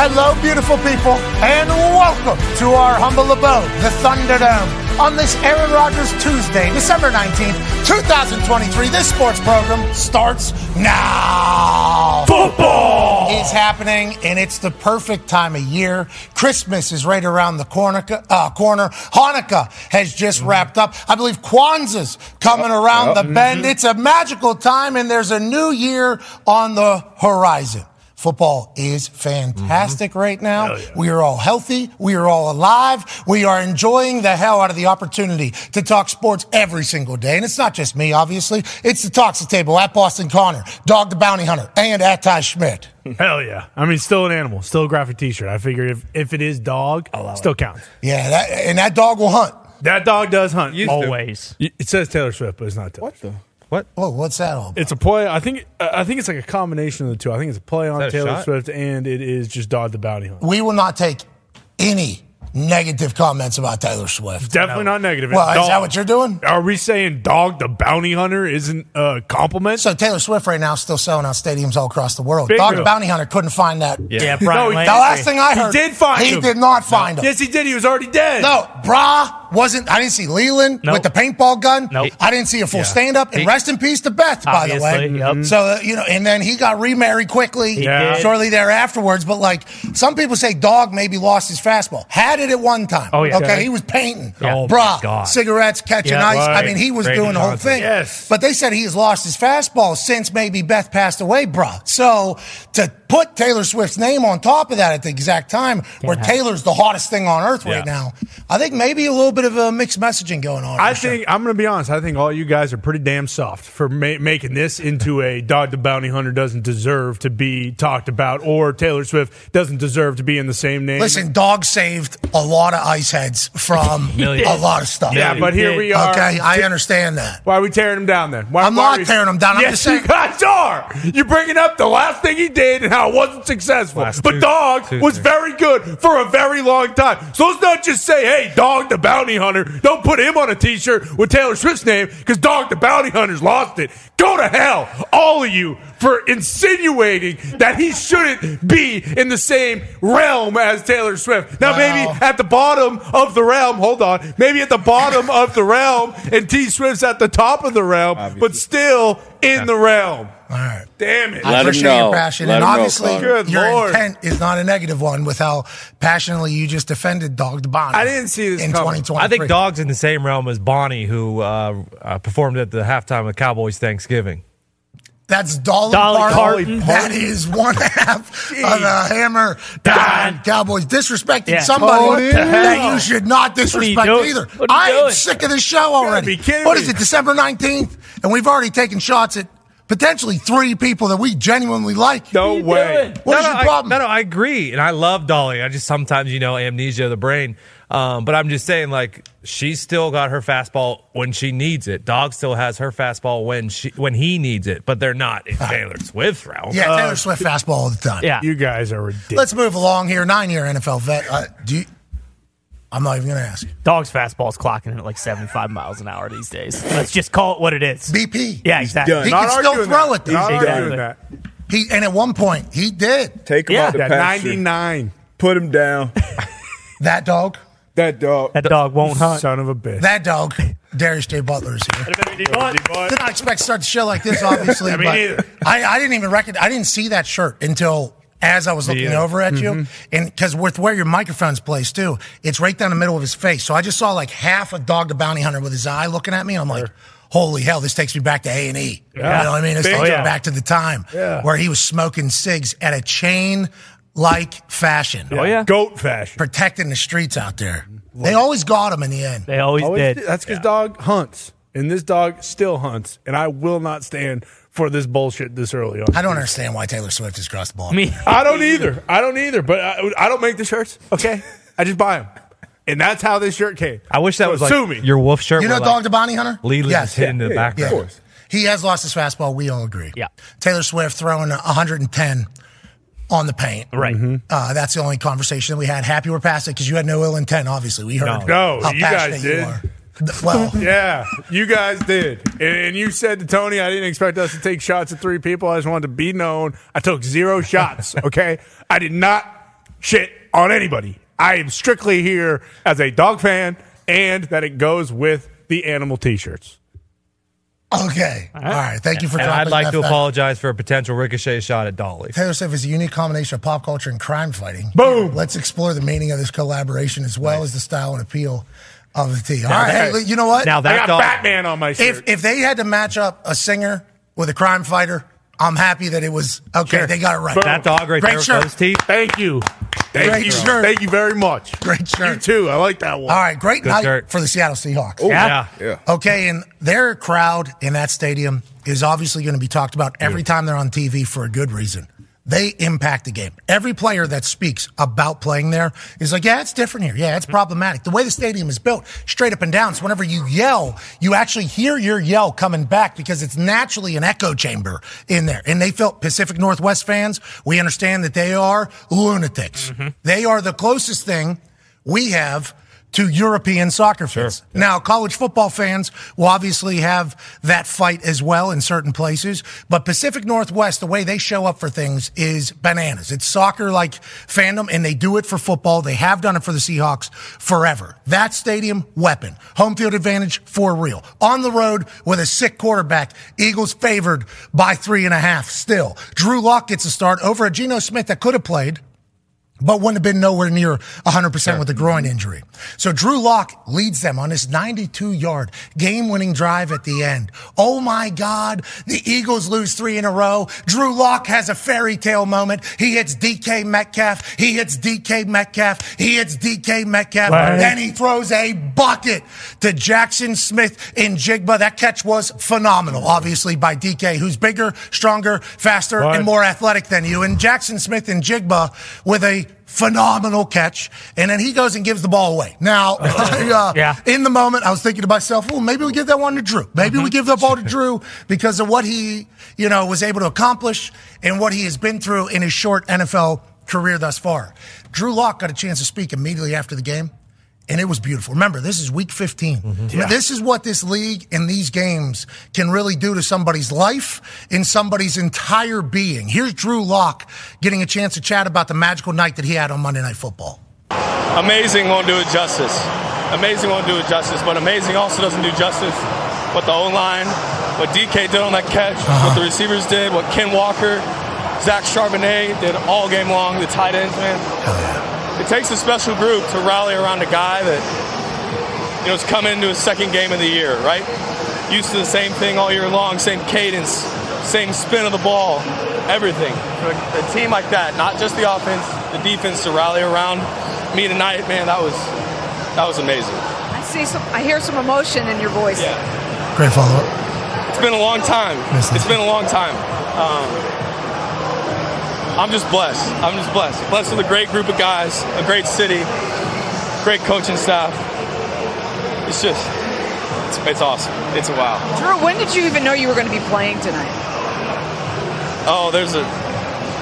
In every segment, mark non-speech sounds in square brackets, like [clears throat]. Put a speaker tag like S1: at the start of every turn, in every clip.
S1: Hello, beautiful people, and welcome to our humble abode, the Thunderdome. On this Aaron Rodgers Tuesday, December 19th, 2023, this sports program starts now.
S2: Football
S1: is happening, and it's the perfect time of year. Christmas is right around the corner. Uh, corner. Hanukkah has just wrapped up. I believe Kwanzaa's coming around the bend. It's a magical time, and there's a new year on the horizon. Football is fantastic mm-hmm. right now. We are all healthy. We are all alive. We are enjoying the hell out of the opportunity to talk sports every single day. And it's not just me, obviously. It's the Talks the Table at Boston Connor, Dog the Bounty Hunter, and at Ty Schmidt. [laughs]
S2: Hell yeah. I mean, still an animal, still a graphic t shirt. I figured if, if it is dog, still counts.
S1: Yeah, that, and that dog will hunt.
S2: That dog does hunt.
S3: Used to.
S2: Always. It says Taylor Swift, but it's not Taylor.
S3: What the?
S2: What?
S1: Whoa, what's that all about?
S2: It's a play. I think. I think it's like a combination of the two. I think it's a play on
S3: a
S2: Taylor
S3: shot?
S2: Swift, and it is just Dog the Bounty Hunter.
S1: we will not take any negative comments about Taylor Swift.
S2: Definitely not negative.
S1: Well, is
S2: Dog-
S1: that what you're doing?
S2: Are we saying Dog the Bounty Hunter isn't a compliment?
S1: So Taylor Swift right now is still selling out stadiums all across the world.
S2: Big
S1: Dog the. Bounty Hunter couldn't find that.
S4: Yeah,
S2: No,
S4: Brian
S2: he-
S1: The last thing I heard, He
S2: did find
S1: he
S2: him.
S1: did not find him.
S2: yes, he did. He was already dead.
S1: No, Bra wasn't. I didn't see Leland
S4: Nope.
S1: with the paintball gun.
S4: Nope.
S1: I didn't see a full
S2: Yeah.
S1: stand up. And rest in peace to Beth, by the way.
S4: Yep.
S1: So uh, you know, and then he got remarried quickly,
S2: Yeah.
S1: shortly there afterwards. But like some people say, Dog maybe lost his fastball. Had it at one time.
S4: Oh, yeah.
S1: Okay,
S2: Okay.
S1: he was painting.
S4: Yeah. Oh,
S1: Bra,
S4: my God.
S1: cigarettes, catching
S4: Yeah,
S1: ice. I mean, he was
S4: Brady
S1: doing the whole thing.
S2: Yes.
S1: But they said he has lost his fastball since maybe Beth passed away, bruh. So to put Taylor Swift's name on top of that at the exact time where
S4: have-
S1: Taylor's the hottest thing on earth right now, I think maybe a little bit of a mixed messaging going on.
S2: I
S1: for sure.
S2: think I'm going to be honest. I think all you guys are pretty damn soft for ma- making this into a Dog the Bounty Hunter doesn't deserve to be talked about, or Taylor Swift doesn't deserve to be in the same name.
S1: Listen, Dog saved a lot of ice heads from [laughs] a lot of stuff.
S2: yeah,
S4: he
S2: but here
S4: did.
S2: we are.
S1: Okay, I understand that.
S2: Why are we tearing him down then? Why,
S1: I'm
S2: why
S1: not
S2: are we-
S1: tearing him down. I'm
S2: yes,
S1: just saying-
S2: you guys are. You're bringing up the last thing he did and how it wasn't successful.
S3: Last
S2: but
S3: two-
S2: Dog
S3: two,
S2: was
S3: three.
S2: very good for a very long time. So let's not just say, "Hey, Dog the Bounty Hunter." Don't put him on a T-shirt with Taylor Swift's name because Dog the Bounty Hunter's lost it. Go to hell, all of you, for insinuating that he shouldn't be in the same realm as Taylor Swift. Now,
S1: Wow.
S2: maybe at the bottom of the realm. Hold on, maybe at the bottom of the realm, and T Swift's at the top of the realm, but still in the realm.
S1: All right.
S2: Damn it!
S1: I
S5: Let him
S1: appreciate
S5: know.
S1: your passion,
S5: Let
S1: and
S5: him know,
S1: obviously your
S2: Lord.
S1: intent is not a negative one with how passionately you just defended Dog the Bounty.
S2: I didn't see this
S1: in
S2: coming.
S1: 2023.
S3: I think Dog's in the same realm as Bonnie, who uh, uh, performed at the halftime of Cowboys Thanksgiving.
S1: That's Dolly,
S4: Dolly
S1: Parton.
S4: Parton.
S1: That is one half of the Hammer Down Cowboys disrespecting
S4: Yeah.
S1: somebody
S2: Tony.
S1: that you should not disrespect either.
S4: What are you
S1: I am
S4: doing?
S1: sick of this show already.
S2: be kidding
S1: What
S2: me.
S1: is it, December 19th? And we've already taken shots at potentially three people that we genuinely like.
S2: No
S4: you
S2: way.
S1: What's
S3: no, no,
S1: your
S3: I,
S1: problem?
S3: No, no, I agree, and I love Dolly. I just sometimes, you know, amnesia of the brain. Um, but I'm just saying, like, she's still got her fastball when she needs it. Dog still has her fastball when she when he needs it, but they're not in Taylor Swift's realm.
S1: Yeah, Taylor Swift fastball all the time.
S4: Yeah.
S2: You guys are ridiculous.
S1: Let's move along here. Nine year NFL vet. Uh, do you, I'm not even going to ask you.
S4: Dog's fastball's clocking in at like 75 miles an hour these days. Let's just call it what it is.
S1: BP.
S4: Yeah, exactly.
S1: He
S2: Not
S1: can still
S2: arguing
S1: throw
S2: that.
S1: it, though.
S2: Not
S4: Exactly.
S2: arguing that.
S1: He and at one point he did
S6: Take him
S4: Yeah.
S6: out the
S2: Yeah,
S6: pasture.
S2: 99.
S6: Put him down. [laughs]
S1: that dog.
S6: that dog.
S4: That dog won't hunt.
S2: Son of a bitch.
S1: That dog. Darius J. Butler is here. Did not expect to start the show like this, obviously. [laughs]
S2: I mean,
S1: but. I, I didn't even reckon. I didn't see that shirt until as I was looking
S2: either.
S1: over at you,
S2: Mm-hmm.
S1: and because with where your microphone's placed too, it's right down the middle of his face. So I just saw like half a dog the bounty hunter with his eye looking at me. And I'm like. Holy hell! This takes me back to A and E. You know
S2: Yeah.
S1: what I mean? This
S2: Big
S1: takes me back to the time
S2: Yeah.
S1: where he was smoking cigs at a chain-like fashion,
S4: Oh, yeah.
S2: Goat fashion.
S1: protecting the streets out there. They always got him in the end.
S4: They always,
S2: Always
S4: did.
S2: did. That's because dog hunts, and this dog still hunts, and I will not stand for this bullshit this early on.
S1: I don't understand why Taylor Swift has crossed the ball.
S4: Me. [laughs]
S2: I don't either. I don't either. But I, I don't make the shirts. Okay, I just buy them, and that's how this shirt came.
S3: I wish that
S2: So
S3: was like
S2: sue me.
S3: your wolf shirt.
S1: You know Dog
S3: like,
S1: the Bounty Hunter?
S3: Leland
S1: yes.
S3: is hidden in the
S6: Yeah,
S3: background.
S6: Of course.
S1: He has lost his fastball. We all agree.
S4: Yeah.
S1: Taylor Swift throwing 110 on the paint.
S4: Right.
S1: Uh, that's the only conversation that we had. Happy we're past it because you had no ill intent, obviously. We heard
S2: No,
S1: how
S2: you guys
S1: passionate you
S2: did.
S1: are. Th- Well, [laughs]
S2: Yeah, you guys did. And, and you said to Tony, I didn't expect us to take shots at three people. I just wanted to be known. I took zero shots, [laughs] okay? I did not
S7: shit on anybody. I am strictly here as a dog fan, and that it goes with the animal T-shirts.
S1: Okay. All right. Thank you for
S3: And I'd like to
S1: fact.
S3: apologize for a potential ricochet shot at Dolly.
S1: Taylor Swift is a unique combination of pop culture and crime fighting.
S7: Boom.
S1: Let's explore the meaning of this collaboration as well as the style and appeal of the T. All right.
S7: that-
S1: Hey, you know what?
S4: Now that
S7: I
S4: that
S7: got
S4: dog,
S7: Batman on my shirt.
S1: if if they had to match up a singer with a crime fighter, I'm happy that it was okay.
S7: Sure.
S1: They got it right.
S7: Boom.
S3: That dog right
S1: Great
S3: there with
S1: shirt.
S3: those teeth.
S7: Thank you. Thank
S1: Great
S7: you.
S1: shirt.
S7: Thank you very much.
S1: Great shirt.
S7: You too. I like that one.
S1: All right, great
S3: Good
S1: night
S3: shirt.
S1: for the Seattle Seahawks.
S3: Oh, yeah.
S6: Yeah.
S1: Okay, and their crowd in that stadium is obviously going to be talked about every time they're on TV for a good reason. They impact the game. Every player that speaks about playing there is like, yeah, it's different here. Yeah, it's mm-hmm. problematic. The way the stadium is built, straight up and down. So whenever you yell, you actually hear your yell coming back because it's naturally an echo chamber in there. And they felt Pacific Northwest fans, we understand that they are lunatics. Mm-hmm. They are the closest thing we have to European soccer fans. Now, college football fans will obviously have that fight as well in certain places, but Pacific Northwest, the way they show up for things is bananas. It's soccer like fandom, and they do it for football. They have done it for the Seahawks forever. That stadium, weapon. Home field advantage for real. On the road with a sick quarterback, Eagles favored by three and a half still. Drew Lock gets a start over a Geno Smith that could have played but wouldn't have been nowhere near 100% with a groin injury. So Drew Lock leads them on this 92 yard game winning drive at the end. Oh my God. The Eagles lose three in a row. Drew Lock has a fairy tale moment. He hits DK Metcalf. He hits DK Metcalf. He hits DK Metcalf.
S7: Right.
S1: Then he throws a bucket to Jackson Smith-Njigba. That catch was phenomenal, obviously, by DK, who's bigger, stronger, faster,
S7: Right.
S1: and more athletic than you. And Jackson Smith-Njigba with a phenomenal catch. And then he goes and gives the ball away. Now, I, [laughs] uh,
S4: Yeah.
S1: in the moment, I was thinking to myself, well, maybe we give that one to Drew. Maybe we give the ball to Drew because of what he, you know, was able to accomplish and what he has been through in his short NFL career thus far. Drew Lock got a chance to speak immediately after the game. And it was beautiful. Remember, this is week 15. Mm-hmm. This is what this league and these games can really do to somebody's life and somebody's entire being. Here's Drew Lock getting a chance to chat about the magical night that he had on Monday Night Football.
S8: amazing won't do it justice. Amazing won't do it justice, but amazing also doesn't do justice what the O line, what DK did on that catch, uh-huh. what the receivers did, what Ken Walker, Zach Charbonnet did all game long, the tight ends, man. It takes a special group to rally around a guy that you know is coming into his second game of the year, right? Used to the same thing all year long, same cadence, same spin of the ball, everything. For a, a team like that, not just the offense, the defense to rally around me tonight, man, that was that was amazing.
S9: I see some. I hear some emotion in your voice.
S8: Yeah.
S1: Great follow up.
S8: It's been a long time. It's been a long time. Um, I'm just blessed. I'm just blessed. Blessed with a great group of guys, a great city, great coaching staff. It's just, it's, it's awesome. It's a wow.
S9: Drew, when did you even know you were going to be playing tonight?
S8: Oh, there's a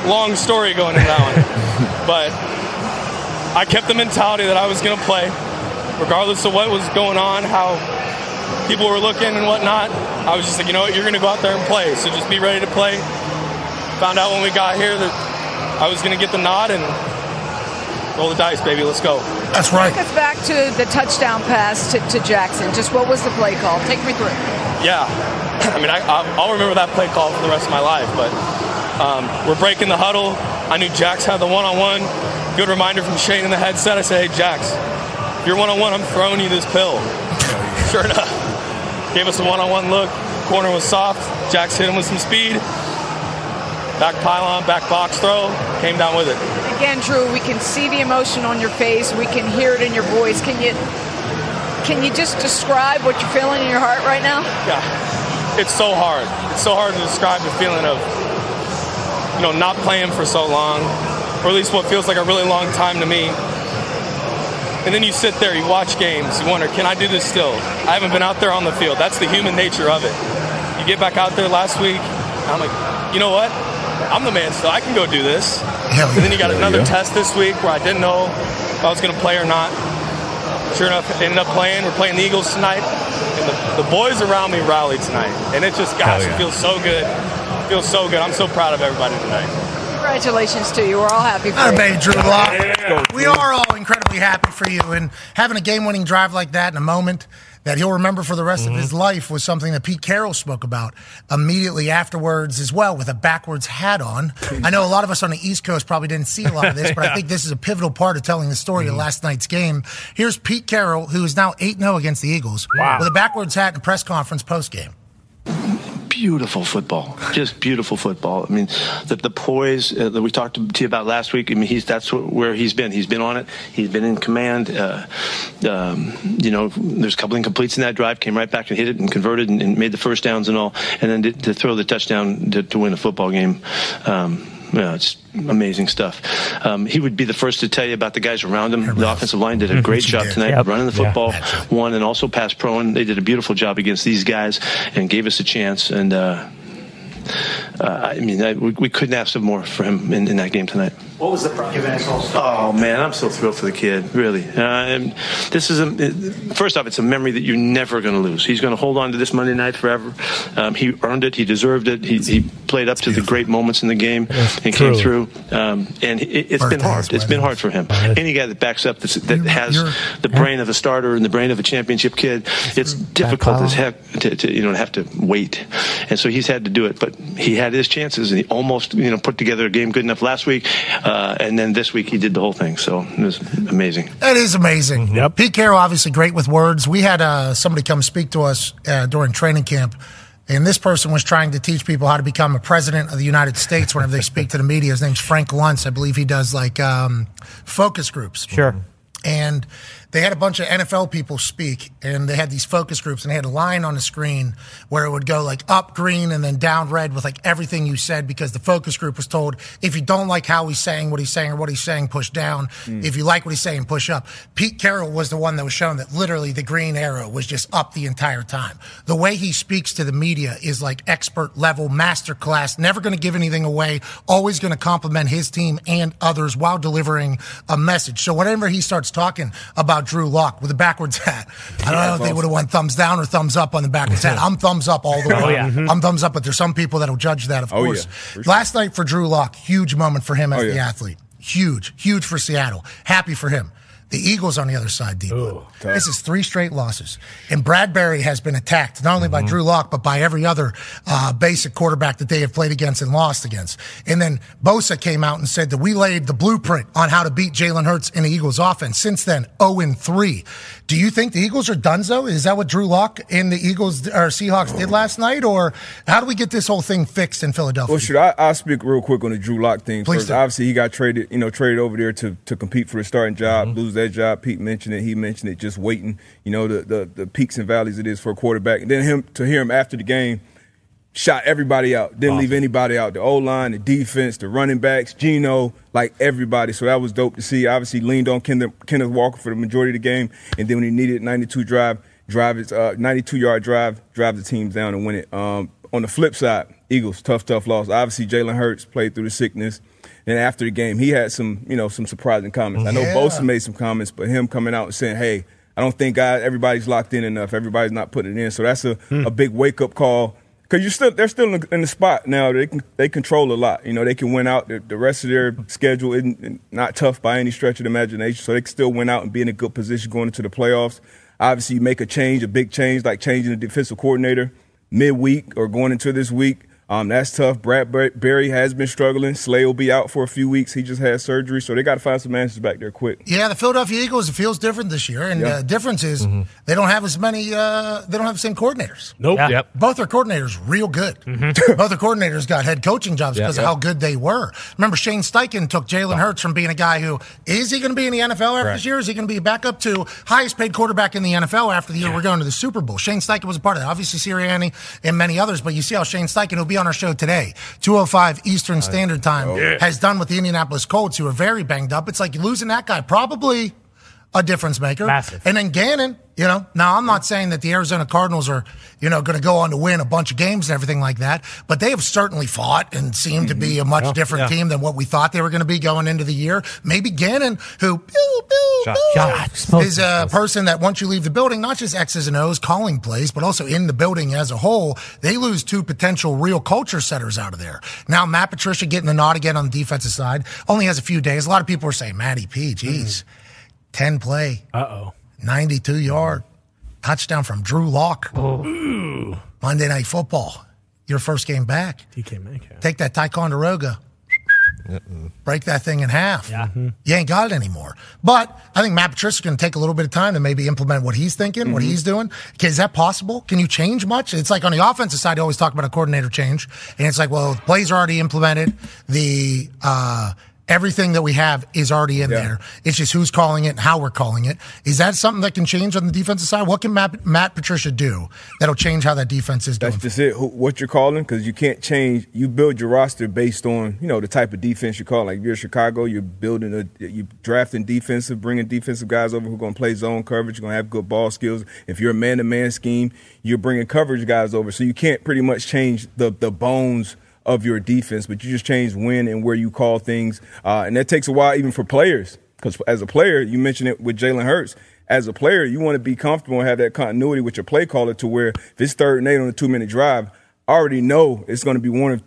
S8: long story going into that one. [laughs] but I kept the mentality that I was going to play, regardless of what was going on, how people were looking and whatnot. I was just like, you know what, you're going to go out there and play. So just be ready to play. Found out when we got here that I was going to get the nod and roll the dice, baby. Let's go.
S1: That's right.
S9: Take us back to the touchdown pass to, to Jackson. Just what was the play call? Take me through.
S8: Yeah. I mean, I, I- I'll remember that play call for the rest of my life. But um, we're breaking the huddle. I knew Jax had the one-on-one. Good reminder from Shane in the headset. I said, "Hey, Jax, if you're one-on-one, I'm throwing you this pill." [laughs] sure enough, gave us a one-on-one look. Corner was soft. Jax hit him with some speed. Back pylon, back box throw. Came down with it.
S9: Again, Drew, we can see the emotion on your face. We can hear it in your voice. Can you can you just describe what you're feeling in your heart right now?
S8: Yeah, it's so hard. It's so hard to describe the feeling of, you know, not playing for so long, or at least what feels like a really long time to me. And then you sit there, you watch games, you wonder, can I do this still? I haven't been out there on the field. That's the human nature of it. You get back out there last week, and I'm like, you know what? I'm the man still. I can go do this.
S1: Hell
S8: And then you got
S6: There
S8: another
S6: go.
S8: test this week where I didn't know if I was going to play or not. Sure enough, ended up playing. We're playing the Eagles tonight, and the, the boys around me rallied tonight, and it just, gosh,
S3: yeah.
S8: it feels so good. It feels so good. I'm so proud of everybody tonight.
S9: Congratulations to you. We're all happy for
S1: Not a
S9: you.
S1: baby, Drew Lock. We are all incredibly happy for you. And having a game winning drive like that in a moment that he'll remember for the rest of mm-hmm. his life was something that Pete Carroll spoke about immediately afterwards as well with a backwards hat on. I know a lot of us on the East Coast probably didn't see a lot of this, but I [laughs] think this is a pivotal part of telling the story of mm-hmm. last night's game. Here's Pete Carroll, who is now 8 0 against the Eagles, with a backwards hat in a press conference post game.
S10: Beautiful football, just beautiful football. I mean, the, the poise uh, that we talked to, you about last week. I mean, he's that's where he's been. He's been on it. He's been in command. Uh, um, you know, there's a couple incompletes in that drive. Came right back and hit it and converted and, and made the first downs and all, and then to, to throw the touchdown to, to win a football game. Um, yeah, it's amazing stuff. Um, he would be the first to tell you about the guys around him. The offensive line did a great job tonight
S4: Yep.
S10: running the
S4: Yeah.
S10: football, one and also pass pro. And they did a beautiful job against these guys and gave us a chance. And uh, uh, I mean, I, we, we couldn't ask for more for him in, in that game tonight.
S11: What was the pro-
S10: Oh man, I'm so thrilled for the kid. Really, uh, and this is a first off, it's a memory that you're never going to lose. He's going to hold on to this Monday night forever. Um, he earned it. He deserved it. He, he played up to the great moments in the game and came through. Um, and it, it's been hard. It's been hard for him. Any guy that backs up that's, that has the brain of a starter and the brain of a championship kid, it's difficult as heck to, to you know to have to wait. And so he's had to do it, but he had his chances and he almost you know put together a game good enough last week, uh, and then this week he did the whole thing. So it was amazing.
S1: That is amazing.
S4: Yep.
S1: Pete Carroll, obviously great with words. We had uh, somebody come speak to us uh, during training camp, and this person was trying to teach people how to become a president of the United States whenever they speak to the media. His name's Frank Luntz. I believe he does like um, focus groups.
S4: Sure.
S1: And they had a bunch of NFL people speak, and they had these focus groups, and they had a line on the screen where it would go like up green and then down red with like everything you said because the focus group was told if you don't like how he's saying what he's saying or what he's saying, push down. Hmm. If you like what he's saying, push up. Pete Carroll was the one that was shown that literally the green arrow was just up the entire time. The way he speaks to the media is like expert level, master class, never going to give anything away, always going to compliment his team and others while delivering a message. So whenever he starts talking about Drew Lock with a backwards hat, I don't know if they would have went thumbs down or thumbs up on the backwards hat. I'm thumbs up all the [laughs] oh, way.
S4: Oh, yeah. Mm-hmm.
S1: I'm thumbs up, but there's some people that'll judge that, of
S6: Oh,
S1: course.
S6: yeah,
S1: Last night for Drew Lock, huge moment for him as
S6: Oh,
S1: the athlete. Huge, huge for Seattle. Happy for him. The Eagles on the other side, deep. This is three straight losses. And Bradberry has been attacked not only by
S6: Mm-hmm.
S1: Drew Lock, but by every other uh, basic quarterback that they have played against and lost against. And then Bosa came out and said that we laid the blueprint on how to beat Jalen Hurts in the Eagles offense. Since then, 0 and 3. Do you think the Eagles are donezo? Is that what Drew Lock and the Eagles or Seahawks did last night? Or how do we get this whole thing fixed in Philadelphia?
S6: Well, should I? I'll speak real quick on the Drew Lock thing
S1: Please
S6: first.
S1: do.
S6: Obviously, he got traded, you know, traded over there to to compete for the starting job,
S1: Mm-hmm.
S6: lose that job. Pete mentioned it. He mentioned it. Just waiting, you know, the, the the peaks and valleys it is for a quarterback. And then him to hear him after the game, shot everybody out. Didn't leave anybody out. The O line, the defense, the running backs, Geno, like everybody. So that was dope to see. Obviously, leaned on Kenneth, Kenneth Walker for the majority of the game, and then when he needed 92 drive, drive his uh, 92 yard drive, drive the teams down and win it. Um, on the flip side, Eagles tough, tough loss. Obviously, Jalen Hurts played through the sickness. And after the game, he had some, you know, some surprising comments. I know. Bosa made some comments, but him coming out and saying, "Hey, I don't think everybody's locked in enough. Everybody's not putting it in." So that's a, a big wake up call because you're still they're still in the, spot now. They can they control a lot. You know, they can win out. The, the rest of their schedule isn't not tough by any stretch of the imagination. So they can still win out and be in a good position going into the playoffs. Obviously, you make a change, a big change like changing the defensive coordinator midweek or going into this week. Um, that's tough. Brad Bar- Barry has been struggling. Slay will be out for a few weeks. He just had surgery, so they got to find some answers back there quick.
S1: Yeah, the Philadelphia Eagles, it feels different this year. And
S6: Yeah.
S1: the difference is they don't have as many, uh, they don't have the same coordinators.
S7: Nope.
S4: Yeah.
S3: Yep.
S1: Both their coordinators real good. Both their coordinators got head coaching jobs because of how good they were. Remember, Shane Steichen took Jalen Hurts from being a guy who is he going to be in the NFL after this year? Is he going to be back up to highest paid quarterback in the NFL after the year we're going to the Super Bowl? Shane Steichen was a part of that. Obviously, Sirianni and many others, but you see how Shane Steichen, who'll be on our show today, 205 Eastern Standard Time, oh, has done with the Indianapolis Colts, who are very banged up. It's like losing that guy probably a difference maker.
S4: Massive.
S1: And then Gannon, you know, now I'm not saying that the Arizona Cardinals are, you know, going to go on to win a bunch of games and everything like that, but they have certainly fought and seem to be mm-hmm. a much different team than what we thought they were going to be going into the year. Maybe Gannon, who pew, pew,
S3: Shot.
S4: Shot.
S1: is a person that once you leave the building, not just X's and O's calling plays, but also in the building as a whole, they lose two potential real culture setters out of there. Now, Matt Patricia getting the nod again on the defensive side only has a few days. A lot of people are saying, Matty P, geez, mm-hmm. 10 play,
S11: Uh oh.
S1: 92 yard, touchdown from Drew Lock. Monday Night Football, your first game back.
S11: DK Metcalf.
S1: Take that Ticonderoga. Break that thing in half.
S4: Yeah.
S1: You ain't got it anymore. But I think Matt Patricia's going to take a little bit of time to maybe implement what he's thinking, what he's doing. Okay, is that possible? Can you change much? It's like on the offensive side, you always talk about a coordinator change. And it's like, well, the plays are already implemented. The, uh, Everything that we have is already in
S6: Yeah.
S1: there. It's just who's calling it and how we're calling it. Is that something that can change on the defensive side? What can Matt, Matt Patricia do that'll change how that defense is doing?
S6: That's just it. What you're calling, because you can't change. You build your roster based on you know the type of defense you call. Like if you're Chicago, you're building a, you drafting defensive, bringing defensive guys over who are going to play zone coverage, going to have good ball skills. If you're a man-to-man scheme, you're bringing coverage guys over. So you can't pretty much change the the bones of your defense, but you just change when and where you call things, uh, and that takes a while even for players. Because as a player, you mentioned it with Jalen Hurts. As a player, you want to be comfortable and have that continuity with your play caller to where if it's third and eight on a two minute drive, I already know it's going to be one of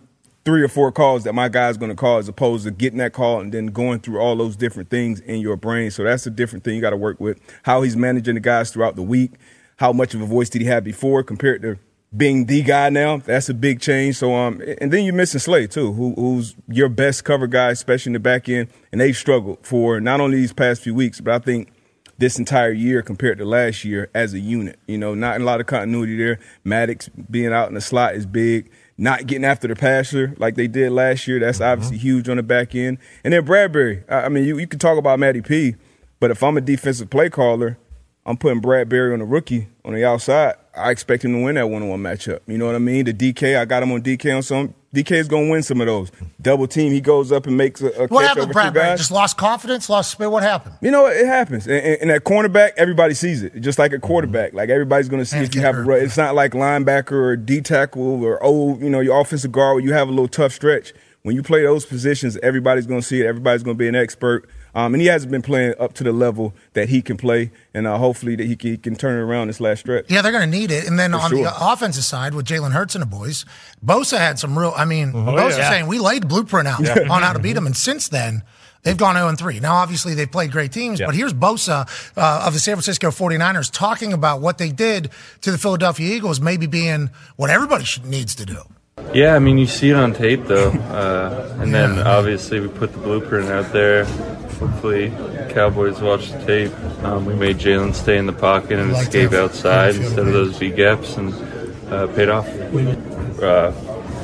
S6: three or four calls that my guy's going to call as opposed to getting that call and then going through all those different things in your brain. So that's a different thing you got to work with. How he's managing the guys throughout the week. How much of a voice did he have before compared to being the guy now? That's a big change. So um, and then you're missing Slay too, who, who's your best cover guy, especially in the back end, and they've struggled for not only these past few weeks, but I think this entire year compared to last year as a unit. You know, not a lot of continuity there. Maddox being out in the slot is big. Not getting after the passer like they did last year, that's obviously huge on the back end. And then Bradberry, I I mean, you, you can talk about Matty P, but if I'm a defensive play caller, I'm putting Bradberry on the rookie on the outside. I expect him to win that one-on-one matchup. You know what I mean? The DK, I got him on DK on some. DK is going to win some of those. Double team, he goes up and makes a, a
S1: what
S6: catch
S1: happened,
S6: over guys.
S1: Just lost confidence, lost spit. What happened?
S6: You know, it happens. And, and, and at cornerback, everybody sees it. Just like a quarterback. Like everybody's going to see if you have a
S1: hurt.
S6: run. It's not like linebacker or D tackle or old, you know, your offensive guard where you have a little tough stretch. When you play those positions, everybody's going to see it. Everybody's going to be an expert. Um, and he hasn't been playing up to the level that he can play. And uh, hopefully that he can, he can turn it around this last stretch.
S1: Yeah, they're going to need it. And then
S6: For
S1: on
S6: sure.
S1: the offensive side with Jalen Hurts and the boys, Bosa had some real. I mean,
S6: Mm-hmm.
S1: Bosa
S11: yeah.
S1: saying we laid the blueprint out on how to beat them, and since then. They've gone 0 3. Now, obviously, they've played great teams,
S3: Yeah.
S1: but here's Bosa uh, of the San Francisco 49ers talking about what they did to the Philadelphia Eagles, maybe being what everybody should, needs to do.
S12: Yeah, I mean, you see it on tape, though. Uh, and then obviously we put the blueprint out there. Hopefully, Cowboys watch the tape. Um, we made Jalen stay in the pocket and
S1: Like
S12: escape outside instead of those V gaps and uh, paid off. Uh,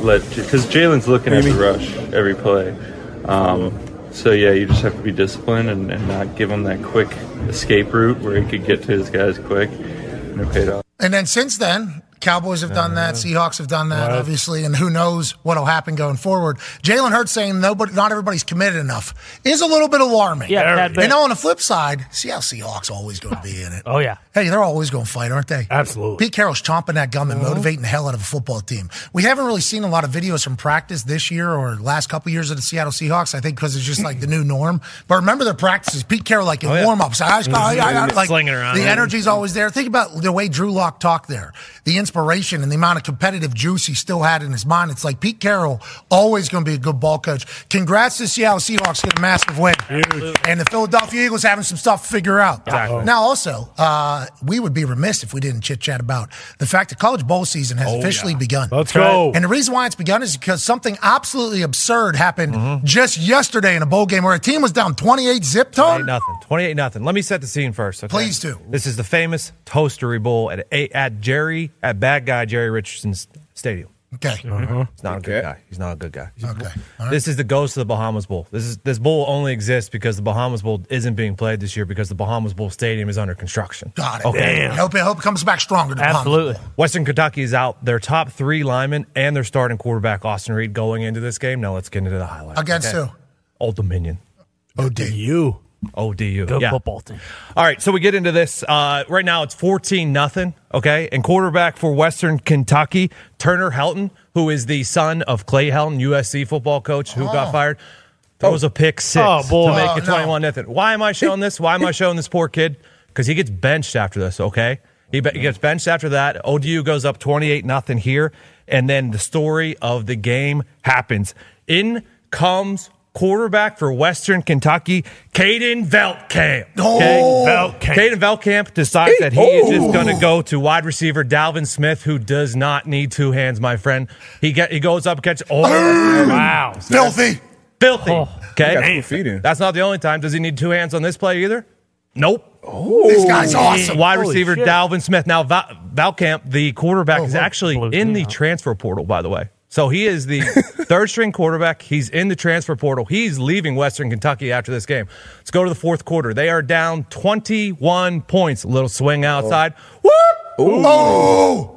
S12: let Because Jalen's looking at the rush every play. Um, so, yeah, you just have to be disciplined and, and not give him that quick escape route where he could get to his guys quick. And it paid off.
S1: And then since then, Cowboys have done that, Seahawks have done that, obviously, and who knows what'll happen going forward. Jalen Hurts saying nobody, not everybody's committed enough is a little bit alarming.
S4: Yeah, that bit.
S1: And on the flip side, Seattle Seahawks always going to be in it.
S4: Oh yeah.
S1: Hey, they're always going to fight, aren't they?
S11: Absolutely.
S1: Pete Carroll's chomping that gum and motivating the hell out of a football team. We haven't really seen a lot of videos from practice this year or last couple years of the Seattle Seahawks. I think because it's just like the new norm. But remember their practices. Pete Carroll like in oh,
S3: yeah.
S1: warm ups, mm-hmm. like
S3: Slinging around.
S1: the energy's always there. Think about the way Drew Lock talked there, the inspiration and the amount of competitive juice he still had in his mind. It's like Pete Carroll always going to be a good ball coach. Congrats to Seattle Seahawks get a massive win, and the Philadelphia Eagles having some stuff to figure out.
S3: Exactly.
S1: Now, also, uh, we would be remiss if we didn't chit chat about the fact that college bowl season has officially begun.
S11: Let's go.
S1: And the reason why it's begun is because something absolutely absurd happened just yesterday in a bowl game where a team was down 28 zip
S3: 28 nothing. 28 nothing. Let me set the scene first. Okay?
S1: Please do.
S3: This is the famous Toastery Bowl at at Jerry at bad guy Jerry Richardson's stadium.
S1: Okay.
S3: He's not a good guy. He's not a good guy.
S1: Okay. All right.
S3: This is the ghost of the Bahamas Bowl. This is this bowl only exists because the Bahamas Bowl isn't being played this year because the Bahamas Bowl stadium is under construction.
S1: Got it.
S3: Okay.
S1: I hope, I hope it comes back stronger.
S4: Absolutely.
S3: Western Kentucky is out their top three linemen and their starting quarterback Austin Reed going into this game. Now let's get into the highlights.
S1: Against
S3: okay?
S1: who?
S3: Old Dominion.
S1: OD.
S11: You.
S3: ODU.
S4: Good
S3: yeah.
S4: football team.
S3: All right, so we get into this. Uh, right now, it's fourteen nothing. Okay, and quarterback for Western Kentucky, Turner Helton, who is the son of Clay Helton, USC football coach, who got fired. throws a pick six
S4: Oh, boy.
S3: to make
S1: Oh,
S3: it
S1: no.
S3: 21 nothing. Why am I showing this? Why am I showing this poor kid? Because he gets benched after this, okay? He, be- he gets benched after that. ODU goes up 28 nothing here. And then the story of the game happens. In comes quarterback for Western Kentucky, Caden Veltkamp. Oh. Okay?
S1: Oh.
S3: Caden Veltkamp decides that he is just going to go to wide receiver Dalvin Smith, who does not need two hands, my friend. He get he goes up and catches. Oh,
S4: Wow.
S1: Filthy.
S3: filthy.
S4: Oh.
S3: Okay,
S6: Got two feet
S3: that's not the only time. Does he need two hands on this play either? Nope.
S1: This guy's awesome.
S3: Wide
S4: Holy
S3: receiver
S4: shit.
S3: Dalvin Smith. Now Val, Veltkamp, the quarterback, oh,
S1: is
S3: actually in the
S4: out.
S3: transfer portal. By the way, so he is the [laughs] third string quarterback. He's in the transfer portal. He's leaving Western Kentucky after this game. Let's go to the fourth quarter. They are down twenty-one points. A little swing outside. Whoop!
S1: Oh,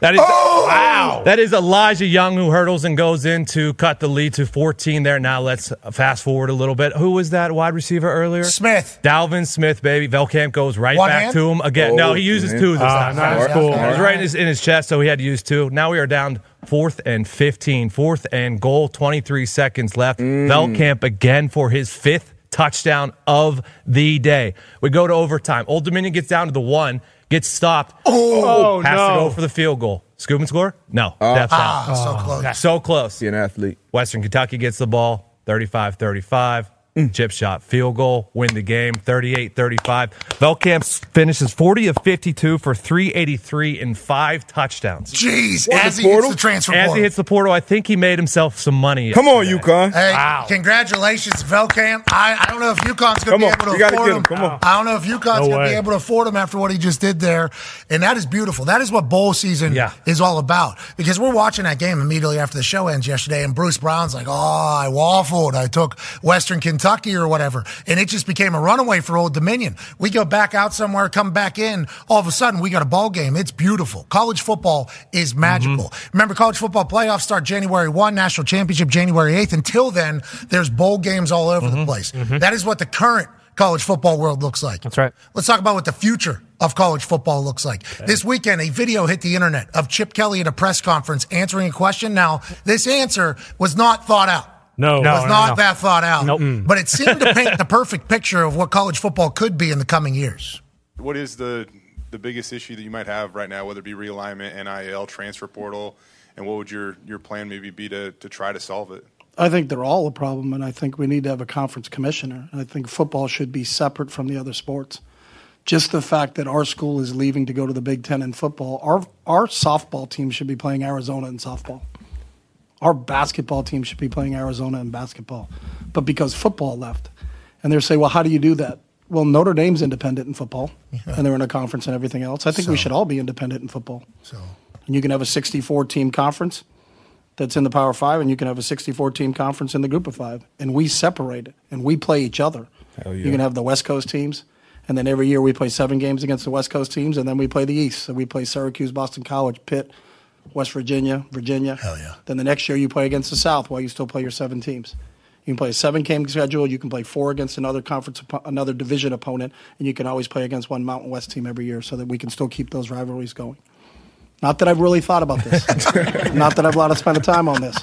S3: That is wow. That is Elijah Young who hurdles and goes in to cut the lead to 14 there. Now let's fast forward a little bit. Who was that wide receiver earlier?
S1: Smith.
S3: Dalvin Smith, baby. Veltkamp goes right
S1: One
S3: back
S1: hand?
S3: to him again. no,
S6: Oh,
S3: he uses
S6: man.
S3: two this
S4: Ah,
S3: time.
S4: nice.
S3: It
S4: Cool.
S3: was right in his, in his chest, so he had to use two. Now we are down fourth and 15. Fourth and goal, 23 seconds left. Veltkamp again for his fifth touchdown of the day. We go to overtime. Old Dominion gets down to the one, gets stopped.
S4: Oh,
S3: has
S4: no.
S3: to go for the field goal. Scoop and score? No. Death
S1: ah,
S3: out.
S1: so close.
S3: So close.
S6: See an athlete.
S3: Western Kentucky gets the ball 35 35. Mm. Chip shot, field goal, win the game 38 35. Veltkamp finishes 40 of 52 for 383 and five touchdowns.
S1: Jeez,
S6: What,
S1: as
S6: the
S1: he hits the transfer
S3: As
S1: portal.
S3: he hits the portal, I think he made himself some money.
S6: Come on,
S3: yesterday.
S6: UConn.
S1: Hey,
S4: Wow.
S1: congratulations, Veltkamp. I, I don't know if UConn's going to be able to
S6: you gotta
S1: afford
S6: get
S1: him.
S6: him. Come on.
S1: I don't know if UConn's
S4: No
S1: going to be able to afford him after what he just did there. And that is beautiful. That is what bowl season
S3: Yeah.
S1: is all about. Because we're watching that game immediately after the show ends yesterday, and Bruce Brown's like, oh, I waffled. I took Western Kentucky or whatever. And it just became a runaway for Old Dominion. We go back out somewhere, come back in. All of a sudden, we got a ball game. It's beautiful. College football is mm-hmm. magical. Remember, college football playoffs start January 1, national championship January 8th. Until then, there's bowl games all over the mm-hmm. place. Mm-hmm. That is what the current college football world looks like.
S4: That's right.
S1: Let's talk about what the future of college football looks like. This weekend, a video hit the internet of Chip Kelly at a press conference answering a question. Now, this answer was not thought out.
S4: No.
S1: It
S4: No,
S1: was
S4: no,
S1: not
S4: no.
S1: that thought out.
S4: Nope. Mm.
S1: But it seemed to paint the [laughs] perfect picture of what college football could be in the coming years.
S11: What is the the biggest issue that you might have right now, whether it be realignment, NIL, transfer portal, and what would your, your plan maybe be to, to try to solve it?
S13: I think they're all a problem, and I think we need to have a conference commissioner. I think football should be separate from the other sports. Just the fact that our school is leaving to go to the Big Ten in football, our our softball team should be playing Arizona in softball. Our basketball team should be playing Arizona in basketball, but because football left, and they're saying, well, how do you do that? Well, Notre Dame's independent in football, and they're in a conference and everything else. I think we should all be independent in football.
S1: So
S13: And you can have a 64 team conference that's in the Power Five, and you can have a 64 team conference in the Group of Five, and we separate it and we play each other.
S6: Yeah.
S13: You can have the West Coast teams, and then every year we play seven games against the West Coast teams, and then we play the East. So we play Syracuse, Boston College, Pitt, West Virginia, Virginia.
S1: Hell yeah.
S13: Then the next year you play against the South while you still play your seven teams. You can play a seven game schedule. You can play four against another conference, another division opponent, and you can always play against one Mountain West team every year, so that we can still keep those rivalries going. Not that I've really thought about this. [laughs] Not that I've a lot of spent of time on this.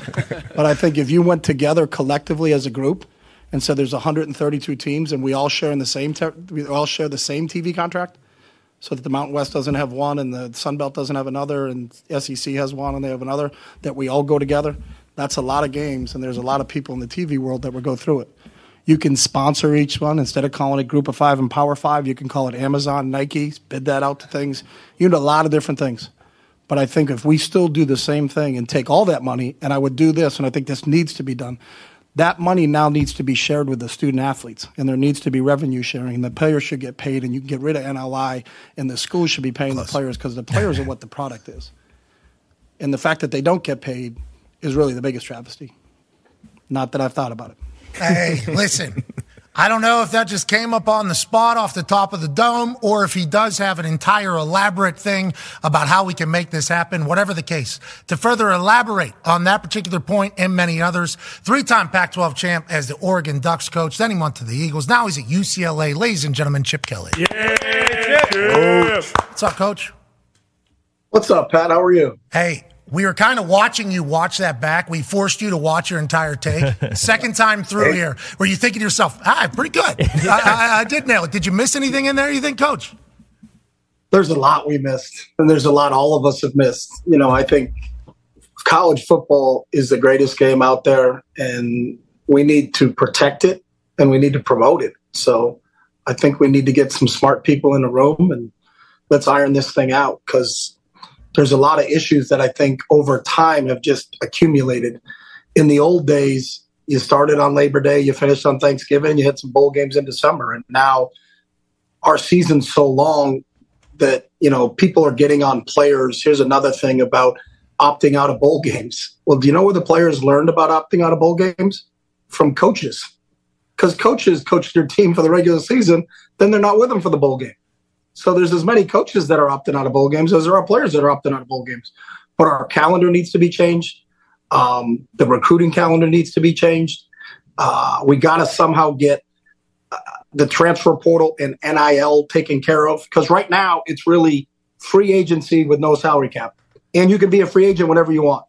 S13: But I think if you went together collectively as a group and said there's 132 teams and we all share in the same te- we all share the same TV contract, so that the Mountain West doesn't have one and the Sun Belt doesn't have another and SEC has one and they have another, that we all go together. That's a lot of games and there's a lot of people in the TV world that would go through it. You can sponsor each one instead of calling it Group of Five and Power Five. You can call it Amazon, Nike, bid that out to things. You know, a lot of different things. But I think if we still do the same thing and take all that money, and I would do this, and I think this needs to be done, that money now needs to be shared with the student athletes, and there needs to be revenue sharing, and the players should get paid, and you can get rid of NLI, and the schools should be paying the players because the players are what the product is. And the fact that they don't get paid is really the biggest travesty. Not that I've thought about it.
S1: Hey, listen. I don't know if that just came up on the spot off the top of the dome or if he does have an entire elaborate thing about how we can make this happen, whatever the case. To further elaborate on that particular point and many others, three time Pac 12 champ as the Oregon Ducks coach, then he went to the Eagles. Now he's at UCLA. Ladies and gentlemen, Chip Kelly. yeah What's up, coach?
S14: What's up, Pat? How are you?
S1: Hey, we were kind of watching you watch that back. We forced you to watch your entire take. [laughs] Second time through here, were you thinking to yourself, ah, pretty good. [laughs] I, I, I did nail it. Did you miss anything in there, you think, coach?
S13: There's a lot we missed, and there's a lot all of us have missed. You know, I think college football is the greatest game out there, and we need to protect it and we need to promote it. So I think we need to get some smart people in the room and let's iron this thing out because there's a lot of issues that I think over time have just accumulated. In the old days, you started on Labor Day, you finished on Thanksgiving, you had some bowl games in December, and now our season's so long that you know people are getting on players. Here's another thing about opting out of bowl games. Well, do you know where the players learned about opting out of bowl games? From coaches. Because coaches coach their team for the regular season, then they're not with them for the bowl game. So there's as many coaches that are opting out of bowl games as there are players that are opting out of bowl games. But our calendar needs to be changed. Um, the recruiting calendar needs to be changed. Uh, we got to somehow get uh, the transfer portal and NIL taken care of because right now it's really free agency with no salary cap, and you can be a free agent whenever you want.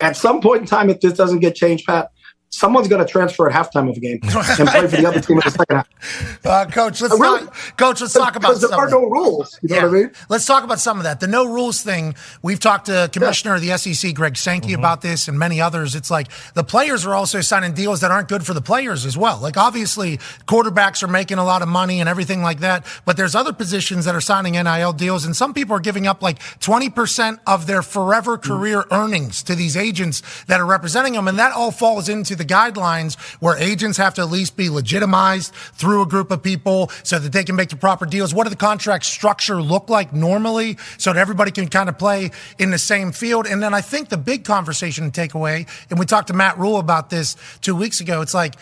S13: At some point in time, if this doesn't get changed, Pat, someone's going to transfer at halftime of a game and play for the other team in the second half. [laughs]
S1: Uh, coach, let's
S13: Really?
S1: talk, coach, let's talk about
S13: Because there are no rules. You know
S1: Yeah.
S13: what I mean?
S1: Let's talk about some of that. The no rules thing. We've talked to Commissioner of the SEC, Greg Sankey, about this, and many others. It's like the players are also signing deals that aren't good for the players as well. Like obviously, quarterbacks are making a lot of money and everything like that, but there's other positions that are signing NIL deals, and some people are giving up like 20% of their forever career earnings to these agents that are representing them, and that all falls into the guidelines where agents have to at least be legitimized through a group of people so that they can make the proper deals. What do the contract structure look like normally so that everybody can kind of play in the same field? And then I think the big conversation to take away, and we talked to Matt Rhule about this two weeks ago, it's like,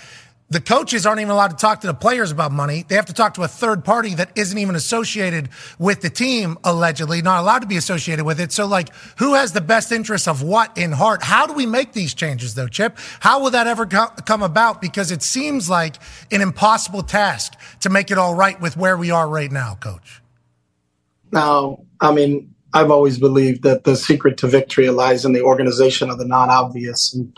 S1: the coaches aren't even allowed to talk to the players about money. They have to talk to a third party that isn't even associated with the team, allegedly, not allowed to be associated with it. So, like, who has the best interest of what in heart? How do we make these changes, though, Chip? How will that ever come about? Because it seems like an impossible task to make it all right with where we are right now, coach.
S13: Now, I mean, I've always believed that the secret to victory lies in the organization of the non-obvious. And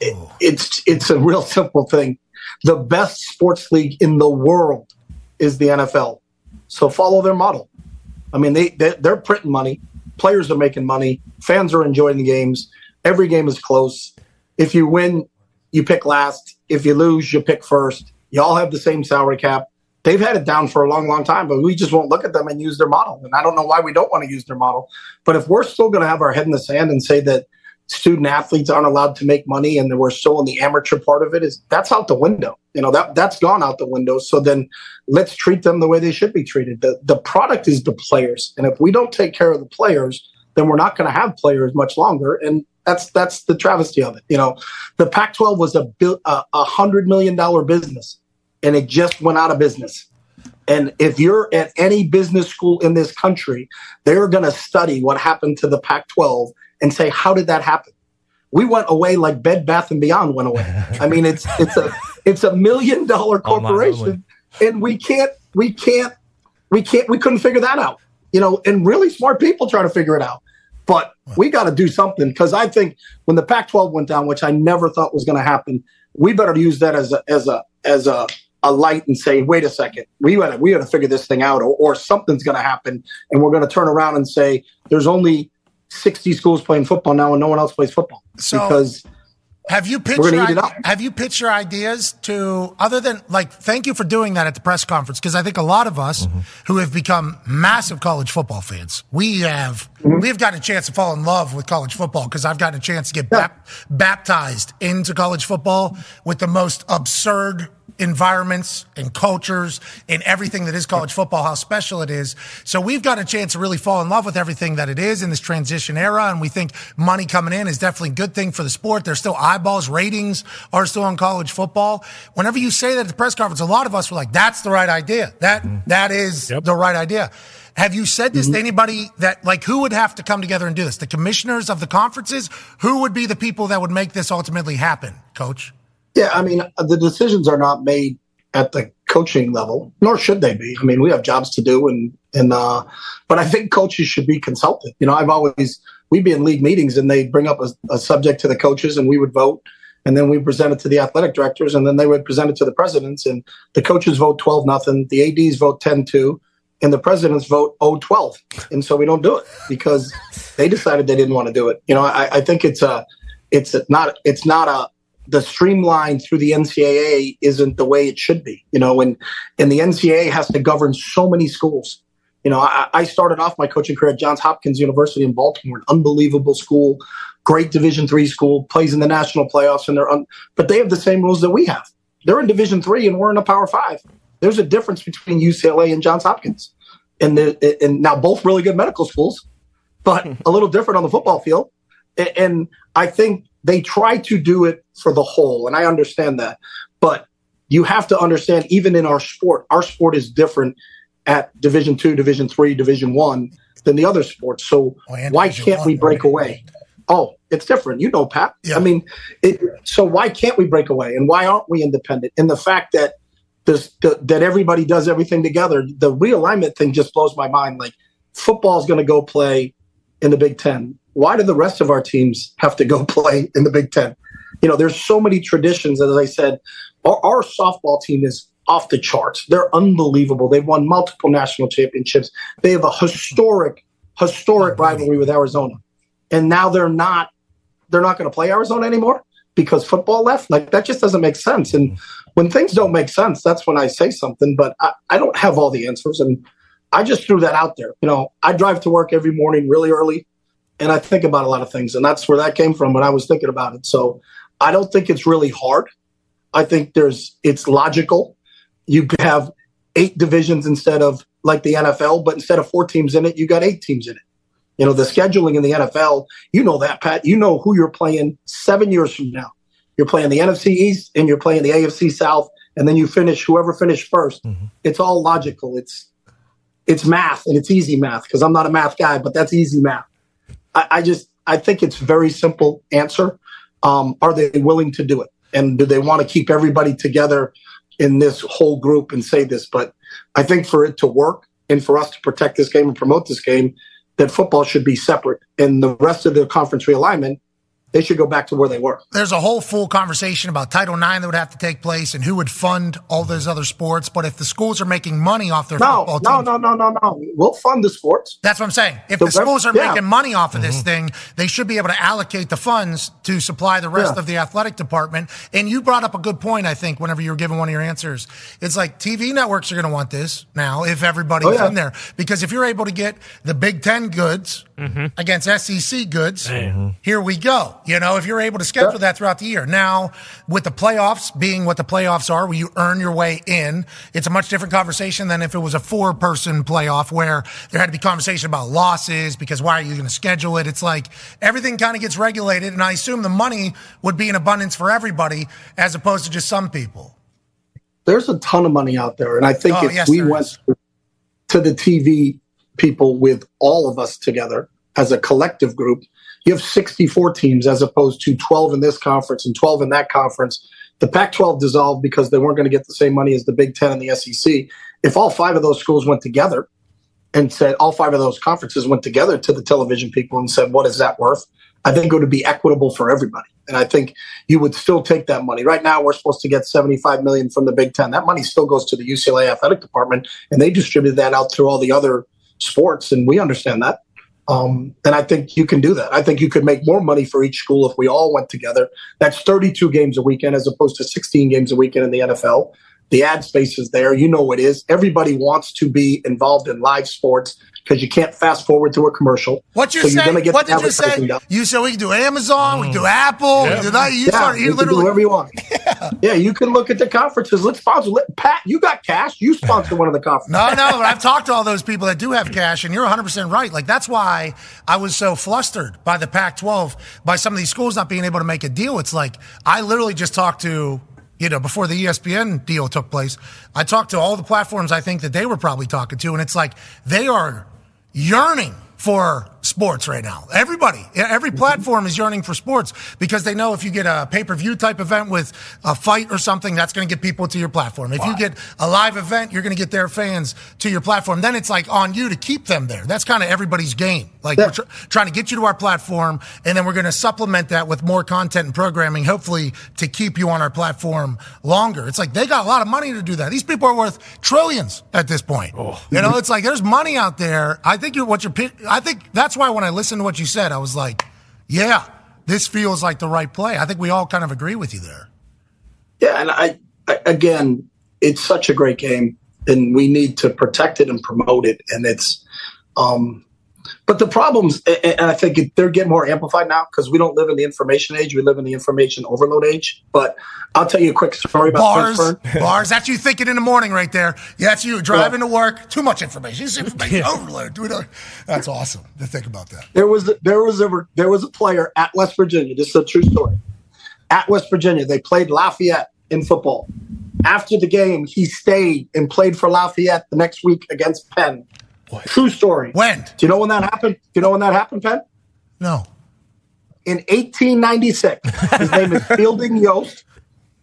S13: it, oh. it's it's a real simple thing. The best sports league in the world is the NFL. So follow their model. I mean, they, they they're printing money. Players are making money. Fans are enjoying the games. Every game is close. If you win, you pick last. If you lose, you pick first. You all have the same salary cap. They've had it down for a long, long time, but we just won't look at them and use their model. And I don't know why we don't want to use their model. But if we're still going to have our head in the sand and say that student athletes aren't allowed to make money and we're still in the amateur part of it, is that's out the window. You know that that's gone out the window. So then let's treat them the way they should be treated. The the product is the players, and if we don't take care of the players, then we're not going to have players much longer. And that's that's the travesty of it. You know, the Pac-12 was a a, hundred million dollar business, and it just went out of business. And if you're at any business school in this country, they're going to study what happened to the Pac-12 and say, how did that happen? We went away like Bed Bath and Beyond went away. I mean, it's it's a it's a million dollar corporation, and we can't we can't we can't we couldn't figure that out. You know, and really smart people try to figure it out. But we got to do something because I think when the Pac-12 went down, which I never thought was going to happen, we better use that as a as a as a a light and say, wait a second, we got to we got to figure this thing out, or, or something's going to happen, and we're going to turn around and say, there's only 60 schools playing football now, and no one else plays football
S1: So-
S13: because
S1: Have you pitched
S13: We're
S1: your,
S13: eat it up.
S1: have you pitched your ideas to other than like thank you for doing that at the press conference because I think a lot of us mm-hmm. who have become massive college football fans we have mm-hmm. we've gotten a chance to fall in love with college football because I've gotten a chance to get bap- baptized into college football with the most absurd environments and cultures and everything that is college football, how special it is. So we've got a chance to really fall in love with everything that it is in this transition era. And we think money coming in is definitely a good thing for the sport. There's still eyeballs, ratings are still on college football. Whenever you say that at the press conference, a lot of us were like, that's the right idea. That, mm-hmm. that is the right idea. Have you said this to mm-hmm. anybody that like who would have to come together and do this? The commissioners of the conferences? Who would be the people that would make this ultimately happen, coach?
S13: Yeah, I mean, the decisions are not made at the coaching level, nor should they be. I mean, we have jobs to do, and and uh, but I think coaches should be consulted. You know, I've always we'd be in league meetings and they'd bring up a, a subject to the coaches and we would vote. And then we present it to the athletic directors and then they would present it to the presidents and the coaches vote 12 nothing, the ADs vote 10 2 and the presidents vote 0 12. And so we don't do it because they decided they didn't want to do it. You know, I, I think it's a, it's not, it's not a, the streamline through the NCAA isn't the way it should be. You know, and, and the NCAA has to govern so many schools. You know, I, I started off my coaching career at Johns Hopkins University in Baltimore, an unbelievable school, great Division three school, plays in the national playoffs, and they're un, but they have the same rules that we have. They're in Division three, and we're in a Power Five. There's a difference between UCLA and Johns Hopkins, and the, and now both really good medical schools, but [laughs] a little different on the football field. And I think they try to do it for the whole, and I understand that, but you have to understand even in our sport, our sport is different at Division two, Division three, Division one than the other sports. So why can't we break away? Oh, it's different. You know, Pat. Yeah. I mean, it, so why can't we break away? And why aren't we independent? And the fact that this the, that everybody does everything together, the realignment thing just blows my mind. Like football is going to go play in the Big Ten. Why do the rest of our teams have to go [laughs] play in the Big Ten? You know, there's so many traditions. As I said, our, our softball team is off the charts. They're unbelievable. They've won multiple national championships. They have a historic, historic rivalry with Arizona. And now they're not they're not going to play Arizona anymore because football left. Like that just doesn't make sense. And when things don't make sense, that's when I say something. But I, I don't have all the answers. And I just threw that out there. You know, I drive to work every morning really early and I think about a lot of things. And that's where that came from when I was thinking about it. So I don't think it's really hard. I think there's it's logical you have eight divisions instead of like the NFL, but instead of four teams in it, you got eight teams in it. You know, the scheduling in the NFL, you know that, Pat. You know who you're playing seven years from now. You're playing the NFC East and you're playing the AFC South, and then you finish whoever finished 1st mm-hmm. It's all logical. It's it's math and it's easy math because I'm not a math guy, but that's easy math. I, I just I think it's very simple answer. Um, are they willing to do it? And do they want to keep everybody together in this whole group and say this, but I think for it to work and for us to protect this game and promote this game, that football should be separate. And the rest of the conference realignment they should go back to where they were.
S1: There's a whole full conversation about Title IX that would have to take place and who would fund all those other sports. But if the schools are making money off their
S13: no,
S1: football
S13: no,
S1: teams,
S13: no, no, no, no, we'll fund the sports.
S1: That's what I'm saying. If the, the schools are yeah. making money off of mm-hmm. this thing, they should be able to allocate the funds to supply the rest yeah. of the athletic department. And you brought up a good point, I think, whenever you were giving one of your answers. It's like TV networks are going to want this now if everybody's oh, yeah. in there. Because if you're able to get the Big Ten goods mm-hmm. against SEC goods, mm-hmm. here we go. You know, if you're able to schedule that throughout the year. Now, with the playoffs being what the playoffs are, where you earn your way in, it's a much different conversation than if it was a four person playoff where there had to be conversation about losses because why are you going to schedule it? It's like everything kind of gets regulated. And I assume the money would be in abundance for everybody as opposed to just some people.
S13: There's a ton of money out there. And I think oh, if yes, we went is. to the TV people with all of us together as a collective group, you have 64 teams as opposed to 12 in this conference and 12 in that conference. The Pac 12 dissolved because they weren't going to get the same money as the Big Ten and the SEC. If all five of those schools went together and said, all five of those conferences went together to the television people and said, what is that worth? I think it would be equitable for everybody. And I think you would still take that money. Right now, we're supposed to get 75 million from the Big Ten. That money still goes to the UCLA athletic department, and they distribute that out through all the other sports. And we understand that. Um, and I think you can do that. I think you could make more money for each school if we all went together. That's 32 games a weekend as opposed to 16 games a weekend in the NFL. The ad space is there. You know it is. Everybody wants to be involved in live sports because you can't fast forward to a commercial.
S1: What you so say? What did you say? Done. You said we can do Amazon, mm. we can do Apple, yeah. we can do that. You,
S13: yeah, start, you, you literally do whatever you want. [laughs] Yeah. yeah, you can look at the conferences. Let's sponsor. Let, Pat, you got cash. You sponsor one of the [laughs] conferences.
S1: no, no, but I've talked to all those people that do have cash, and you're 100 percent right. Like that's why I was so flustered by the Pac-12, by some of these schools not being able to make a deal. It's like I literally just talked to you know, before the ESPN deal took place, I talked to all the platforms I think that they were probably talking to, and it's like they are yearning for sports right now. Everybody, every mm-hmm. platform is yearning for sports because they know if you get a pay per view type event with a fight or something, that's going to get people to your platform. If you get a live event, you're going to get their fans to your platform. Then it's like on you to keep them there. That's kind of everybody's game. Like we're tr- trying to get you to our platform, and then we're going to supplement that with more content and programming, hopefully to keep you on our platform longer. It's like they got a lot of money to do that. These people are worth trillions at this point. Oh. You know, it's like there's money out there. I think you're what you're. I think that's why when I listened to what you said, I was like, yeah, this feels like the right play. I think we all kind of agree with you there.
S13: Yeah, and I, I again, it's such a great game, and we need to protect it and promote it. And it's, um, but the problems, and I think they're getting more amplified now because we don't live in the information age; we live in the information overload age. But I'll tell you a quick story about
S1: Bars,
S13: Pittsburgh. [laughs]
S1: bars. That's you thinking in the morning right there. Yeah, that's you driving to work. Too much information. This information overload. That's awesome to think about that.
S13: There was there was a there was a player at West Virginia. This is a true story. At West Virginia, they played Lafayette in football. After the game, he stayed and played for Lafayette the next week against Penn. True story.
S1: When?
S13: Do you know when that happened? Do you know when that happened, Penn?
S1: No.
S13: In 1896. His name is Fielding Yost.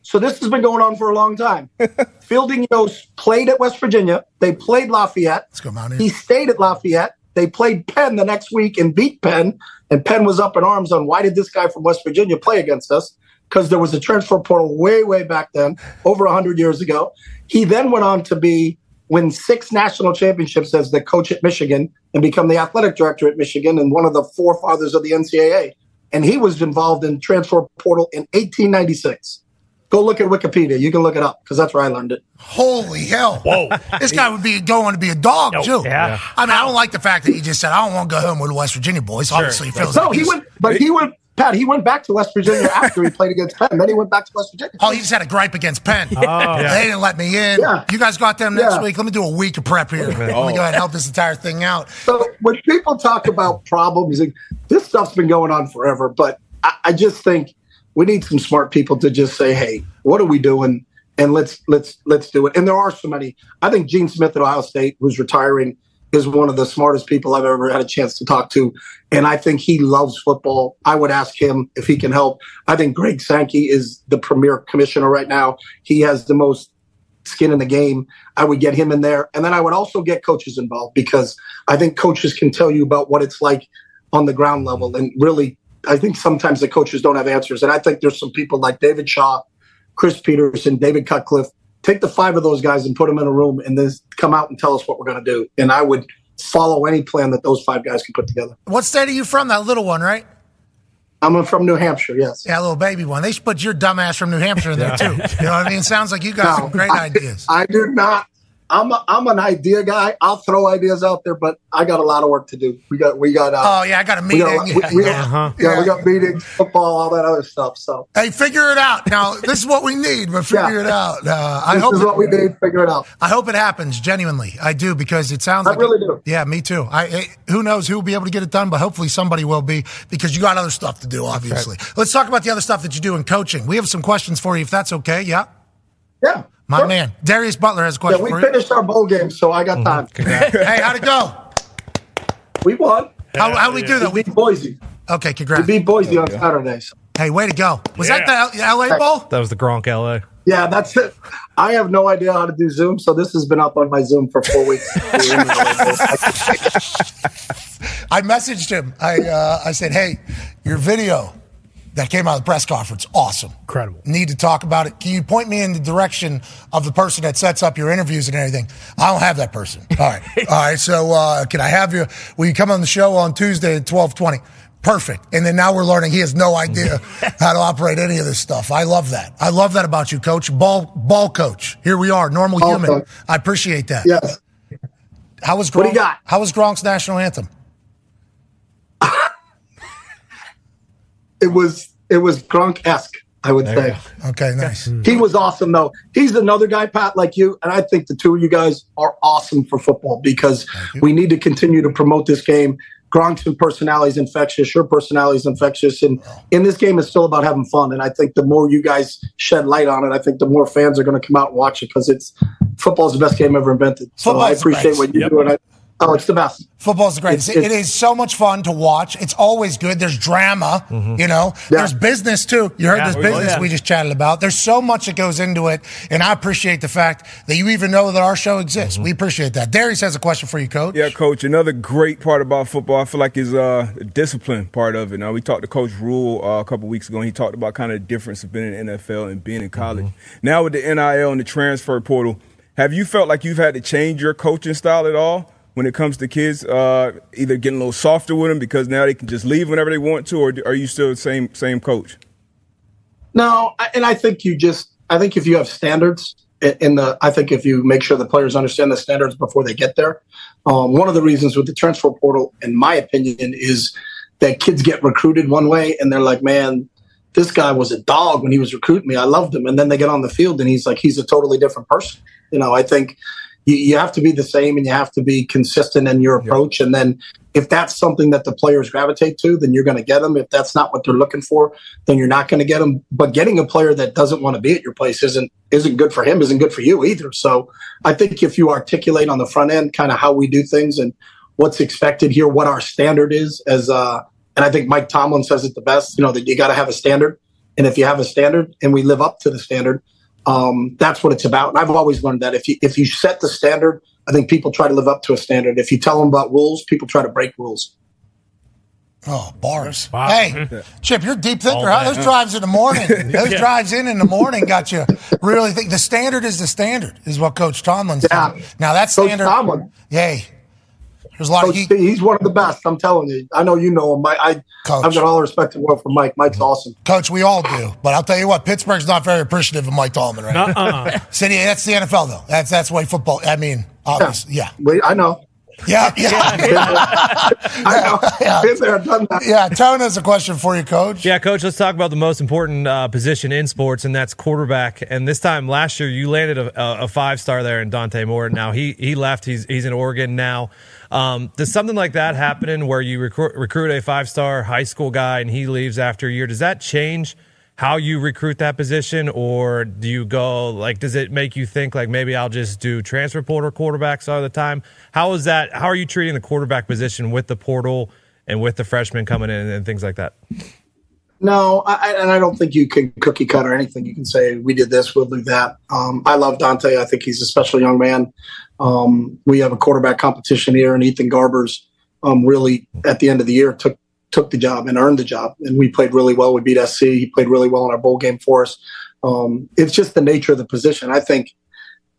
S13: So this has been going on for a long time. [laughs] Fielding Yost played at West Virginia. They played Lafayette.
S1: Let's go Mountaineers.
S13: He stayed at Lafayette. They played Penn the next week and beat Penn. And Penn was up in arms on why did this guy from West Virginia play against us? Because there was a transfer portal way, way back then, over 100 years ago. He then went on to be win six national championships as the coach at Michigan and become the athletic director at Michigan and one of the forefathers of the NCAA. And he was involved in transfer portal in 1896. Go look at Wikipedia. You can look it up because that's where I learned it.
S1: Holy hell! Whoa, this guy would be going to be a dog too.
S13: yeah.
S1: I mean, I don't like the fact that he just said I don't want to go home with the West Virginia boys. Obviously, he feels
S13: No,
S1: like
S13: he
S1: he's-
S13: went, but he went, Pat, he went back to West Virginia [laughs] after he played against Penn. Then he went back to West Virginia.
S1: Oh, he just had a gripe against Penn. Oh. [laughs]
S13: yeah.
S1: They didn't let me in.
S13: Yeah.
S1: You guys got them next
S13: Yeah.
S1: week. Let me do a week of prep here. Let me go ahead and oh. help this entire thing out.
S13: So when people talk about problems, like, this stuff's been going on forever. But I, I just think we need some smart people to just say, "Hey, what are we doing?" And let's let's let's do it. And there are so many. I think Gene Smith at Ohio State, who's retiring, is one of the smartest people I've ever had a chance to talk to. And I think he loves football. I would ask him if he can help. I think Greg Sankey is the premier commissioner right now. He has the most skin in the game. I would get him in there. And then I would also get coaches involved because I think coaches can tell you about what it's like on the ground level. And really, I think sometimes the coaches don't have answers. And I think there's some people like David Shaw, Chris Petersen, David Cutcliffe. Take the five of those guys and put them in a room and then come out and tell us what we're going to do. And I would follow any plan that those five guys can put together.
S1: What state are you from? That little one, right?
S13: I'm from New Hampshire, yes.
S1: Yeah, little baby one. They should put your dumbass from New Hampshire in there too. You know what I mean? Sounds like you got some great
S13: I-
S1: ideas.
S13: I do not. I'm a, I'm an idea guy. I'll throw ideas out there, but I got a lot of work to do. We got we got. Uh,
S1: Oh yeah, I got a
S13: we got,
S1: meeting.
S13: we, we [laughs] got-
S1: Uh-huh.
S13: yeah, we got meetings, football, all that other stuff. So
S1: Hey, figure it out. Now, this is what we need, but figure
S13: Yeah.
S1: it out. Uh, I
S13: this
S1: hope
S13: is
S1: it-
S13: what we need. Figure it out.
S1: I hope it happens. Genuinely, I do because it sounds.
S13: I
S1: like
S13: really do.
S1: Yeah, me too. I, I who knows who will be able to get it done, but hopefully somebody will be because you got other stuff to do. Obviously, let's talk about the other stuff that you do in coaching. We have some questions for you, if that's okay. Yeah,
S13: Yeah,
S1: my man, Darius Butler has a
S13: yeah. We
S1: for you.
S13: finished our bowl game, so I got time.
S1: hey, how'd it go?
S13: We won.
S1: How how we do that?
S13: We beat Boise.
S1: Okay,
S13: We
S1: congrats.
S13: beat Boise on Saturday. So.
S1: Hey, way to go! Was that the L- LA Bowl?
S3: That was the Gronk LA.
S13: Yeah, that's it. I have no idea how to do Zoom, so this has been up on my Zoom for four weeks. [laughs]
S1: I messaged him. I uh, I said, "Hey, your video that came out of the press conference, awesome,
S7: Incredible.
S1: Need to talk about it. Can you point me in the direction of the person that sets up your interviews and everything? I don't have that person. All right, [laughs] all right. So uh, can I have you? Will you come on the show on Tuesday at twelve twenty? Perfect. And then now we're learning he has no idea [laughs] how to operate any of this stuff. I love that. I love that about you, Coach. Ball ball coach. Here we are, normal
S13: Ball
S1: human.
S13: coach.
S1: I appreciate that.
S13: yes.
S1: How was Gronk?
S13: What do you got?
S1: How was Gronk's national anthem?
S13: It was it was Gronk esque, I would say.
S1: Okay, nice.
S13: He was awesome though. He's another guy, Pat, like you, and I think the two of you guys are awesome for football because we need to continue to promote this game. Gronk's personality is infectious. Your personality is infectious, and in this game, it's still about having fun. And I think the more you guys shed light on it, I think the more fans are going to come out and watch it because it's football's the best game ever invented. So I
S1: Football's the
S13: appreciate what you
S7: Yep.
S13: do, and I, Oh, it's the best.
S1: Football's the greatest.
S13: It's-
S1: it is so much fun to watch. It's always good. There's drama, you know. There's business too. You heard
S13: Yeah.
S1: this
S13: Oh,
S1: business
S13: yeah.
S1: we just chatted about. There's so much that goes into it, and I appreciate the fact that you even know that our show exists. We appreciate that. Darius has a question for you, Coach.
S6: Yeah, coach. Another great part about football, I feel like, is uh, the discipline part of it. Now, we talked to Coach Rhule uh, a couple weeks ago, and he talked about kind of the difference of being in the NFL and being in college. Now, with the NIL and the transfer portal, have you felt like you've had to change your coaching style at all when it comes to kids? Uh, either getting a little softer with them because now they can just leave whenever they want to, or are you still the same same coach?
S13: No, and I think you just, I think if you have standards in the, I think if you make sure the players understand the standards before they get there. Um, one of the reasons with the transfer portal, in my opinion, is that kids get recruited one way and they're like, man, this guy was a dog when he was recruiting me. I loved him. And then they get on the field and he's like, he's a totally different person. You know, I think you, you have to be the same and you have to be consistent in your approach. And then if that's something that the players gravitate to, then you're going to get them. If that's not what they're looking for, then you're not going to get them. But getting a player that doesn't want to be at your place isn't isn't good for him, isn't good for you either. So I think if you articulate on the front end kind of how we do things and what's expected here, what our standard is, as uh, and I think Mike Tomlin says it the best. You know that you got to have a standard, and if you have a standard and we live up to the standard, um, that's what it's about. And I've always learned that if you if you set the standard, I think people try to live up to a standard. If you tell them about rules, people try to break rules.
S1: Oh, bars. Hey, Chip, you're a deep thinker.
S13: All
S1: Huh? Those drives in the morning, [laughs] those
S13: Yeah.
S1: drives in in the morning got you really think the standard is the standard, is what Coach Tomlin said.
S13: Yeah.
S1: Now that
S13: Coach
S1: standard,
S13: Tomlin.
S1: yay. There's a lot
S13: Coach
S1: of
S13: T, he's one of the best. I'm telling you. I know you know him. I, I I've got all the respect in the world for Mike. Mike's awesome.
S1: Coach, we all do. But I'll tell you what, Pittsburgh's not very appreciative of Mike Tomlin right now.
S13: Nuh-uh. [laughs]
S1: City, that's the NFL though. That's that's the way football. I mean, obviously, yeah.
S13: Wait, I know.
S1: Yeah, [laughs] yeah.
S13: I know. [laughs] Been there, done that.
S1: Yeah, Tone has a question for you, Coach.
S3: Yeah, coach, let's talk about the most important uh, position in sports, and that's quarterback. And this time last year, you landed a, a, a five star there in Dante Moore. Now he he left. He's he's in Oregon now. Um, does something like that happen where you recruit, recruit a five star high school guy and he leaves after a year? Does that change how you recruit that position, or do you go like? Does it make you think like maybe I'll just do transfer portal quarterbacks all the time? How is that? How are you treating the quarterback position with the portal and with the freshmen coming in and things like that?
S13: No, I, and I don't think you can cookie cut or anything. You can say we did this, we'll do that. Um, I love Dante. I think he's a special young man. Um, we have a quarterback competition here, and Ethan Garbers um, really at the end of the year took took the job and earned the job, and we played really well. We beat SC. He played really well in our bowl game for us. Um, it's just the nature of the position. I think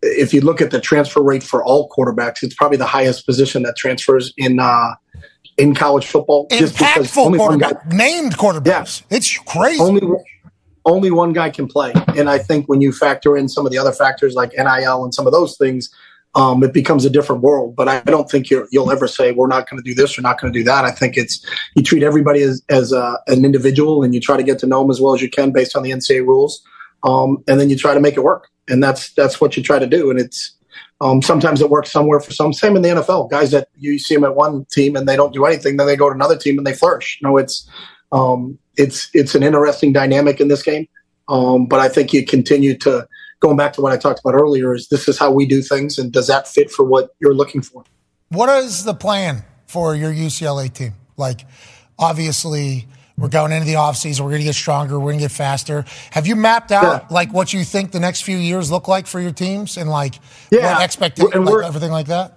S13: if you look at the transfer rate for all quarterbacks, it's probably the highest position that transfers in uh, in college football. just because
S1: Impactful
S13: one guy-
S1: quarterback, named quarterbacks. It's crazy.
S13: only only one guy can play, and I think when you factor in some of the other factors like NIL and some of those things, um, it becomes a different world. But I don't think you're, you'll ever say we're not going to do this or not going to do that. I think it's you treat everybody as as a, an individual, and you try to get to know them as well as you can based on the NCAA rules, um, and then you try to make it work, and that's that's what you try to do, and it's. Um, sometimes it works somewhere for some. Same in the NFL. Guys that you see them at one team and they don't do anything, then they go to another team and they flourish. You know, it's um, it's it's an interesting dynamic in this game. Um, but I think you continue to going back to what I talked about earlier is this is how we do things, and does that fit for what you're looking for?
S1: What is the plan for your UCLA team? Like, obviously, we're going into the offseason. We're going to get stronger. We're going to get faster. Have you mapped out like what you think the next few years look like for your teams and like
S13: Yeah.
S1: what expectations,
S13: And
S1: like,
S13: we're-
S1: everything like that?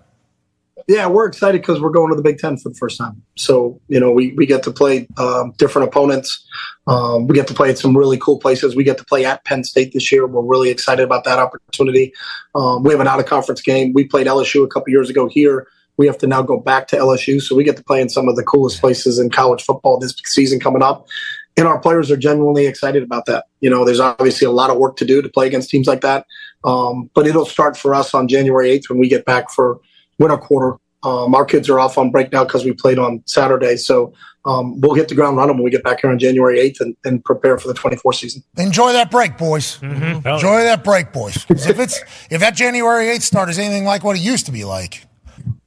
S13: Yeah, we're excited because we're going to the Big Ten for the first time. So you know, we we get to play um, different opponents. Um, we get to play at some really cool places. We get to play at Penn State this year. We're really excited about that opportunity. Um, we have an out of conference game. We played LSU a couple years ago here. We have to now go back to LSU, so we get to play in some of the coolest places in college football this season coming up. And our players are genuinely excited about that. You know, there's obviously a lot of work to do to play against teams like that, um, but it'll start for us on January 8th when we get back for winter quarter. Um, our kids are off on break now because we played on Saturday. So um, we'll hit the ground running when we get back here on January 8th and, and prepare for the 24 season.
S1: Enjoy that break, boys. Enjoy that break, boys. if it's if that January 8th start is anything like what it used to be like,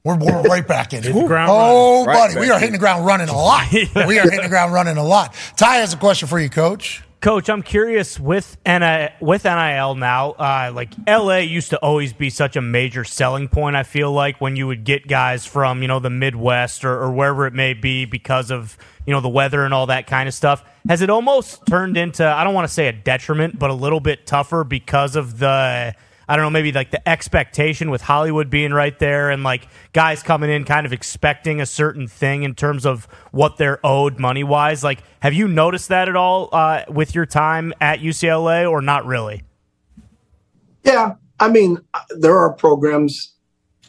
S1: we're, we're [laughs] right back in. it.
S14: Hit ground
S1: oh,
S14: running. Right
S1: buddy, we are hitting the ground running a [laughs] lot. we are hitting the ground running a lot. Ty has a question for you, Coach.
S4: Coach, I'm curious with NI, with NIL now. Uh, like LA used to always be such a major selling point. I feel like when you would get guys from you know the Midwest or, or wherever it may be because of you know the weather and all that kind of stuff. Has it almost turned into I don't want to say a detriment, but a little bit tougher because of the I don't know, maybe like the expectation with Hollywood being right there and like guys coming in kind of expecting a certain thing in terms of what they're owed money wise. Like, have you noticed that at all uh, with your time at UCLA or not really?
S13: Yeah, I mean, there are programs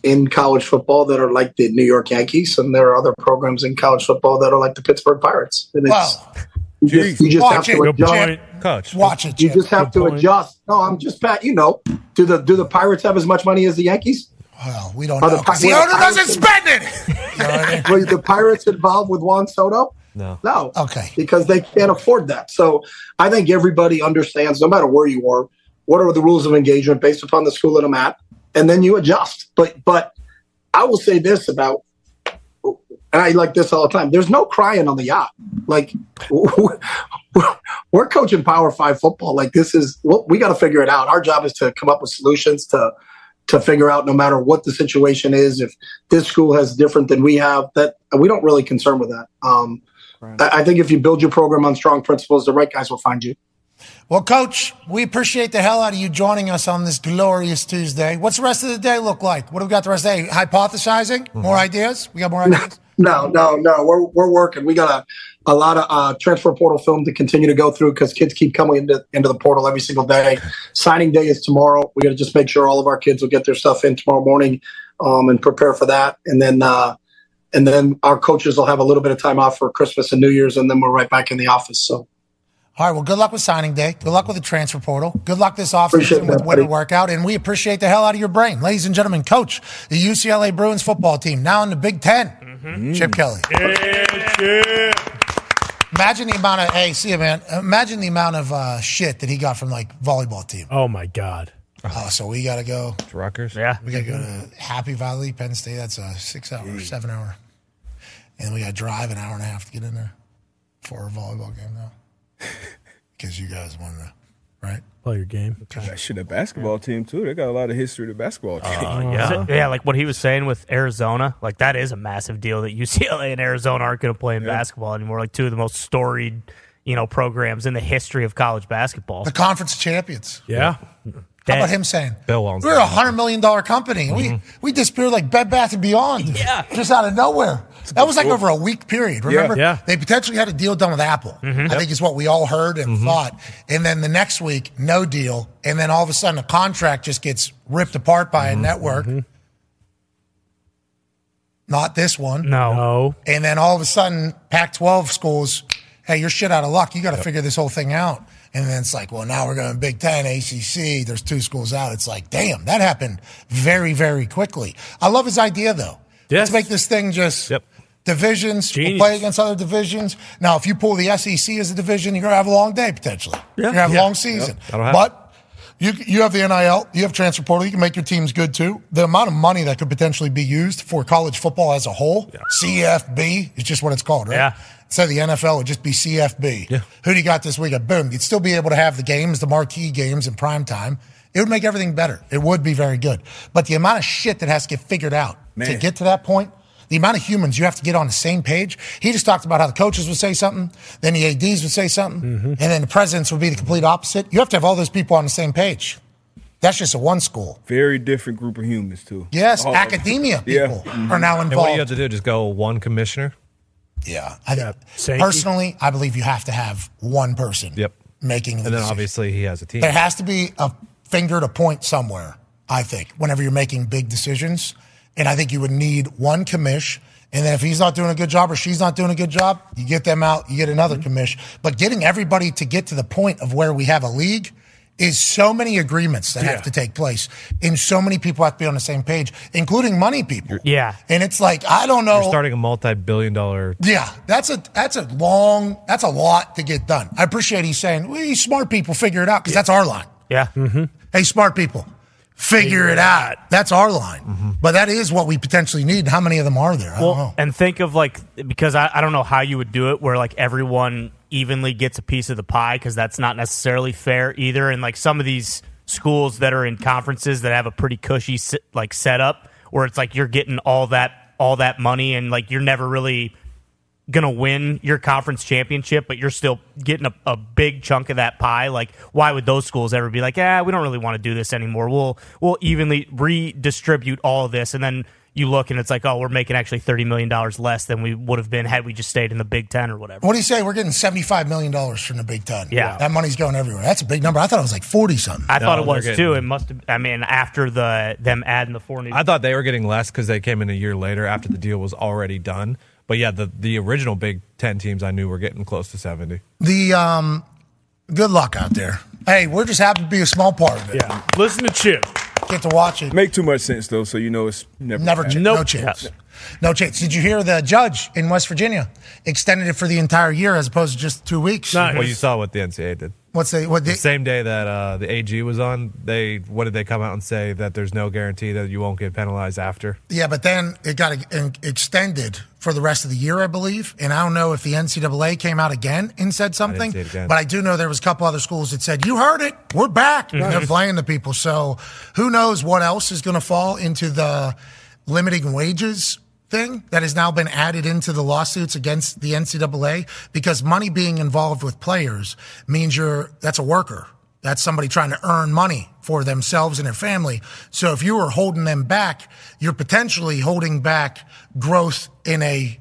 S13: in college football that are like the New York Yankees, and there are other programs in college football that are like the Pittsburgh Pirates. And it's,
S1: Well,
S13: you just, you just have
S1: watch
S13: to adjust.
S3: Coach.
S1: Watch it,
S13: You
S1: Chip.
S13: just have to adjust. No, I'm just Pat. You know, do the do the Pirates have as much money as the Yankees?
S1: Well, we don't
S13: Are the
S1: know 'cause
S13: Pi-
S1: the
S13: were
S1: owner
S13: the
S1: doesn't spend it. [laughs] You know what I mean?
S13: Were the Pirates involved with Juan Soto?
S3: No.
S13: No.
S1: Okay.
S13: Because they can't afford that. So I think everybody understands, no matter where you are, what are the rules of engagement based upon the school that I'm at, and then you adjust. But but I will say this about, and I like this all the time. There's no crying on the yacht. Like [laughs] we're coaching Power Five football. Like this is well, we got to figure it out. Our job is to come up with solutions to to figure out no matter what the situation is. If this school has different than we have, that we don't really concern with that. Um, I, I think if you build your program on strong principles, the right guys will find you.
S1: Well, Coach, we appreciate the hell out of you joining us on this glorious Tuesday. What's the rest of the day look like? What do we got the rest of the day? Hypothesizing? More ideas? We got more ideas? [laughs]
S13: No, no, no. We're we're working. We got a, a lot of uh, transfer portal film to continue to go through because kids keep coming into into the portal every single day. Signing day is tomorrow. We got to just make sure all of our kids will get their stuff in tomorrow morning um, and prepare for that. And then uh, and then our coaches will have a little bit of time off for Christmas and New Year's, and then we're right back in the office. So
S1: All right. Well, good luck with signing day. Good luck with the transfer portal. Good luck this offseason with winter workout. And we appreciate the hell out of your brain. Ladies and gentlemen, coach, the UCLA Bruins football team now in the Big 10 Chip Kelly. Imagine the amount of, hey, see you, man. Imagine the amount of uh, shit that he got from like volleyball team.
S7: Oh my God.
S1: Oh, so we got to go.
S3: Rutgers.
S4: Yeah.
S1: We got to go to Happy Valley, Penn State. That's a six hour, seven hour. And we got to drive an hour and a half to get in there for a volleyball game now. Because [laughs] you guys wanted to, right?
S7: Play your game.
S6: That shit, a basketball team too. They got a lot of history to basketball team.
S4: Uh, yeah, yeah, like what he was saying with Arizona, like that is a massive deal that UCLA and Arizona aren't going to play in basketball anymore. Like two of the most storied, you know, programs in the history of college basketball.
S1: The conference champions.
S7: Yeah.
S1: How about him saying,
S3: Bill owns
S1: We're a
S3: that.
S1: hundred million dollar company. We we disappeared like Bed Bath and Beyond. [laughs]
S4: Yeah.
S1: Just out of nowhere. That was like over a week period. Remember?
S7: Yeah.
S1: They potentially had a deal done with Apple. Mm-hmm. I think is what we all heard and mm-hmm. thought. And then the next week, no deal. And then all of a sudden a contract just gets ripped apart by a mm-hmm. network. Not this one.
S4: No.
S7: No.
S1: And then all of a sudden, Pac 12 schools, hey, you're shit out of luck. You got to figure this whole thing out. And then it's like, well, now we're going Big Ten, ACC. There's two schools out. It's like, damn, that happened very, very quickly. I love his idea, though.
S7: Yes.
S1: Let's make this thing just
S3: Yep.
S1: Divisions. We'll
S7: Genius.
S1: play against other divisions. Now, if you pull the SEC as a division, you're going to have a long day potentially. You're going to have a long season.
S3: That'll.
S1: But you, you have the NIL, you have transfer portal, you can make your teams good too. The amount of money that could potentially be used for college football as a whole, CFB is just what it's called, right?
S4: Yeah.
S1: Instead of the NFL, would just be CFB.
S3: Yeah.
S1: Who do you got this week? Boom. You'd still be able to have the games, the marquee games in prime time. It would make everything better. It would be very good. But the amount of shit that has to get figured out to get to that point, the amount of humans you have to get on the same page. He just talked about how the coaches would say something, then the ADs would say something, and then the presidents would be the complete opposite. You have to have all those people on the same page. That's just a one school.
S6: Very different group of humans too.
S1: Yes,
S6: All-
S1: academia [laughs]
S6: Yeah.
S1: people
S6: Mhm.
S1: are now involved.
S3: And what you have to do, just go one commissioner.
S1: Yeah, I,
S7: Yeah,
S1: personally, I believe you have to have one person.
S3: Yep.
S1: making the
S3: And then
S1: decision.
S3: obviously he has a team.
S1: There has to be a finger to point somewhere, I think, whenever you're making big decisions. And I think you would need one commish. And then if he's not doing a good job or she's not doing a good job, you get them out, you get another mm-hmm. commish. But getting everybody to get to the point of where we have a league is so many agreements that
S7: Yeah.
S1: have to take place. And so many people have to be on the same page, including money people.
S4: Yeah.
S1: And it's like, I don't know.
S3: You're starting a multi-billion dollar.
S1: Yeah, that's a that's a long that's a lot to get done. I appreciate he's saying, "We smart people figure it out" because that's our line.
S4: Yeah. Mm-hmm.
S1: Hey, smart people, figure it out. That's our line. Mm-hmm. But that is what we potentially need. How many of them are there? I don't know.
S4: Well, and think of like because I, I don't know how you would do it where like everyone evenly gets a piece of the pie because that's not necessarily fair either. And like some of these schools that are in conferences that have a pretty cushy like setup where it's like you're getting all that all that money and like you're never really gonna win your conference championship, but you're still getting a, a big chunk of that pie. Like, why would those schools ever be like, yeah, we don't really want to do this anymore. We'll we'll evenly redistribute all of this, and then you look and it's like, oh, we're making actually thirty million dollars less than we would have been had we just stayed in the Big Ten or whatever.
S1: What do you say? We're getting $75 million from the Big Ten.
S4: Yeah.
S1: That money's going everywhere. That's a big number. I thought it was like 40 something.
S4: I thought it was
S3: getting-
S4: too. It must have. I mean, after the them adding the four new.
S3: I thought they were getting less because they came in a year later after the deal was already done. But yeah, the the original Big Ten teams I knew were getting close to seventy.
S1: The um, good luck out there. Hey, we're just happy to be a small part of it.
S7: Yeah. Listen to Chip.
S1: Get to watch it.
S6: Make too much sense though, so you know it's never
S1: Never,
S6: happening.
S1: ch- no chance. No chance. Did you hear the judge in West Virginia extended it for the entire year as opposed to just two weeks?
S3: Well, you saw what the NCAA did.
S1: What's the what?
S3: The
S1: The,
S3: same day that uh, the AG was on, they what did they come out and say that there's no guarantee that you won't get penalized after?
S1: yeah, but then it got extended for the rest of the year, I believe. And I don't know if the NCAA came out again and said something.
S3: see it again.
S1: But I do know there was a couple other schools that said, "You heard it, we're back." And they're playing the people. So who knows what else is going to fall into the limiting wages thing that has now been added into the lawsuits against the NCAA because money being involved with players means you're that's a worker. That's somebody trying to earn money for themselves and their family. So if you are holding them back, you're potentially holding back growth in a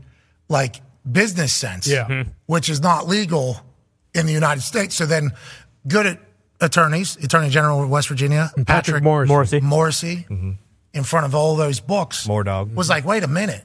S1: like business sense,
S7: Yeah. Mhm.
S1: which is not legal in the United States. So then good at attorneys, Attorney General of West Virginia,
S7: Patrick Morrisey.
S4: Morrisey.
S1: Morrisey in front of all those books
S3: More dog.
S1: was like, wait a minute.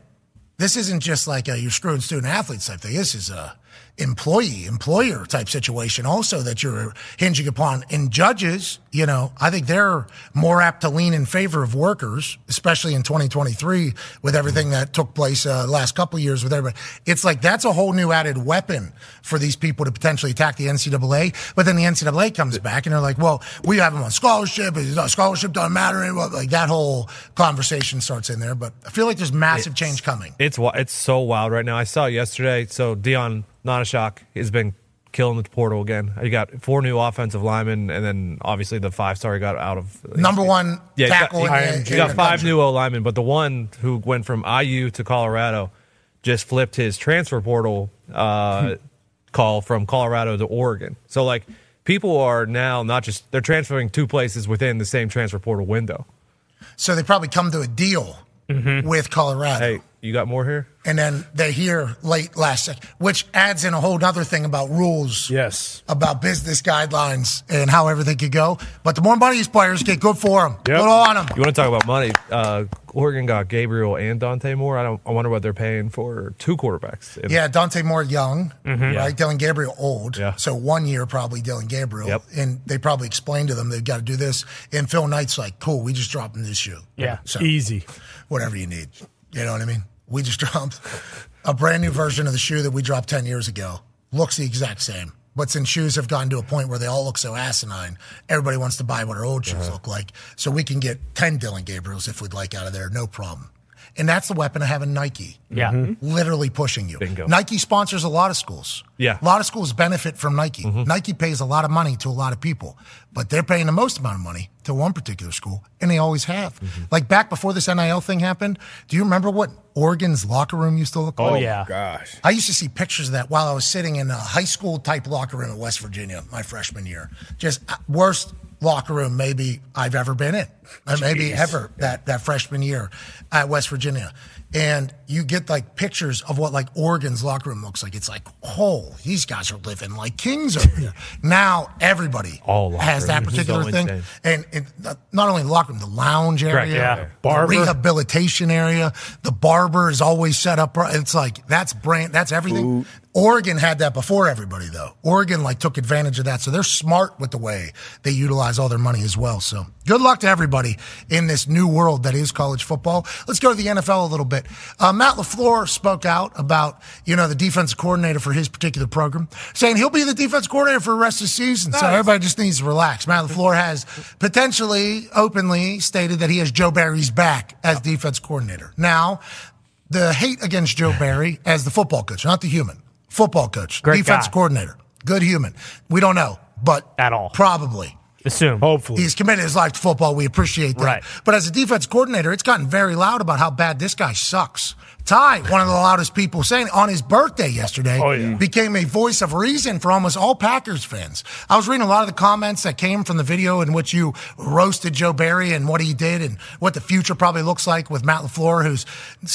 S1: This isn't just like a you're screwing student athletes type thing. This is a employee, employer type situation also that you're hinging upon. And judges, you know, I think they're more apt to lean in favor of workers, especially in 2023 with everything that took place uh, last couple of years with everybody. It's like that's a whole new added weapon for these people to potentially attack the NCAA. But then the NCAA comes back and they're like, well, we have them on scholarship. Scholarship doesn't matter. anymore. Like that whole conversation starts in there. But I feel like there's massive change coming.
S3: It's it's so wild right now. I saw yesterday. So Dion Nanashak has been killing the portal again. You got four new offensive linemen, and then obviously the five star he got out of
S1: Number one
S3: Yeah,
S1: tackle
S3: you got,
S1: in the-
S3: you got five
S1: country.
S3: new O linemen, but the one who went from IU to Colorado just flipped his transfer portal uh, call from Colorado to Oregon. So like people are now not just they're transferring two places within the same transfer portal window.
S1: So they probably come to a deal with Colorado.
S3: Hey, you got more here?
S1: and then they hear late last second, which adds in a whole other thing about rules.
S7: Yes.
S1: About business guidelines and how everything could go. But the more money these players get, good for them. Good on them.
S3: You want to talk about money? Uh, Oregon got Gabriel and Dante Moore. I don't. I wonder what they're paying for two quarterbacks. And-
S1: Yeah, Dante Moore young,
S3: Mhm.
S1: right? Dillon Gabriel old.
S3: Yeah.
S1: So one year probably Dillon Gabriel.
S3: Yep.
S1: And they probably explained to them they've got to do this. And Phil Knight's like, cool, we just dropped him this shoe.
S7: Yeah.
S1: So
S7: Easy.
S1: whatever you need. You know what I mean? We just [laughs] dropped a brand new version of the shoe that we dropped 10 years ago. Looks the exact same. But since shoes have gotten to a point where they all look so asinine, everybody wants to buy what our old shoes uh-huh. look like. So we can get 10 Dillon Gabriels if we'd like out of there, no problem. And that's the weapon of having Nike.
S4: Yeah. Mhm.
S1: Literally pushing you.
S3: Bingo.
S1: Nike sponsors a lot of schools.
S3: Yeah.
S1: A lot of schools benefit from Nike. Nike pays a lot of money to a lot of people, but they're paying the most amount of money to one particular school, and they always have. Like back before this NIL thing happened, do you remember what Oregon's locker room used to look like?
S4: Oh, yeah.
S6: Gosh.
S1: I used to see pictures of that while I was sitting in a high school type locker room at West Virginia my freshman year. Just uh, worst locker room maybe I've ever been in, maybe ever that that freshman year at West Virginia. And you get like pictures of what like Oregon's locker room looks like. It's like, oh, these guys are living like kings over here. [laughs] now everybody
S3: All
S1: has that particular thing,
S3: insane.
S1: and it, not only the locker room, the lounge area,
S3: Correct, yeah.
S1: the
S7: Barber.
S1: rehabilitation area, the barber is always set up. right. It's like that's brand, that's everything. Oregon had that before everybody, though. Oregon like took advantage of that, so they're smart with the way they utilize all their money as well. So good luck to everybody in this new world that is college football. Let's go to the NFL a little bit. Uh, Matt LaFleur spoke out about you know the defensive coordinator for his particular program, saying he'll be the defense coordinator for the rest of the season. So everybody just needs to relax. Matt LaFleur has potentially openly stated that he has Joe Barry's back as defense coordinator. Now, the hate against Joe Barry as the football coach, not the human football coach,
S4: Great
S1: defense
S4: guy.
S1: coordinator, good human. We don't know, but
S4: At all.
S1: probably.
S4: Assume.
S7: Hopefully.
S1: He's committed his life to football. We appreciate that.
S4: Right.
S1: But as a defense coordinator, it's gotten very loud about how bad this guy sucks. Ty, one of the loudest people saying it on his birthday yesterday,
S7: Oh, yeah.
S1: became a voice of reason for almost all Packers fans. I was reading a lot of the comments that came from the video in which you roasted Joe Barry and what he did and what the future probably looks like with Matt LaFleur, who's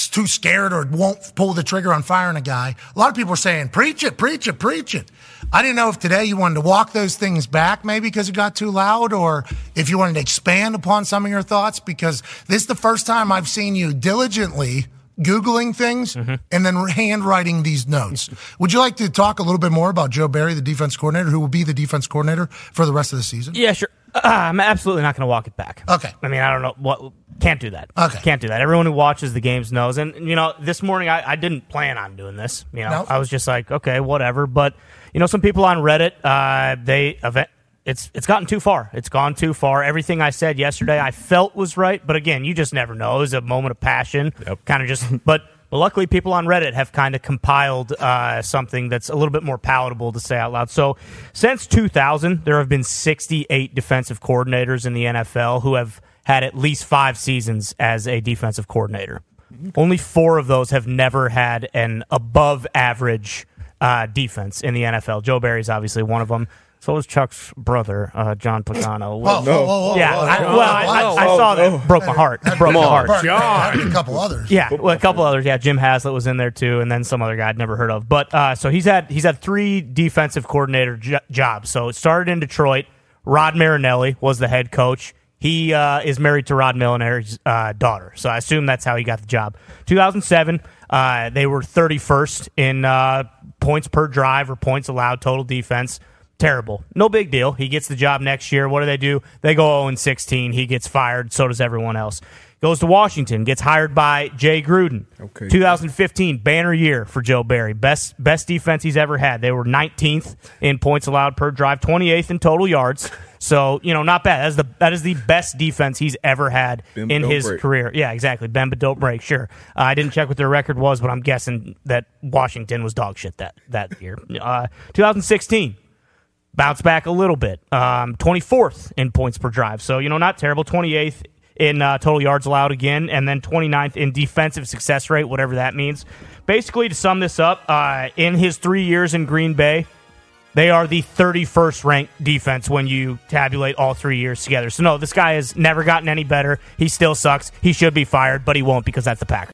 S1: too scared or won't pull the trigger on firing a guy. A lot of people are saying, preach it, preach it, preach it. I didn't know if today you wanted to walk those things back maybe because it got too loud or if you wanted to expand upon some of your thoughts because this is the first time I've seen you diligently Googling things and then handwriting these notes. [laughs] Would you like to talk a little bit more about Joe Barry, the defense coordinator, who will be the defense coordinator for the rest of the season?
S4: Yeah, sure. Uh, I'm absolutely not going to walk it back.
S1: Okay.
S4: I mean, I don't know what. Can't do that.
S1: Okay.
S4: Can't do that. Everyone who watches the games knows. And you know, this morning I, I didn't plan on doing this. You know,
S1: No.
S4: I was just like, okay, whatever. But you know, some people on Reddit, uh, they event. It's it's gotten too far. It's gone too far. Everything I said yesterday, I felt was right, but again, you just never know. It was a moment of passion, kind of just. [laughs] But but luckily, people on Reddit have kind of compiled uh, something that's a little bit more palatable to say out loud. So, since 2000, there have been 68 defensive coordinators in the NFL who have had at least five seasons as a defensive coordinator. Only four of those have never had an above average uh, defense in the NFL. Joe Barry's obviously one of them. So was Chuck's brother, uh, John Pagano.
S1: Whoa, whoa, whoa, whoa,
S4: yeah, I, well, I, I, I saw
S6: whoa.
S4: that. Broke my heart. Broke my heart.
S1: Bert, and a couple others.
S4: Yeah, well, a couple others. Yeah, Jim Haslett was in there too, and then some other guy I'd never heard of. But uh, so he's had he's had three defensive coordinator jo- jobs. So it started in Detroit. Rod Marinelli was the head coach. He uh, is married to Rod Marinelli's uh, daughter, so I assume that's how he got the job. 2007, uh, they were 31st in uh, points per drive or points allowed total defense. Terrible. No big deal. He gets the job next year. What do they do? They go 0 16. He gets fired. So does everyone else. Goes to Washington. Gets hired by Jay Gruden.
S6: Okay.
S4: 2015 banner year for Joe Barry. Best best defense he's ever had. They were 19th in points allowed per drive, 28th in total yards. So you know, not bad. That is the that is the best defense he's ever had in his
S6: break.
S4: career. Yeah, exactly. Bend but don't break. Sure. Uh, I didn't check what their record was, but I'm guessing that Washington was dog shit that that year. Uh, 2016 bounce back a little bit. Um, 24th in points per drive. So, you know, not terrible. 28th in uh, total yards allowed again, and then 29th in defensive success rate, whatever that means. Basically, to sum this up, uh, in his three years in Green Bay, they are the 31st ranked defense when you tabulate all three years together. So, no, this guy has never gotten any better. He still sucks. He should be fired, but he won't because that's the Packers.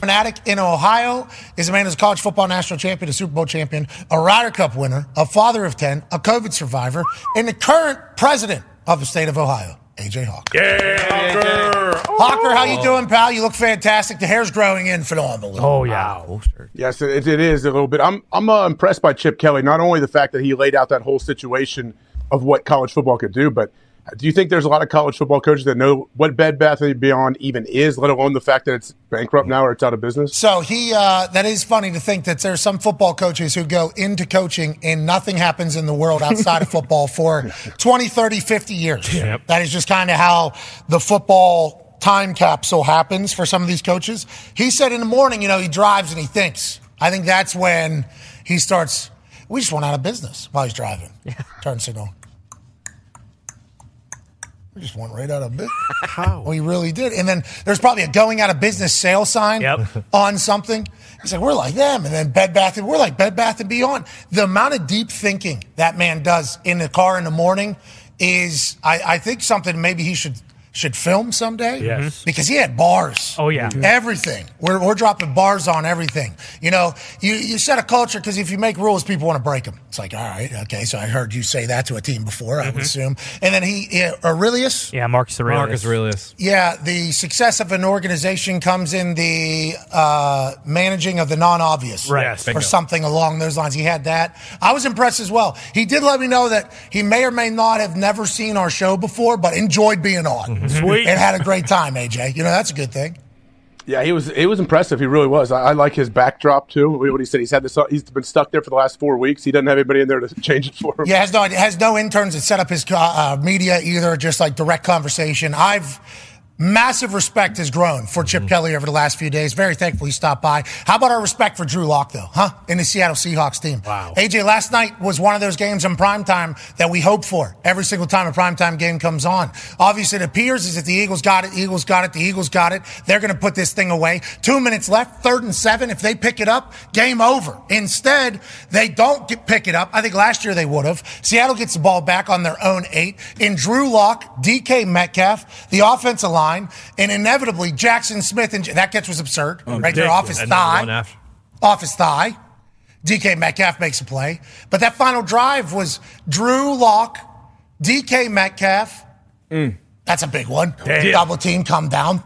S1: Fanatic in Ohio is a man who's a college football national champion, a Super Bowl champion, a Ryder Cup winner, a father of 10, a COVID survivor, and the current president of the state of Ohio, AJ Hawk.
S7: Yeah,
S1: Hawker, how you doing, pal? You look fantastic. The hair's growing in phenomenally.
S4: Oh, yeah.
S15: Yes, it, it is a little bit. I'm I'm uh, impressed by Chip Kelly. Not only the fact that he laid out that whole situation of what college football could do, but do you think there's a lot of college football coaches that know what Bed Bath and Beyond even is, let alone the fact that it's bankrupt now or it's out of business?
S1: So he, uh, that is funny to think that there's some football coaches who go into coaching and nothing happens in the world outside of football [laughs] for 20, 30, 50 years.
S3: Yep.
S1: That is just kind of how the football time capsule happens for some of these coaches. He said in the morning, you know, he drives and he thinks. I think that's when he starts. We just went out of business while he's driving. Turn signal. We just went right out of business. How? We really did. And then there's probably a going out of business sale sign [laughs] on something. He's like, we're like them. And then Bed Bath, and we're like Bed Bath and Beyond. The amount of deep thinking that man does in the car in the morning is, I, I think, something maybe he should should film someday.
S4: Yes. Mm-hmm.
S1: Because he had bars.
S4: Oh, yeah. Mm-hmm.
S1: Everything. We're, we're dropping bars on everything. You know, you, you set a culture because if you make rules, people want to break them. It's like, all right, okay, so I heard you say that to a team before, I would mm-hmm. assume. And then he, yeah, Aurelius.
S4: Yeah, Marcus Aurelius.
S3: Marcus Aurelius.
S1: Yeah, the success of an organization comes in the uh, managing of the non-obvious,
S4: Right. Yes,
S1: or something along those lines. He had that. I was impressed as well. He did let me know that he may or may not have never seen our show before, but enjoyed being on.
S15: Sweet.
S1: and had a great time. AJ, you know that's a good thing.
S15: Yeah, he was. It was impressive. He really was. I, I like his backdrop too. What he said. He's had this. He's been stuck there for the last four weeks. He doesn't have anybody in there to [laughs] change it for him.
S1: Yeah, has no has no interns that set up his uh, uh, media either. Just like direct conversation. I've massive respect has grown for Chip mm-hmm. Kelly over the last few days. Very thankful he stopped by. How about our respect for Drew Lock though, huh? In the Seattle Seahawks team. Wow. AJ, last night was one of those games in prime time that we hope for every single time a primetime game comes on. Obviously, it appears as if the Eagles got it, Eagles got it, the Eagles got it. They're going to put this thing away. Two minutes left, third and seven. If they pick it up, game over. Instead, they don't get, pick it up. I think last year they would have. Seattle gets the ball back on their own eight. In Drew Lock, DK Metcalf, the offensive line, and inevitably Jackson Smith and that catch was absurd. Oh, right there off his
S3: And then one
S1: thigh. Off his thigh. DK Metcalf makes a play. But that final drive was Drew Lock, DK Metcalf. Mm. That's a big one.
S6: Damn.
S1: Double team come down.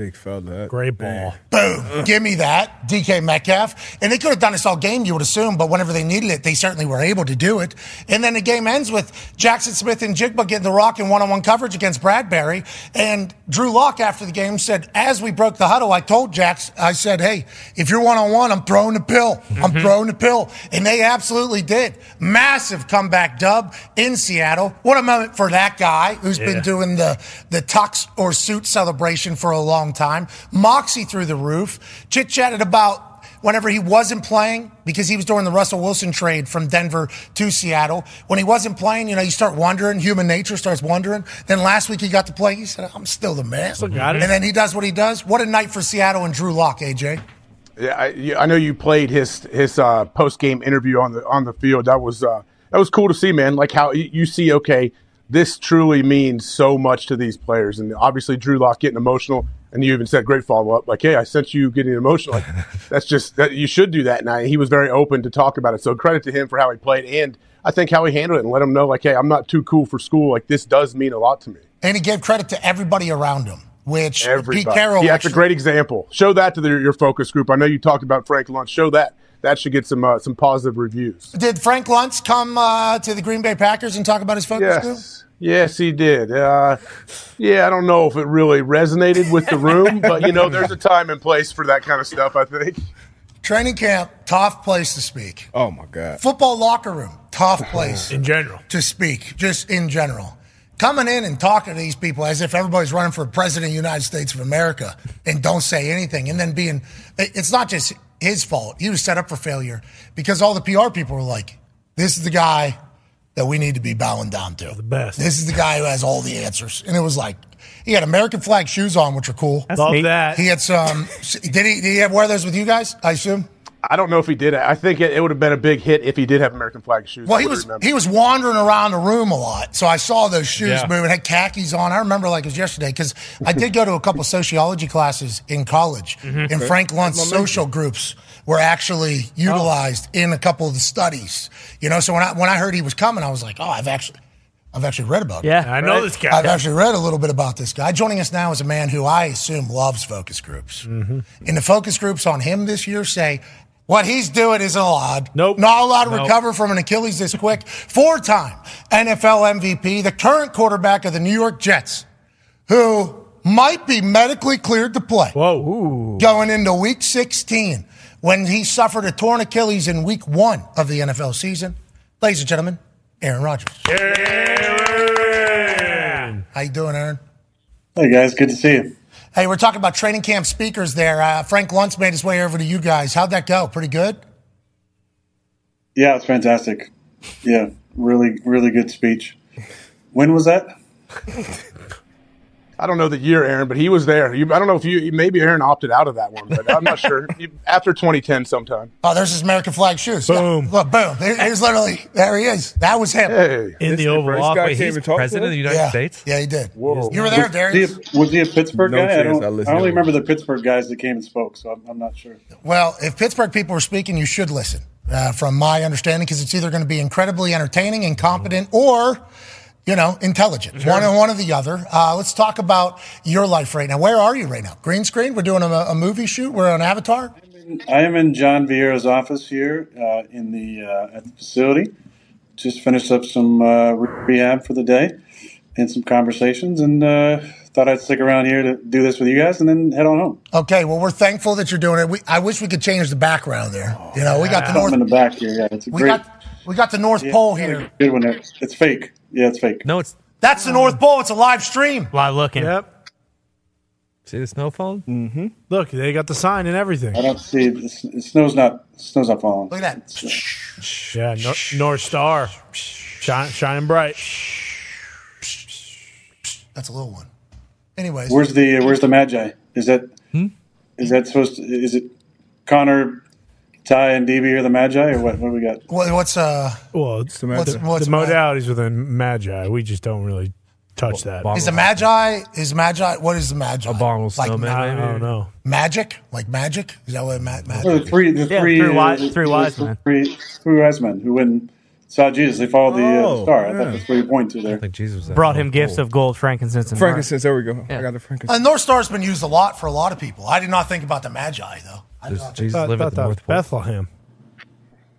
S6: Big fella.
S7: Great ball.
S1: Boom. Give me that. DK Metcalf. And they could have done this all game, you would assume, but whenever they needed it, they certainly were able to do it. And then the game ends with Jackson Smith-Njigba getting the rock in one on one coverage against Bradberry. And Drew Lock after the game said, as we broke the huddle, I told Jax, I said, hey, if you're one on one, I'm throwing the pill. I'm mm-hmm. throwing the pill. And they absolutely did. Massive comeback dub in Seattle. What a moment for that guy who's
S16: Yeah.
S1: been doing the, the tux or suit celebration for a long time. Moxie through the roof. Chit chatted about whenever he wasn't playing, because he was during the Russell Wilson trade from Denver to Seattle. When he wasn't playing, you know, you start wondering, human nature starts wondering. Then last week he got to play. He said, I'm still the man.
S15: Still got it.
S1: And then he does what he does. What a night for Seattle and Drew Lock, AJ.
S15: Yeah, I, I know you played his his uh, post game interview on the on the field. That was uh, that was cool to see, man. Like how you, you see, okay, this truly means so much to these players, and obviously Drew Lock getting emotional. And you even said great follow up, like, "Hey, I sent you getting emotional." Like, [laughs] that's just that you should do that. And I, he was very open to talk about it. So credit to him for how he played, and I think how he handled it, and let him know, like, "Hey, I'm not too cool for school. Like, this does mean a lot to me."
S1: And he gave credit to everybody around him, which
S15: Everybody.
S1: Pete Carroll
S15: Yeah, that's a great example. Show that to the, your focus group. I know you talked about Frank Luntz. Show that. That should get some uh, some positive reviews.
S1: Did Frank Luntz come uh, to the Green Bay Packers and talk about his focus group?
S15: Yes. Yes, he did. Uh, yeah, I don't know if it really resonated with the room, but you know, there's a time and place for that kind of stuff. I think.
S1: Training camp, tough place to speak.
S6: Oh my God.
S1: Football locker room, tough [sighs] place
S7: in general
S1: to speak, just in general. Coming in and talking to these people as if everybody's running for president of the United States of America and don't say anything, and then being, it's not just his fault. He was set up for failure because all the PR people were like, "This is the guy that we need to be bowing down to. The
S7: best.
S1: This is the guy who has all the answers." And it was like. He had American flag shoes on, which are cool.
S7: That's Love neat. that.
S1: He had some. Did he? Did he have wear those with you guys? I assume.
S15: I don't know if he did. I think it, it would have been a big hit if he did have American flag shoes.
S1: Well, he was
S15: remember.
S1: he was wandering around the room a lot, so I saw those shoes
S15: Yeah.
S1: moving. Had khakis on. I remember like it was yesterday because I did go to a couple sociology classes in college,
S15: Mhm.
S1: and Frank Luntz social groups were actually utilized in a couple of the studies. You know, so when I when I heard he was coming, I was like, oh, I've actually. I've actually read about it.
S7: Yeah, I know this guy.
S1: I've actually read a little bit about this guy. Joining us now is a man who I assume loves focus groups.
S7: Mm-hmm.
S1: And the focus groups on him this year say what he's doing isn't allowed. Nope. Not allowed to
S7: Nope.
S1: recover from an Achilles this quick. Four time NFL MVP, the current quarterback of the New York Jets, who might be medically cleared to play.
S7: Whoa.
S1: Going into week 16 when he suffered a torn Achilles in week one of the NFL season. Ladies and gentlemen, Aaron Rodgers. Aaron! How you doing, Aaron?
S16: Hey guys, good to see you.
S1: Hey, we're talking about training camp speakers there. Uh, Frank Luntz made his way over to you guys. How'd that go? Pretty good?
S16: Yeah, it's fantastic. Yeah, really, really good speech. When was that? [laughs]
S15: I don't know the year, Aaron, but he was there. You, I don't know if you maybe Aaron opted out of that one, but I'm not [laughs] sure. You- After 2010, sometime.
S1: Oh, there's his American flag shoes. Boom. Look, boom. There, here's literally, there he is. That was him.
S15: Hey.
S3: In the Oval Office. He's president of the United
S1: yeah.
S3: States?
S1: Yeah, he did.
S15: Whoa.
S1: You were there,
S16: Was
S1: Darius?
S16: he, a, was he a Pittsburgh
S6: No
S16: guy? I don't.
S6: I
S16: I, only remember the Pittsburgh guys that came and spoke, so I'm, I'm not sure.
S1: Well, if Pittsburgh people are speaking, you should listen, uh, from my understanding, because it's either going to be incredibly entertaining and competent or, you know, intelligent. One and one or the other. Uh, let's talk about your life right now. Where are you right now? Green screen? We're doing a, a movie shoot. We're on Avatar.
S16: I am in John Vieira's office here uh, in the uh, at the facility. Just finished up some uh, rehab for the day and some conversations, and uh, thought I'd stick around here to do this with you guys, and then head on home.
S1: Okay, well, we're thankful that you're doing it. We, I wish we could change the background there. You know, we got the north.
S16: Something in the back here. Yeah, it's a
S1: We
S16: great.
S1: got we got the North
S16: yeah,
S1: Pole here.
S16: Good one. There. It's fake. Yeah, it's fake.
S3: No, it's
S1: That's the North Pole. It's a live stream.
S4: Live looking.
S7: Yep.
S3: See the snow phone?
S7: Mm-hmm. Look, they got the sign and everything.
S16: I don't see it. It's- snow's not. Snow's not falling.
S1: Look at that.
S7: Yeah, Nor- North Star, Shine, shining bright.
S1: That's a little one. Anyways,
S16: Where's the Where's the Magi? Is that
S7: Hmm?
S16: is that supposed to? Is it Connor, Ty, and DB are the Magi, or what? What do we got?
S1: what, what's uh?
S7: Well, it's
S16: the
S1: What's-
S16: Magi.
S1: what's
S7: the modalities within Magi. We just don't really touch that.
S1: Is the Magi? Is Magi? What is the Magi?
S3: Abominable
S1: like
S3: snowman,
S7: I don't know.
S1: magic? Like magic? Is that what ma- magic?
S16: Well, the three, the
S4: Yeah,
S16: three,
S4: three
S16: uh,
S4: wise-
S16: the-
S4: three wise men.
S16: three, three wise men who went saw Jesus. They followed the, uh,
S6: Oh,
S16: star. I
S6: yeah.
S16: thought that's what you point to there.
S3: Like Jesus was
S4: Brought
S3: North
S4: him gifts
S3: Pole.
S4: of gold, frankincense, and myrrh.
S6: Frankincense. There we go. I got the frankincense.
S1: Uh, North Star's been used a lot for a lot of people. I did not think about the Magi though.
S3: Does Jesus
S7: Thought,
S3: live
S7: thought
S3: at the
S7: that was
S3: North Pole?
S7: Bethlehem.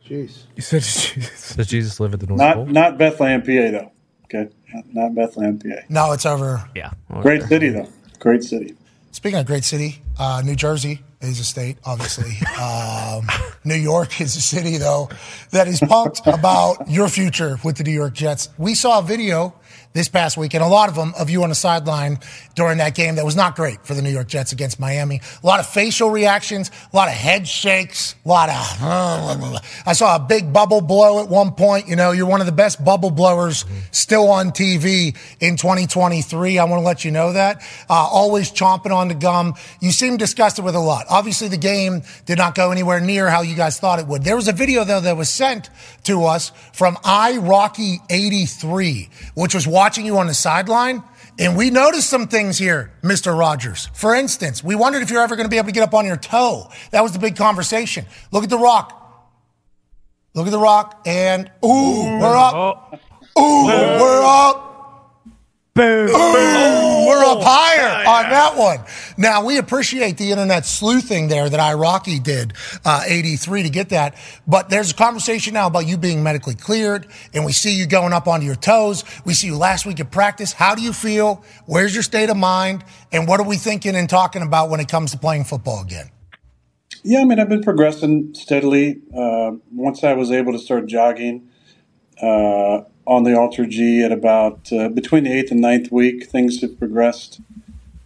S15: Jeez.
S6: You said [laughs] Jesus.
S3: Does Jesus live at the North
S16: Not
S3: Pole?
S16: not Bethlehem, PA though. Okay, not, not Bethlehem, PA.
S1: No, it's over.
S4: Yeah.
S16: Great city though. Great city.
S1: Speaking of great city, uh, New Jersey is a state, obviously. [laughs] um, New York is a city, though, that is pumped about your future with the New York Jets. We saw a video this past week, and a lot of them, of you on the sideline during that game that was not great for the New York Jets against Miami. A lot of facial reactions, a lot of head shakes, a lot of. [laughs] I saw a big bubble blow at one point. You know, you're one of the best bubble blowers still on TV in 2023. I want to let you know that. Uh, always chomping on the gum. You seem disgusted with a lot. Obviously, the game did not go anywhere near how you guys thought it would. There was a video, though, that was sent to us from iRocky83, which was watching you on the sideline. And we noticed some things here, Mr. Rogers. For instance, we wondered if you're ever going to be able to get up on your toe. That was the big conversation. Look at the rock. Look at the rock. And, ooh, we're up. Oh. Ooh, we're up.
S4: Boom.
S1: Ooh, we're up higher on that one. Now we appreciate the internet sleuthing there that iRocky did, uh, 83 to get that. But there's a conversation now about you being medically cleared and we see you going up onto your toes. We see you last week at practice. How do you feel? Where's your state of mind? And what are we thinking and talking about when it comes to playing football again?
S16: Yeah, I mean, I've been progressing steadily. Uh, once I was able to start jogging uh, on the Alter G at about uh, between the eighth and ninth week, things have progressed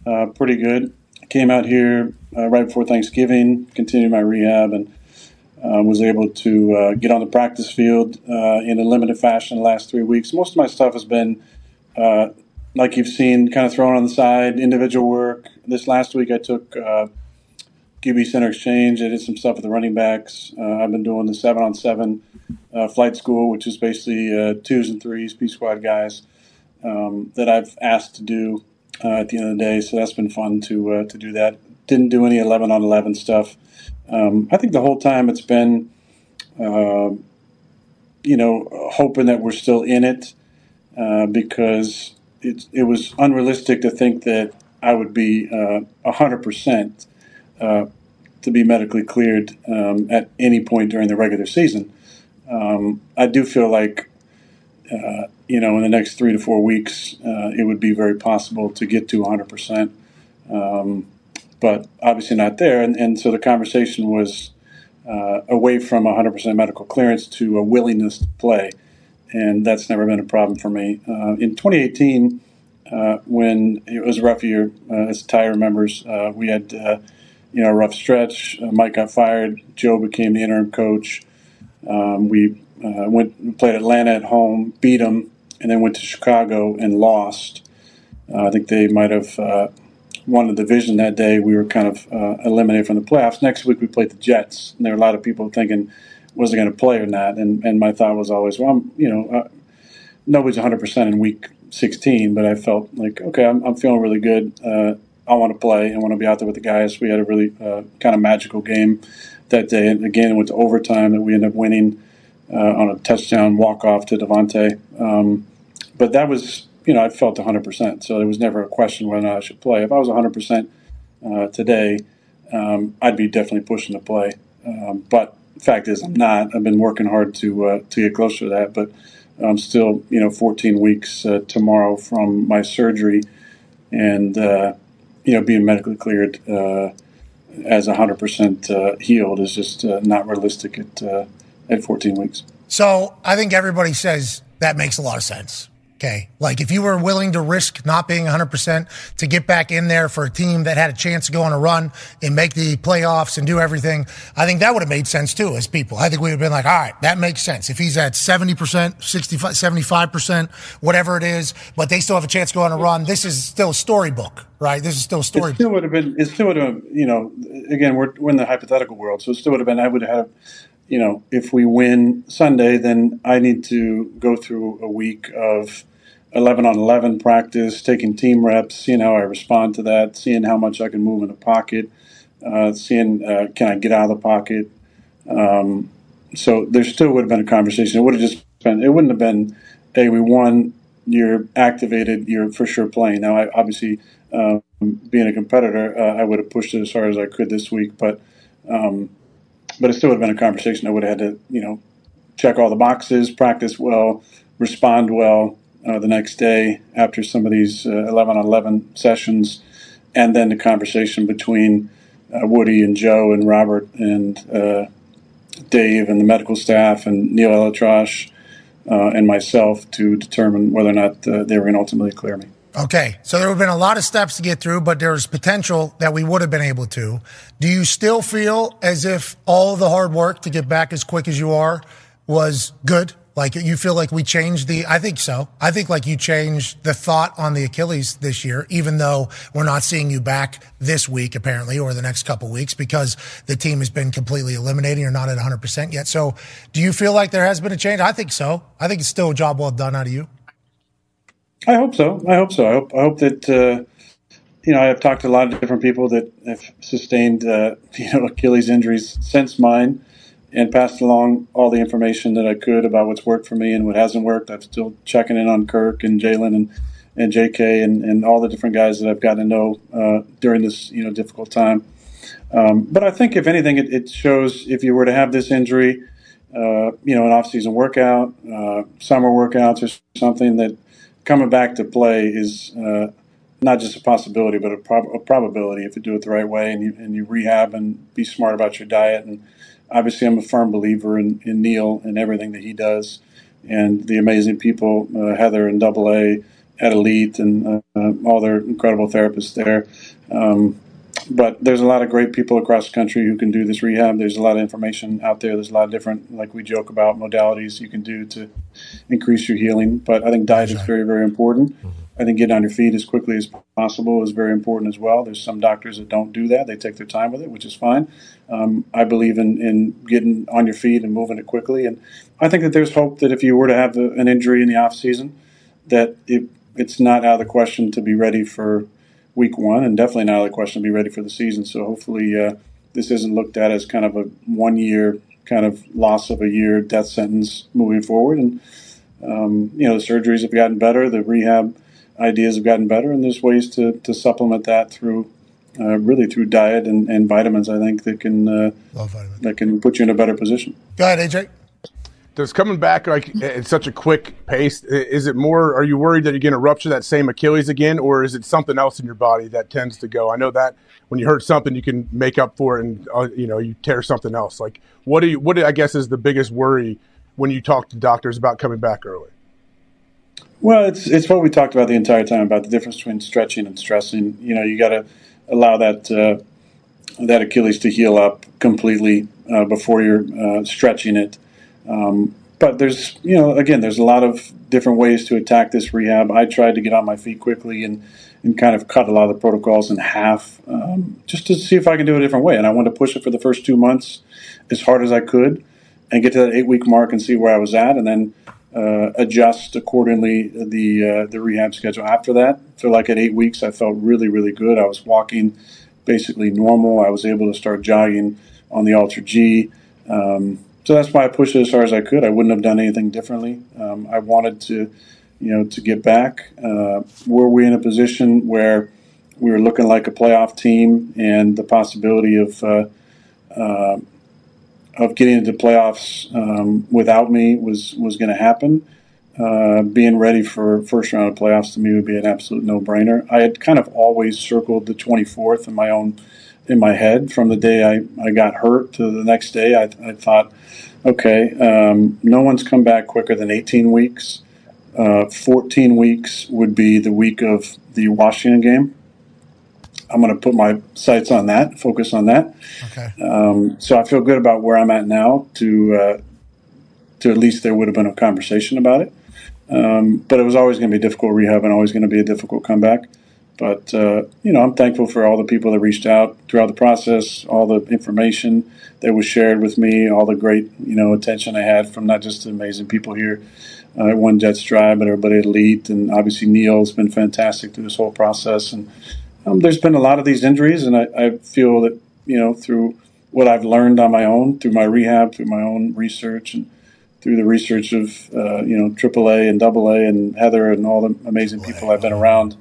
S16: uh, pretty good. Came out here uh, right before Thanksgiving, continued my rehab, and uh, was able to uh, get on the practice field uh, in a limited fashion the last three weeks. Most of my stuff has been, like you've seen, kind of thrown on the side, individual work. This last week, I took. QB Center Exchange. I did some stuff with the running backs. I've been doing the seven on seven uh, flight school, which is basically uh, twos and threes, P squad guys um, that I've asked to do uh, at the end of the day. So that's been fun to uh, to do that. Didn't do any eleven on eleven stuff. Um, I think the whole time it's been, uh, you know, hoping that we're still in it because it it was unrealistic to think that I would be hundred percent to be medically cleared um, at any point during the regular season. Um, I do feel like, uh, you know, in the next three to four weeks, uh, it would be very possible to get to 100%. Um, but obviously not there. And, and so the conversation was uh, away from 100% medical clearance to a willingness to play. And that's never been a problem for me. Uh, in 2018, uh, when it was a rough year, uh, as Ty remembers, we had you know a rough stretch. Mike got fired. Joe became the interim coach. Um, we uh, went played Atlanta at home, beat them, and then went to Chicago and lost. Uh, I think they might have uh, won the division that day. We were kind of uh, eliminated from the playoffs. Next week we played the Jets, and there were a lot of people thinking, was it going to play or not? And and my thought was always, well, I'm, you know, uh, nobody's 100 percent in week 16, but I felt like, okay, I'm, I'm feeling really good. Uh, I want to play. I want to be out there with the guys. We had a really kind of magical game that day. And again, went to overtime that we ended up winning uh, on a touchdown walk off to Davante. Um, but that was, you know, I felt 100%. So there was never a question whether or not I should play. If I was 100% uh, today, um, I'd be definitely pushing to play. Um, but fact is, I'm not. I've been working hard to uh, to get closer to that. But I'm still, you know, 14 weeks uh, tomorrow from my surgery, and uh, you know, being medically cleared uh, as 100% uh, healed is just uh, not realistic at uh, at 14 weeks.
S1: So I think everybody says that makes a lot of sense. Okay. Like if you were willing to risk not being 100% to get back in there for a team that had a chance to go on a run and make the playoffs and do everything, I think that would have made sense too as people. I think we would have been like, all right, that makes sense. If he's at 70%, 65, 75%, whatever it is, but they still have a chance to go on a run, this is still a storybook, right? This is still a story.
S16: It still would have been, it still would have, you know, again, we're, we're in the hypothetical world. So it still would have been, I would have you know, if we win Sunday, then I need to go through a week of 11 on 11 practice, taking team reps, seeing how I respond to that, seeing how much I can move in the pocket, uh, seeing uh, can I get out of the pocket. Um, so there still would have been a conversation. It would have just been, it wouldn't have been, hey, we won, you're activated, you're for sure playing. Now, I obviously, um, being a competitor, uh, I would have pushed it as hard as I could this week, but um, but it still would have been a conversation. I would have had to, you know, check all the boxes, practice well, respond well uh, the next day after some of these uh, 11 on 11 sessions, and then the conversation between uh, Woody and Joe and Robert and uh, Dave and the medical staff and Neal ElAttrache uh, and myself to determine whether or not uh, they were going to ultimately clear me.
S1: Okay, so there have been a lot of steps to get through, but there's potential that we would have been able to. Do you still feel as if all the hard work to get back as quick as you are was good? Like you feel like we changed the, I think so. I think like you changed the thought on the Achilles this year, even though we're not seeing you back this week, apparently, or the next couple weeks because the team has been completely eliminated. You're not at 100% yet. So do you feel like there has been a change? I think so. I think it's still a job well done out of you.
S16: I hope so. I hope so. I hope, I hope that, uh, you know, I've talked to a lot of different people that have sustained, uh, [laughs] you know, Achilles injuries since mine and passed along all the information that I could about what's worked for me and what hasn't worked. I'm still checking in on Kirk and Jalen and, and JK and, and all the different guys that I've gotten to know uh, during this, you know, difficult time. Um, but I think if anything, it, it, shows if you were to have this injury, uh, you know, an off-season workout, uh, summer workouts or something that coming back to play is uh, not just a possibility, but a, prob- a, probability if you do it the right way and you, and you rehab and be smart about your diet. And obviously, I'm a firm believer in, in Neal and everything that he does and the amazing people, uh, Heather and Double A at Elite and uh, all their incredible therapists there. Um, but there's a lot of great people across the country who can do this rehab. There's a lot of information out there. There's a lot of different, like we joke about, modalities you can do to increase your healing. But I think diet is very, very important. I think getting on your feet as quickly as possible is very important as well. There's some doctors that don't do that; they take their time with it, which is fine. Um, I believe in, in getting on your feet and moving it quickly, and I think that there's hope that if you were to have the, an injury in the off season, that it, it's not out of the question to be ready for week one, and definitely not out of the question to be ready for the season. So hopefully, uh, this isn't looked at as kind of a one year kind of loss of a year death sentence moving forward. And um, you know, the surgeries have gotten better, the rehab ideas have gotten better, and there's ways to to supplement that through. Uh, really through diet and, and vitamins, I think that can uh, that can put you in a better position.
S1: Go ahead, AJ
S15: does coming back like at such a quick pace is it more are you worried that you're going to rupture that same achilles again or is it something else in your body that tends to go? I know that when you hurt something you can make up for it and uh, you know you tear something else. Like what do you what do, i guess is the biggest worry when you talk to doctors about coming back early?
S16: Well it's it's what we talked about the entire time about the difference between stretching and stressing. You know you got to allow that uh, that achilles to heal up completely uh, before you're uh, stretching it um, but there's, you know, again, there's a lot of different ways to attack this rehab. I tried to get on my feet quickly and, and kind of cut a lot of the protocols in half um, just to see if I can do it a different way. And I wanted to push it for the first two months as hard as I could and get to that eight week mark and see where I was at and then uh, adjust accordingly the uh, the rehab schedule after that. Feel like at eight weeks I felt really, really good. I was walking basically normal. I was able to start jogging on the Alter G. Um, so that's why I pushed it as far as I could. I wouldn't have done anything differently. Um, I wanted to, you know, to get back. Uh, were we in a position where we were looking like a playoff team and the possibility of uh, uh, of getting into playoffs um, without me was was going to happen. Uh, being ready for first round of playoffs to me would be an absolute no brainer. I had kind of always circled the 24th in my own in my head from the day I, I got hurt to the next day. I, I thought, okay, um, no one's come back quicker than 18 weeks. Uh, 14 weeks would be the week of the Washington game. I'm going to put my sights on that, focus on that.
S1: Okay.
S16: Um, so I feel good about where I'm at now. To uh, to at least there would have been a conversation about it. Um, but it was always going to be difficult rehab and always going to be a difficult comeback. But uh, you know, I'm thankful for all the people that reached out throughout the process, all the information that was shared with me, all the great you know attention I had from not just the amazing people here uh, at One Jets Drive, but everybody at Elite, and obviously Neal's been fantastic through this whole process. And um, there's been a lot of these injuries, and I, I feel that you know through what I've learned on my own, through my rehab, through my own research, and through the research of uh, you know AAA and AA and Heather and all the amazing people I've been around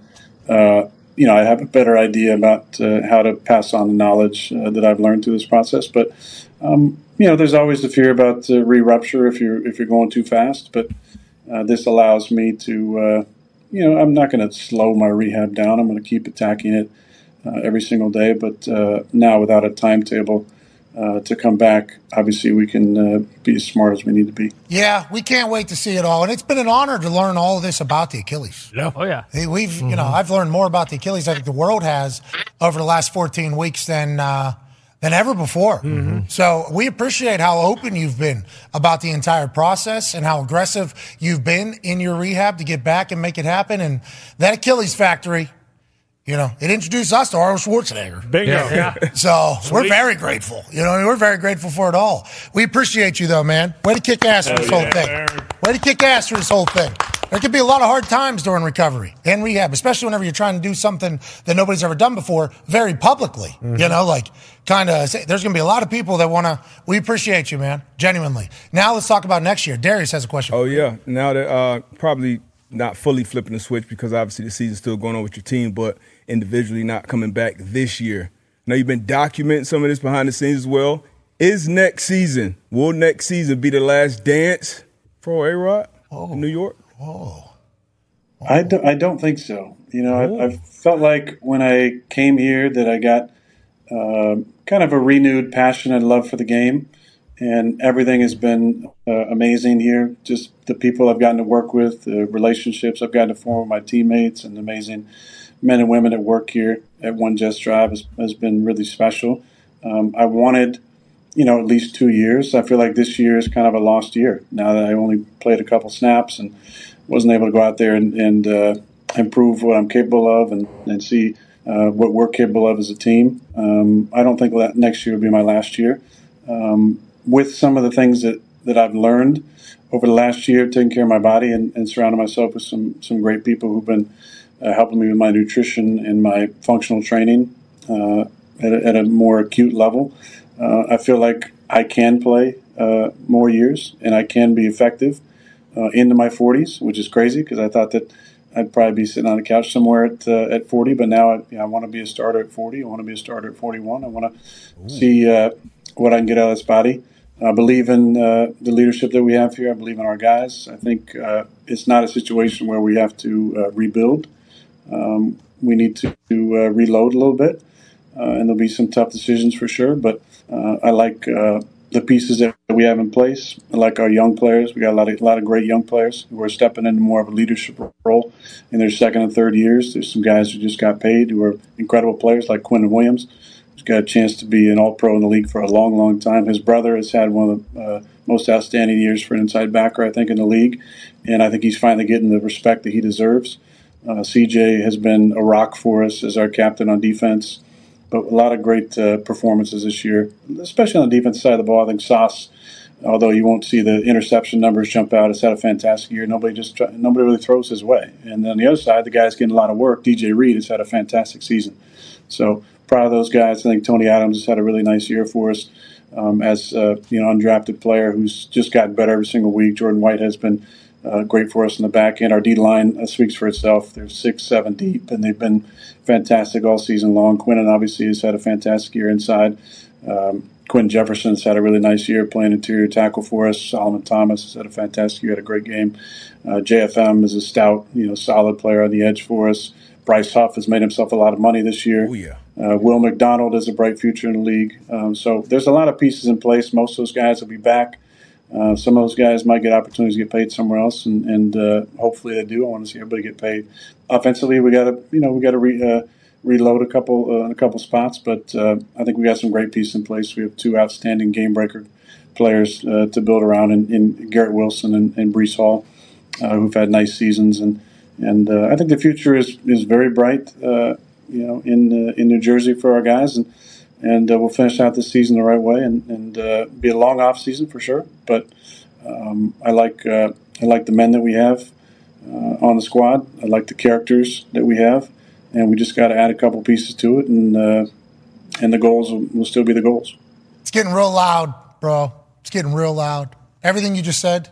S16: uh, you know, I have a better idea about uh, how to pass on the knowledge uh, that I've learned through this process. But um, you know, there's always the fear about uh, re-rupture if you're if you're going too fast. But uh, this allows me to, uh, you know, I'm not going to slow my rehab down. I'm going to keep attacking it uh, every single day. But now, without a timetable, uh, to come back, obviously we can uh, be as smart as we need to be.
S1: Yeah, we can't wait to see it all, and it's been an honor to learn all of this about the Achilles.
S4: Yeah. Oh yeah.
S1: We've,
S4: Mm-hmm.
S1: you know, I've learned more about the Achilles. I think the world has over the last 14 weeks than uh, than ever before.
S4: Mm-hmm.
S1: So we appreciate how open you've been about the entire process and how aggressive you've been in your rehab to get back and make it happen. And that Achilles factory. You know, it introduced us to Arnold Schwarzenegger.
S4: Bingo. Yeah. Yeah. [laughs]
S1: So we're very grateful. You know, we're very grateful for it all. We appreciate you, though, man. Way to kick ass for
S7: Hell
S1: this whole
S7: yeah.
S1: thing. Way to kick ass for this whole thing. There could be a lot of hard times during recovery and rehab, especially whenever you're trying to do something that nobody's ever done before very publicly.
S7: Mm-hmm.
S1: You know, like kind of, there's going to be a lot of people that want to, we appreciate you, man, genuinely. Now let's talk about next year. Darius has a question.
S6: Oh yeah. Now that uh, probably not fully flipping the switch because obviously the season's still going on with your team, but individually not coming back this year. Now you've been documenting some of this behind the scenes as well. Is next season will next season be the last dance for A Rod in New York?
S16: Oh, I don't, I don't think so. You know, I, I felt like when I came here that I got uh, kind of a renewed passion and love for the game, and everything has been uh, amazing here. Just the people I've gotten to work with, the relationships I've gotten to form with my teammates, and amazing men and women that work here at One Jets Drive has, has been really special. Um, I wanted, you know, at least two years. I feel like this year is kind of a lost year now that I only played a couple snaps and wasn't able to go out there and, and uh, improve what I'm capable of and, and see uh, what we're capable of as a team. Um, I don't think that next year will be my last year. Um, with some of the things that, that I've learned over the last year, taking care of my body and, and surrounding myself with some, some great people who've been uh, helping me with my nutrition and my functional training uh, at, a, at a more acute level. Uh, I feel like I can play uh, more years and I can be effective uh, into my 40s, which is crazy because I thought that I'd probably be sitting on a couch somewhere at uh, at 40, but now I, you know, I want to be a starter at 40. I want to be a starter at 41. I want to see uh, what I can get out of this body. I believe in uh, the leadership that we have here. I believe in our guys. I think uh, it's not a situation where we have to uh, rebuild. Um, we need to, uh, reload a little bit, uh, and there'll be some tough decisions for sure. But uh, I like the pieces that we have in place. I like our young players. We got a lot of a lot of great young players who are stepping into more of a leadership role in their second and third years. There's some guys who just got paid who are incredible players, like Quinnen Williams, who's got a chance to be an All Pro in the league for a long, long time. His brother has had one of the uh, most outstanding years for an inside backer, I think, in the league, and I think he's finally getting the respect that he deserves. Uh, CJ has been a rock for us as our captain on defense, but a lot of great uh, performances this year, especially on the defense side of the ball. I think Sauce, although you won't see the interception numbers jump out, has had a fantastic year. Nobody just try, nobody really throws his way. And then on the other side, the guy's getting a lot of work. DJ Reed has had a fantastic season. So proud of those guys. I think Tony Adams has had a really nice year for us um, as uh, you know undrafted player who's just gotten better every single week. Jordan White has been uh, great for us in the back end. Our D line uh, speaks for itself. They're six, seven deep, and they've been fantastic all season long. Quinnen obviously has had a fantastic year inside. Um, Quinn Jefferson's had a really nice year playing interior tackle for us. Solomon Thomas has had a fantastic year, had a great game. Uh, JFM is a stout, you know, solid player on the edge for us. Bryce Huff has made himself a lot of money this year.
S6: Oh, yeah.
S16: Uh, Will McDonald has a bright future in the league. Um, so there's a lot of pieces in place. Most of those guys will be back. Uh, some of those guys might get opportunities to get paid somewhere else, and, and uh, hopefully they do. I want to see everybody get paid. Offensively, we got to you know we got to re, uh, reload a couple uh, a couple spots, but uh, I think we got some great pieces in place. We have two outstanding game breaker players uh, to build around in, in Garrett Wilson and, and Breece Hall, who've had nice seasons, and and I think the future is is very bright. you know, in in New Jersey for our guys and and uh, we'll finish out the season the right way and, and uh, be a long off season for sure. But um, I like uh, I like the men that we have uh, on the squad. I like the characters that we have, and we just got to add a couple pieces to it, and uh, and the goals will, will still be the goals.
S1: It's getting real loud, bro. It's getting real loud. Everything you just said,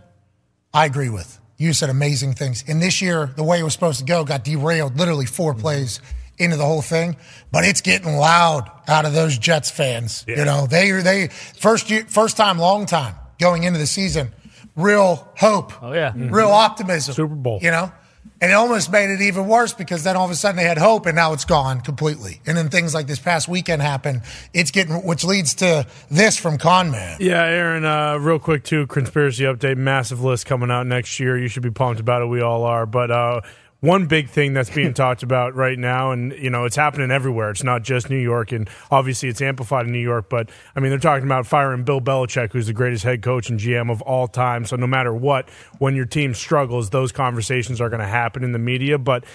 S1: I agree with. You said amazing things. And this year, the way it was supposed to go got derailed literally four plays into the whole thing, but it's getting loud out of those Jets fans. You know, they they first year, first time, long time going into the season, real hope.
S4: Oh yeah,
S1: real optimism.
S2: Super Bowl.
S1: You know, and it almost made it even worse because then all of a sudden they had hope and now it's gone completely. And then things like this past weekend happen. It's getting, which leads to this from Conman.
S2: Yeah, Aaron, uh, real quick, too, conspiracy update. Massive list coming out next year. You should be pumped about it. We all are. But, uh, one big thing that's being [laughs] talked about right now, and you know it's happening everywhere. It's not just New York, and obviously it's amplified in New York. But I mean, they're talking about firing Bill Belichick, who's the greatest head coach and GM of all time. So no matter what, when your team struggles, those conversations are going to happen in the media. But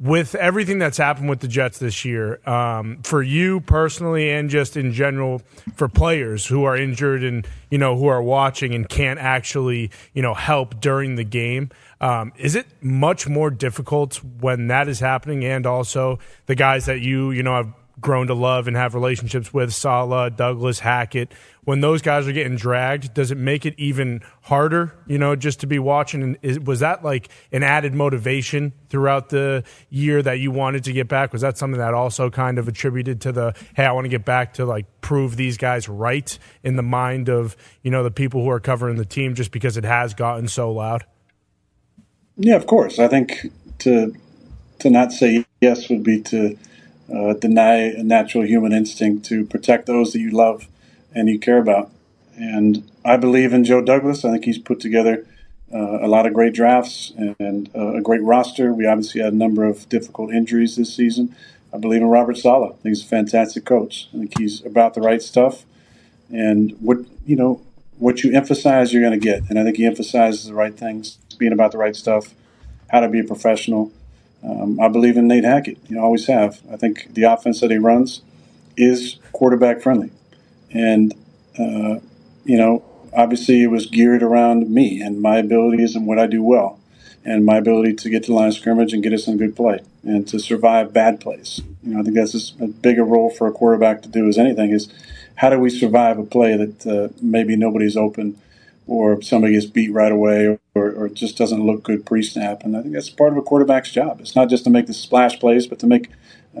S2: with everything that's happened with the Jets this year, um, for you personally and just in general for players who are injured and you know who are watching and can't actually you know help during the game, um, is it much more difficult when that is happening and also the guys that you you know have grown to love and have relationships with, Saleh, Douglas, Hackett, when those guys are getting dragged, does it make it even harder, you know, just to be watching? And is, was that like an added motivation throughout the year that you wanted to get back? Was that something that also kind of attributed to the, hey, I want to get back to like prove these guys right in the mind of, you know, the people who are covering the team just because it has gotten so loud?
S16: Yeah, of course. I think to to not say yes would be to uh, deny a natural human instinct to protect those that you love and you care about. And I believe in Joe Douglas. I think he's put together uh, a lot of great drafts and uh, a great roster. We obviously had a number of difficult injuries this season. I believe in Robert Saleh. I think he's a fantastic coach. I think he's about the right stuff. And what you know, what you emphasize, you're going to get. And I think he emphasizes the right things, being about the right stuff, how to be a professional. Um, I believe in Nate Hackett. You know, always have. I think the offense that he runs is quarterback friendly, and uh, you know, obviously it was geared around me and my abilities and what I do well, and my ability to get to the line of scrimmage and get us in good play and to survive bad plays. You know, I think that's as big a role for a quarterback to do as anything is how do we survive a play that uh, maybe nobody's open or somebody gets beat right away or, or just doesn't look good pre-snap. And I think that's part of a quarterback's job. It's not just to make the splash plays, but to make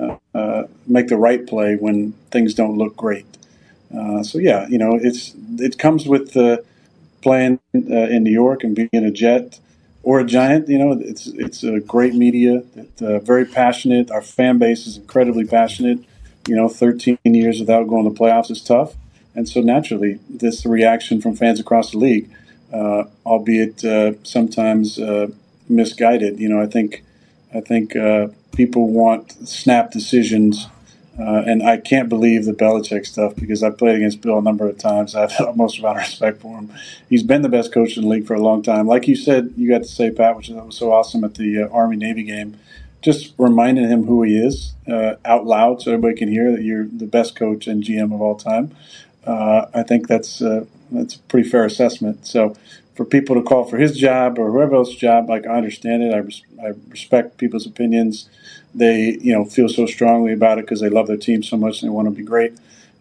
S16: uh, uh, make the right play when things don't look great. Uh, so yeah, you know, it's it comes with playing uh, in New York and being a Jet or a Giant. You know, it's it's a great media, it's, uh, very passionate. Our fan base is incredibly passionate. You know, 13 years without going to playoffs is tough. And so naturally, this reaction from fans across the league, uh, albeit uh, sometimes uh, misguided. You know, I think I think uh, people want snap decisions Uh, and I can't believe the Belichick stuff because I've played against Bill a number of times. I have the most amount of respect for him. He's been the best coach in the league for a long time. Like you said, you got to say, Pat, which was so awesome at the uh, Army Navy game, just reminding him who he is uh, out loud so everybody can hear that you're the best coach and GM of all time. Uh, I think that's uh, that's a pretty fair assessment. So for people to call for his job or whoever else's job, like I understand it. I, res- I respect people's opinions. They you know feel so strongly about it because they love their team so much and they want to be great.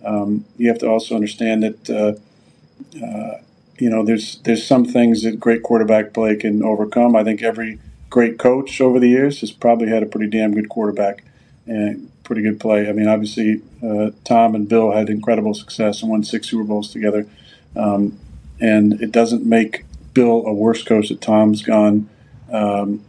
S16: Um, you have to also understand that uh, uh, you know there's there's some things that great quarterback play can overcome. I think every great coach over the years has probably had a pretty damn good quarterback and pretty good play. I mean, obviously, uh, Tom and Bill had incredible success and won six Super Bowls together. Um, and it doesn't make Bill a worse coach that Tom's gone. Um,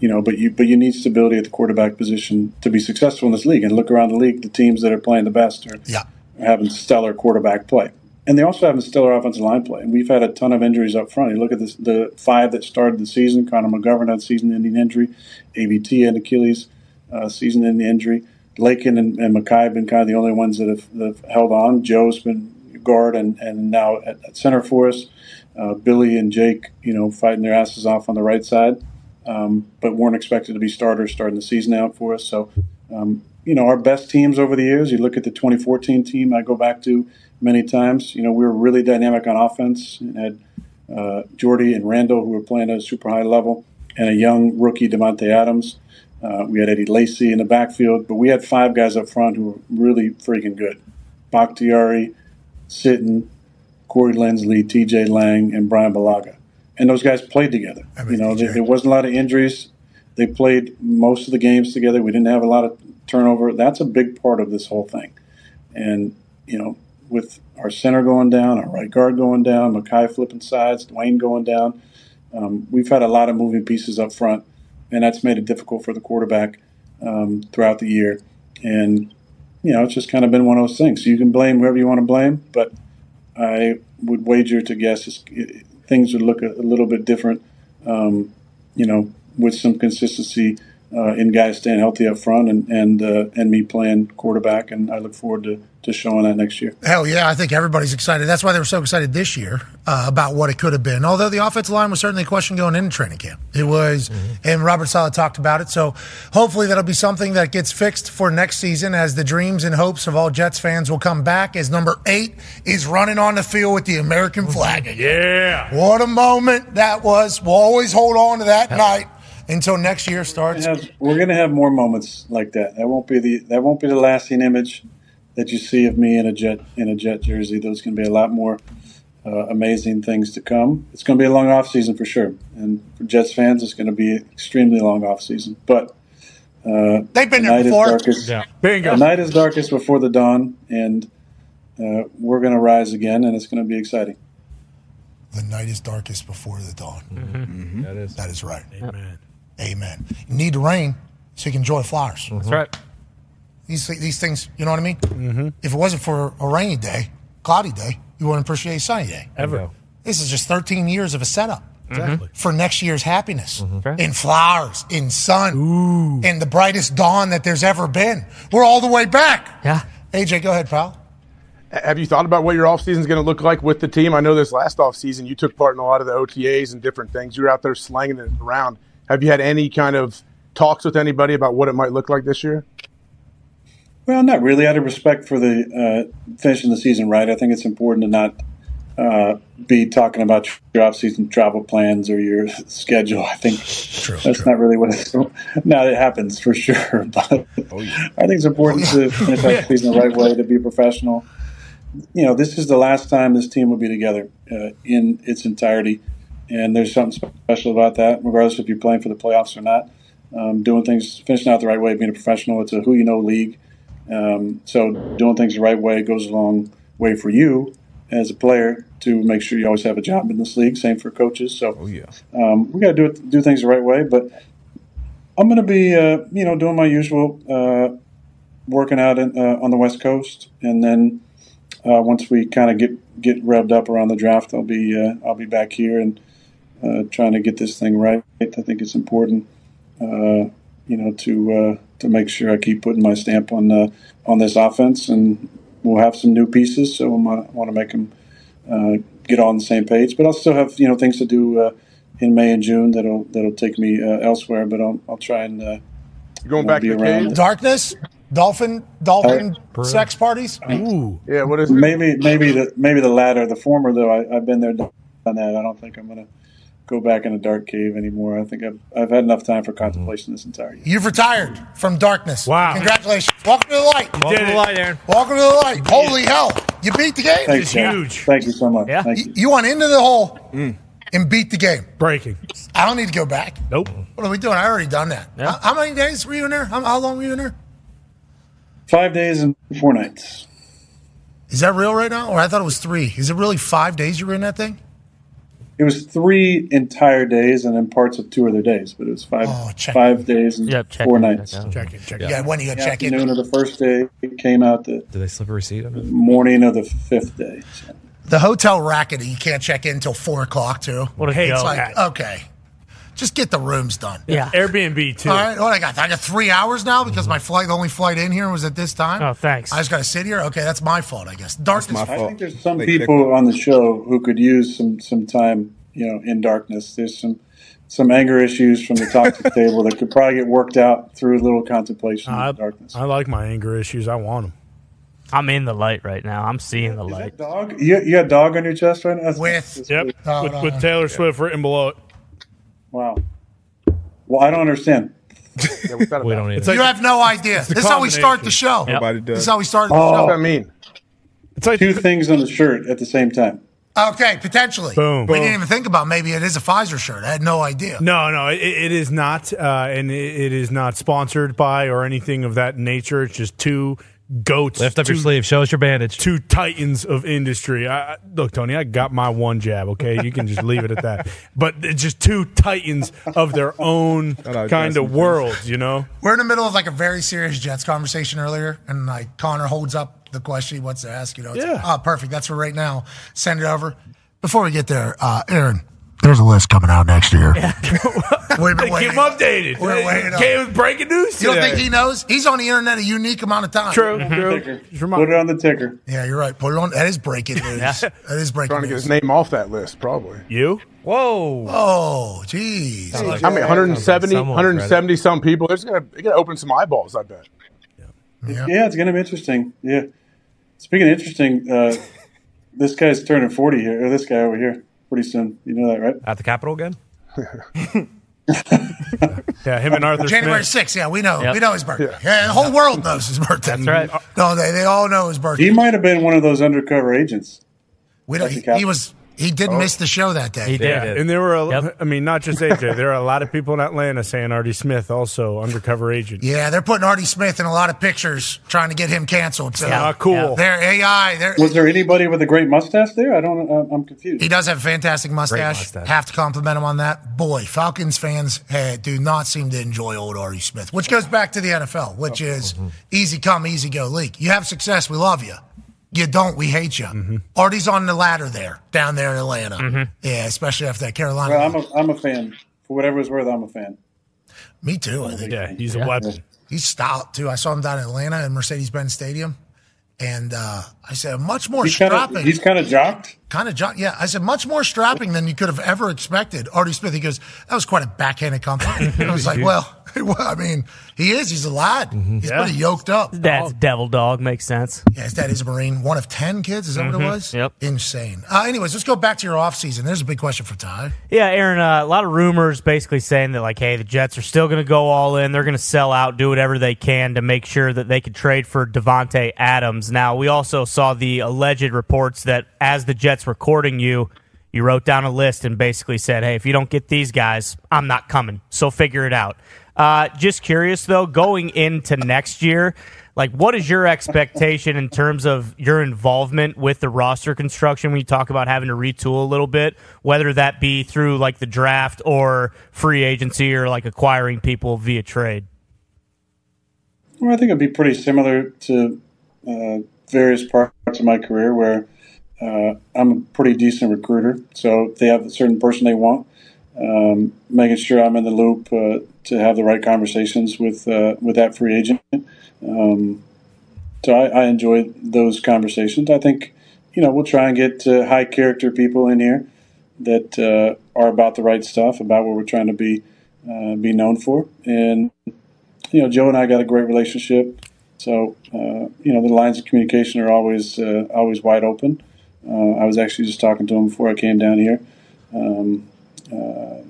S16: you know, but you but you need stability at the quarterback position to be successful in this league. And look around the league, the teams that are playing the best are
S1: yeah.
S16: having stellar quarterback play. And they also have a stellar offensive line play. And we've had a ton of injuries up front. You look at this, the five that started the season. Connor McGovern had season-ending injury. AVT and Achilles uh, season-ending injury. Laken and, and Mekhi have been kind of the only ones that have, that have held on. Joe's been guard and, and now at, at center for us. Uh, Billy and Jake, you know, fighting their asses off on the right side, um, but weren't expected to be starters starting the season out for us. So, um, you know, our best teams over the years, you look at the 2014 team I go back to many times, you know, we were really dynamic on offense and had uh, Jordy and Randall who were playing at a super high level and a young rookie, Davante Adams. Uh, we had Eddie Lacy in the backfield, but we had five guys up front who were really freaking good. Bakhtiari, Sitton, Corey Linsley, T.J. Lang, and Bryan Bulaga, and those guys played together. you know, there, there, wasn't a lot of injuries. They played most of the games together. We didn't have a lot of turnover. That's a big part of this whole thing. And you know, with our center going down, our right guard going down, Mekhi flipping sides, Duane going down, um, we've had a lot of moving pieces up front, and that's made it difficult for the quarterback um, throughout the year. And you know, it's just kind of been one of those things. You can blame whoever you want to blame, but I would wager to guess things would look a, a little bit different, um, you know, with some consistency uh, in guys staying healthy up front and and uh, and me playing quarterback. And I look forward to to showing that next year.
S1: Hell yeah, I think everybody's excited. That's why they were so excited this year uh, about what it could have been. Although the offensive line was certainly a question going into training camp. It was, mm-hmm. and Robert Saleh talked about it. So hopefully that'll be something that gets fixed for next season as the dreams and hopes of all Jets fans will come back as number eight is running on the field with the American flag again.
S7: Yeah.
S1: What a moment that was. We'll always hold on to that night until next year starts.
S16: We're going to have more moments like that. That won't be the that won't be the lasting image that you see of me in a jet in a jet jersey. There's going to be a lot more uh, amazing things to come. It's going to be a long off season for sure, and for Jets fans, it's going to be an extremely long off season. But uh,
S1: they've been the there before.
S16: Darkest, yeah. Bingo. The night is darkest before the dawn, and uh, we're going to rise again, and it's going to be exciting.
S1: The night is darkest before the dawn.
S3: Mm-hmm. Mm-hmm. That is
S1: that is right.
S3: Amen.
S1: Amen. You need the rain so you can enjoy flowers.
S3: Mm-hmm. That's right.
S1: These these things, you know what I mean?
S3: Mm-hmm.
S1: If it wasn't for a rainy day, cloudy day, you wouldn't appreciate a sunny day.
S3: Ever.
S1: This is just 13 years of a setup.
S3: Exactly.
S1: For next year's happiness,
S3: mm-hmm.
S1: in flowers, in sun,
S3: Ooh.
S1: in the brightest dawn that there's ever been. We're all the way back.
S4: Yeah.
S1: AJ, go ahead, pal.
S15: Have you thought about what your offseason is going to look like with the team? I know this last offseason you took part in a lot of the OTAs and different things. You were out there slanging it around. Have you had any kind of talks with anybody about what it might look like this year?
S16: Well, not really. Out of respect for the uh, finishing the season right, I think it's important to not uh, be talking about your off-season travel plans or your [laughs] schedule. I think
S1: true,
S16: that's
S1: true.
S16: not really what it's. [laughs] Now it happens for sure, [laughs] but oh, yeah. I think it's important oh, yeah. to finish the season the right way to be professional. You know, this is the last time this team will be together uh, in its entirety, and there's something special about that, regardless if you're playing for the playoffs or not. Um, doing things, finishing out the right way, being a professional. It's a who you know league um, so doing things the right way goes a long way for you as a player to make sure you always have a job in this league. Same for coaches. So
S7: oh, yeah.
S16: um, we got to do it, do things the right way. But I'm going to be, uh, you know, doing my usual uh, working out in, uh, on the West Coast, and then uh, once we kind of get get revved up around the draft, I'll be uh, I'll be back here and uh, trying to get this thing right. I think it's important you know, to uh, to make sure I keep putting my stamp on uh, on this offense, and we'll have some new pieces, so I want to make them uh, get on the same page. But I'll still have you know things to do uh, in May and June that'll that'll take me uh, elsewhere. But I'll I'll try and uh,
S15: going
S16: you know,
S15: back to the
S16: around.
S15: cave?
S1: Darkness, dolphin, dolphin sex parties.
S15: Ooh, yeah. What is
S16: maybe maybe the maybe the latter. The former though, I, I've been there, done that. I don't think I'm gonna go back in a dark cave anymore. I think I've I've had enough time for contemplation this entire year.
S1: You've retired from darkness.
S16: Wow.
S1: Congratulations. Welcome to the light.
S3: Welcome to the light, Aaron.
S1: Welcome to the light. Holy hell. You beat the game.
S16: Thanks, man. Thank you so much. Thank you.
S1: You went into the hole and beat the game.
S7: Breaking.
S1: I don't need to go back.
S7: Nope.
S1: What are we doing? I already done that. How, how many days were you in there? How, how long were you in there?
S16: Five days and four nights.
S1: Is that real right now? Or I thought it was three. Is it really five days you were in that thing?
S16: It was three entire days and then parts of two other days, but it was five
S1: Oh, check
S16: five days and
S1: Yep, check
S16: four nights.
S1: check in. Check in, check. Yeah, when you gotta
S16: The
S1: check in.
S16: Afternoon of the first day it came out the
S3: Did they slip a receipt under the
S16: morning of the fifth day.
S1: The hotel racket, you can't check in until four o'clock, too.
S7: What a
S1: Hey, it's
S7: joke.
S1: like, okay. Just get the rooms done.
S7: Yeah. Airbnb too.
S1: All right, what I got? I got three hours now because mm-hmm. my flight, the only flight in here was at this time.
S4: Oh, thanks.
S1: I just got to sit here. Okay, that's my fault, I guess. Darkness.
S16: I think there's some people on the show who could use some some time, you know, in darkness. There's some some anger issues from the toxic [laughs] table that could probably get worked out through a little contemplation
S7: I,
S16: in darkness.
S7: I like my anger issues. I want them.
S4: I'm in the light right now. I'm seeing the light.
S16: Dog, you, you got a dog on your chest right now? That's-
S1: With
S16: that's
S7: Yep. with, with Taylor Swift written below it.
S16: Wow. Well, I don't understand.
S3: We don't need
S7: It's
S3: it.
S1: you have no idea.
S7: the
S1: This is how we start the show.
S7: combination.
S6: Nobody
S1: This is how we start the
S16: Oh.
S1: show.
S15: What I mean?
S7: It's like
S16: Two things on the shirt at the same time.
S1: Okay, potentially.
S7: Boom.
S1: We
S7: Boom.
S1: didn't even think about maybe it is a Pfizer shirt. I had no idea.
S7: No, no, it, it is not, uh, and it, it is not sponsored by or anything of that nature. It's just two goats.
S3: Lift up your sleeve. Show us your bandage.
S7: Two titans of industry. I, I- look, Tony, I got my one jab. Okay, you can just leave it at that. But it's just two titans of their own [laughs]
S6: out
S7: kind of worlds. You know.
S1: We're in the middle of like a very serious Jets conversation earlier, and like Connor holds up the question he wants to ask. You know, it's
S7: Yeah.
S1: oh, perfect. That's for right now. Send it over. Before we get there, uh, Aaron, there's a list coming out next year. [laughs] We've been
S7: Keep
S1: waiting.
S7: him updated.
S1: We're waiting on
S7: Came with breaking news.
S1: You don't
S7: today.
S1: think he knows? He's on the internet a unique amount of time.
S7: True. True. Just remind-
S16: Put it on the ticker.
S1: Yeah, you're right. Put it on. That is breaking [laughs] news. That is breaking news.
S15: Trying to get
S1: news.
S15: his name off that list, probably.
S7: You?
S3: Whoa.
S1: Oh, jeez.
S15: I mean, 170,
S3: Someone's
S15: 170 some people. There's gonna, it's gonna open some eyeballs. I bet.
S1: Yeah.
S16: Yeah, it's going to be interesting. Yeah. Speaking of interesting, uh, [laughs] this guy's turning 40 here, or this guy over here, pretty soon. You know that, right?
S3: At the Capitol again? [laughs]
S7: Yeah, him and Arthur
S1: January 6th. Yeah, we know.
S4: Yep.
S1: We know his birthday. Yeah. the whole world knows his birthday.
S4: That's right.
S1: No, they, they all know his birthday.
S16: He might have been one of those undercover agents.
S1: We don't, he, he was. He did miss the show that day.
S4: He did.
S7: Yeah, and there were, a,
S4: Yep.
S7: I mean, not just AJ. there are a lot of people in Atlanta saying Artie Smith also undercover agent.
S1: Yeah, they're putting Artie Smith in a lot of pictures, trying to get him canceled. So
S7: Not cool.
S1: they're AI. They're,
S16: Was there anybody with a great mustache there? I don't. uh, I'm confused.
S1: he does have a fantastic mustache.
S3: mustache.
S1: Have to compliment him on that. Boy, Falcons fans eh, do not seem to enjoy old Artie Smith, which goes back to the NFL, which is easy come, easy go league. You have success, we love you. You don't, we hate you. Artie's on the ladder there, down there in Atlanta. Yeah, especially after that Carolina.
S16: Well, I'm a, I'm a fan. For whatever it's worth, I'm a fan.
S1: Me too, I think.
S7: Yeah, he's a weapon.
S1: He's stout too. I saw him down in Atlanta in Mercedes Benz Stadium. And uh, I said, much more
S16: He's kind
S1: strapping.
S16: of he's kind of jocked.
S1: kind of jo- yeah. I said much more strapping than you could have ever expected. Artie Smith. He goes, that was quite a backhanded compliment. [laughs] I was like, well, well, [laughs] I mean, he is. He's a lad. He's
S7: Yeah.
S1: pretty yoked up.
S4: That's devil dog. Makes sense.
S1: Yeah, his dad is a Marine. One of ten kids. Is that what it was?
S4: Yep.
S1: Insane. Uh, anyways, let's go back to your offseason. There's a big question for Ty.
S4: Yeah, Aaron. Uh, a lot of rumors basically saying that like, hey, the Jets are still going to go all in. They're going to sell out, do whatever they can to make sure that they could trade for Davante Adams. Now, we also saw the alleged reports that as the Jets were courting you, you wrote down a list and basically said, hey, if you don't get these guys, I'm not coming. So figure it out. Uh, just curious though, going into next year. Like, what is your expectation in terms of your involvement with the roster construction when you talk about having to retool a little bit, whether that be through like the draft or free agency or like acquiring people via trade?
S16: Well, I think it'd be pretty similar to uh, various parts of my career where uh, I'm a pretty decent recruiter. So if they have a certain person they want, um, making sure I'm in the loop uh, to have the right conversations with uh, with that free agent. Um, so I, I enjoy those conversations. I think you know we'll try and get uh, high character people in here that uh, are about the right stuff, about what we're trying to be uh, be known for, and you know Joe and I got a great relationship. So uh, you know the lines of communication are always uh, always wide open. I was actually just talking to him before I came down here. Um,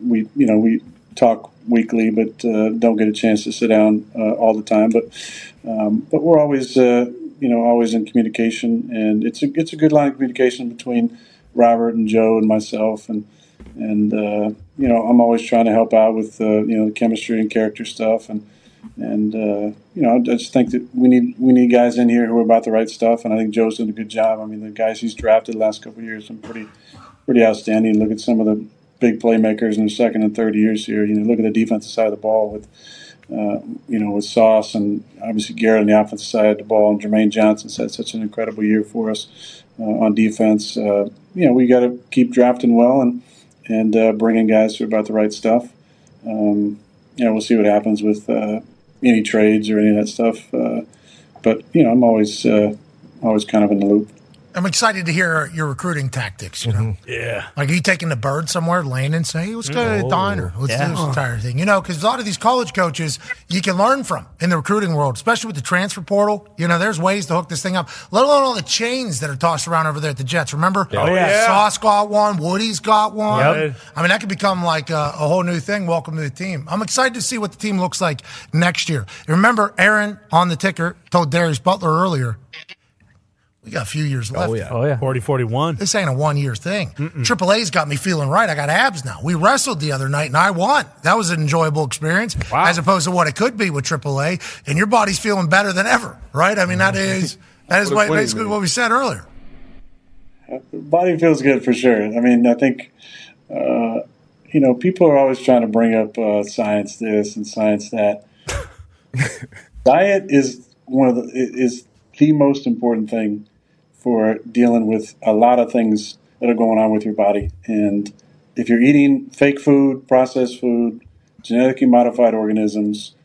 S16: we you know we talk weekly, but uh, don't get a chance to sit down uh, all the time. But um, but we're always uh, you know always in communication, and it's a it's a good line of communication between Robert and Joe and myself, and and uh, you know I'm always trying to help out with uh, you know the chemistry and character stuff, and and uh, you know I just think that we need we need guys in here who are about the right stuff, and I think Joe's done a good job. I mean the guys he's drafted the last couple years have been pretty pretty outstanding. Look at some of the big playmakers in their second and third years here. You know, look at the defensive side of the ball with, uh, you know, with Sauce and obviously Garrett on the offensive side of the ball, and Jermaine Johnson had such an incredible year for us uh, on defense. Uh, you know, we got to keep drafting well and and uh, bringing guys who are about the right stuff. Um, you know, we'll see what happens with uh, any trades or any of that stuff. Uh, but you know, I'm always always kind of in the loop.
S1: I'm excited to hear your recruiting tactics. You know, mm-hmm.
S7: Yeah.
S1: like are you taking the bird somewhere, laying and saying, hey, let's go mm-hmm. to the
S7: Oh.
S1: diner, let's
S7: Yeah.
S1: do this entire thing. You know, because a lot of these college coaches you can learn from in the recruiting world, especially with the transfer portal. You know, there's ways to hook this thing up. Let alone all the chains that are tossed around over there at the Jets. Remember,
S7: Oh, yeah.
S1: Sauce got one, Woody's got one.
S7: Yep.
S1: I mean, that could become like a, a whole new thing. Welcome to the team. I'm excited to see what the team looks like next year. Remember, Aaron on the ticker told Darius Butler earlier. We got a few years left.
S7: Oh, yeah. Oh, yeah. 40 41.
S1: This ain't a one year thing. Triple A's got me feeling right. I got abs now. We wrestled the other night and I won. That was an enjoyable experience as opposed to what it could be with Triple A. And your body's feeling better than ever, right? I mean, that is that is
S16: What a
S1: what,
S16: winning
S1: basically
S16: move.
S1: what we said earlier.
S16: body feels good for sure. I mean, I think uh, you know people are always trying to bring up uh, science this and science that. [laughs] Diet is one of the is the most important thing for dealing with a lot of things that are going on with your body. And if you're eating fake food, processed food, genetically modified organisms,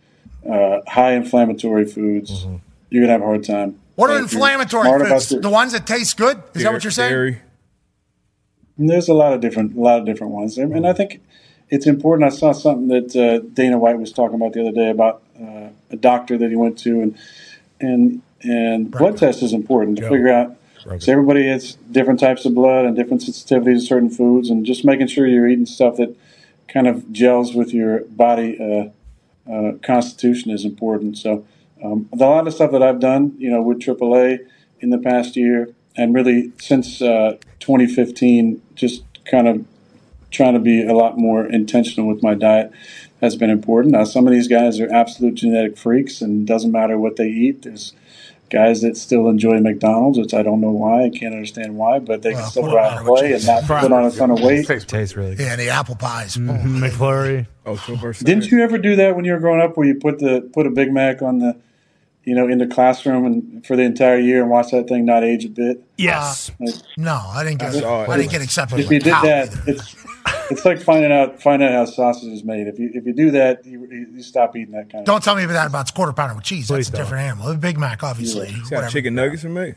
S16: uh, high inflammatory foods, you're gonna have a hard time.
S1: What are
S16: you're
S1: inflammatory foods? The ones that taste good? Is that what you're saying?
S16: There's a lot of different, a lot of different ones, and and I think it's important. I saw something that uh, Dana White was talking about the other day about uh, a doctor that he went to, and and and blood test is important to
S7: Yeah.
S16: figure out. So everybody has different types of blood and different sensitivities to certain foods, and just making sure you're eating stuff that kind of gels with your body uh, uh, constitution is important. So um, a lot of stuff that I've done, you know, with AAA in the past year, and really since uh, 2015, just kind of trying to be a lot more intentional with my diet has been important. Now, some of these guys are absolute genetic freaks, and doesn't matter what they eat. There's guys that still enjoy McDonald's, which I don't know why. I can't understand why, but they can still go out and play and not put on a ton of weight.
S3: Tastes really
S1: Yeah, the apple pies. Mm-hmm.
S4: Oh, McFlurry.
S6: Oh, so versus
S16: Didn't you ever do that when you were growing up, where you put the put a Big Mac on the, you know, in the classroom and for the entire year and watch that thing not age a bit?
S4: Yes.
S16: Uh, like,
S1: No, I didn't get.
S16: I.
S1: I didn't get accepted.
S16: if you did that,
S1: either.
S16: it's it's like finding out finding out how sausage is made. If you if you do that, you, you stop eating that kind of.
S1: Don't tell me about that about quarter pounder with cheese. That's
S16: Please
S1: a
S16: don't.
S1: different animal. A Big Mac, obviously.
S6: It's got chicken nuggets in me.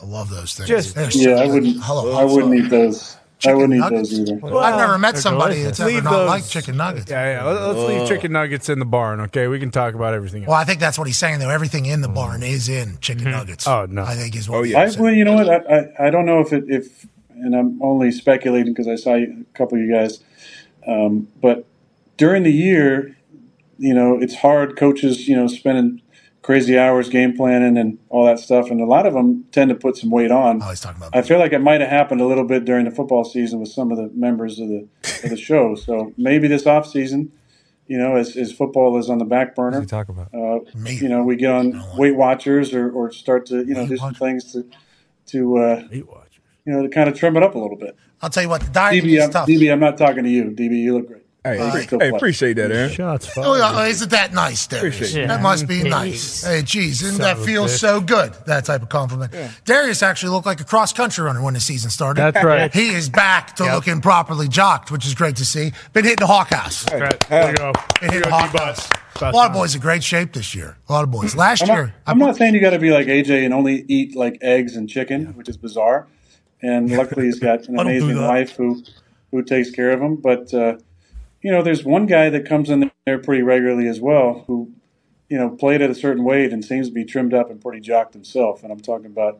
S1: I love those things.
S7: Just-
S1: They're so
S16: Yeah, I wouldn't.
S1: Hello,
S16: I wouldn't eat those. I wouldn't eat
S1: nuggets?
S16: those either.
S1: I've never met somebody
S7: delicious.
S1: that's ever
S7: Leave
S1: not
S7: those-
S1: liked chicken nuggets.
S7: Yeah, yeah. Let, us leave chicken nuggets in the barn, okay? We can talk about everything else.
S1: Well, I think that's what he's saying, though. Everything in the barn is in chicken nuggets.
S7: Oh, no.
S1: I think is what
S6: Oh, yeah.
S16: I, well, you know what? I, I, I don't know if it if, and I'm only speculating because I saw you, a couple of you guys, um, but during the year, you know, it's hard. Coaches, you know, spending crazy hours game planning and all that stuff, and a lot of them tend to put some weight on.
S1: Oh, he's talking about.
S16: I feel like it might have happened a little bit during the football season with some of the members of the of the [laughs] show. So maybe this off season, you know, as, as football is on the back burner,
S3: talk about?
S16: uh, you know, we get on Weight Watchers or, or start to you know
S1: Weight
S16: do some
S1: Watchers.
S16: things to to uh,
S7: Eat watch.
S16: you know to kind of trim it up a little bit.
S1: I'll tell you what, the diet
S16: DB,
S1: is
S16: I'm,
S1: tough.
S16: DB, I'm not talking to you. DB, you look great.
S6: Hey,
S1: Uh,
S6: pre- hey, appreciate that, Aaron.
S7: Shots
S1: Oh, yeah, isn't that nice, Darius?
S6: Appreciate it.
S1: That must be
S6: Yeah.
S1: nice. Hey, geez, isn't
S6: Son
S1: that
S6: of a
S1: feel
S6: bitch.
S1: so good? That type of compliment. Darius actually looked like a cross country runner when the season started.
S4: That's right.
S1: He is back to looking properly jocked, which is great to see. Been hitting the Hawk House.
S7: That's right. There you go.
S1: Been hitting the
S7: There you
S1: Hawk House. A lot of boys in great shape this year. A lot of boys. Last
S16: I'm
S1: year,
S16: not, I'm not saying you got to be like AJ and only eat like eggs and chicken, which is bizarre. And luckily, he's got an [laughs]
S1: I don't do
S16: amazing wife who who takes care of him. But uh, you know, there's one guy that comes in there pretty regularly as well, who you know played at a certain weight and seems to be trimmed up and pretty jocked himself. And I'm talking about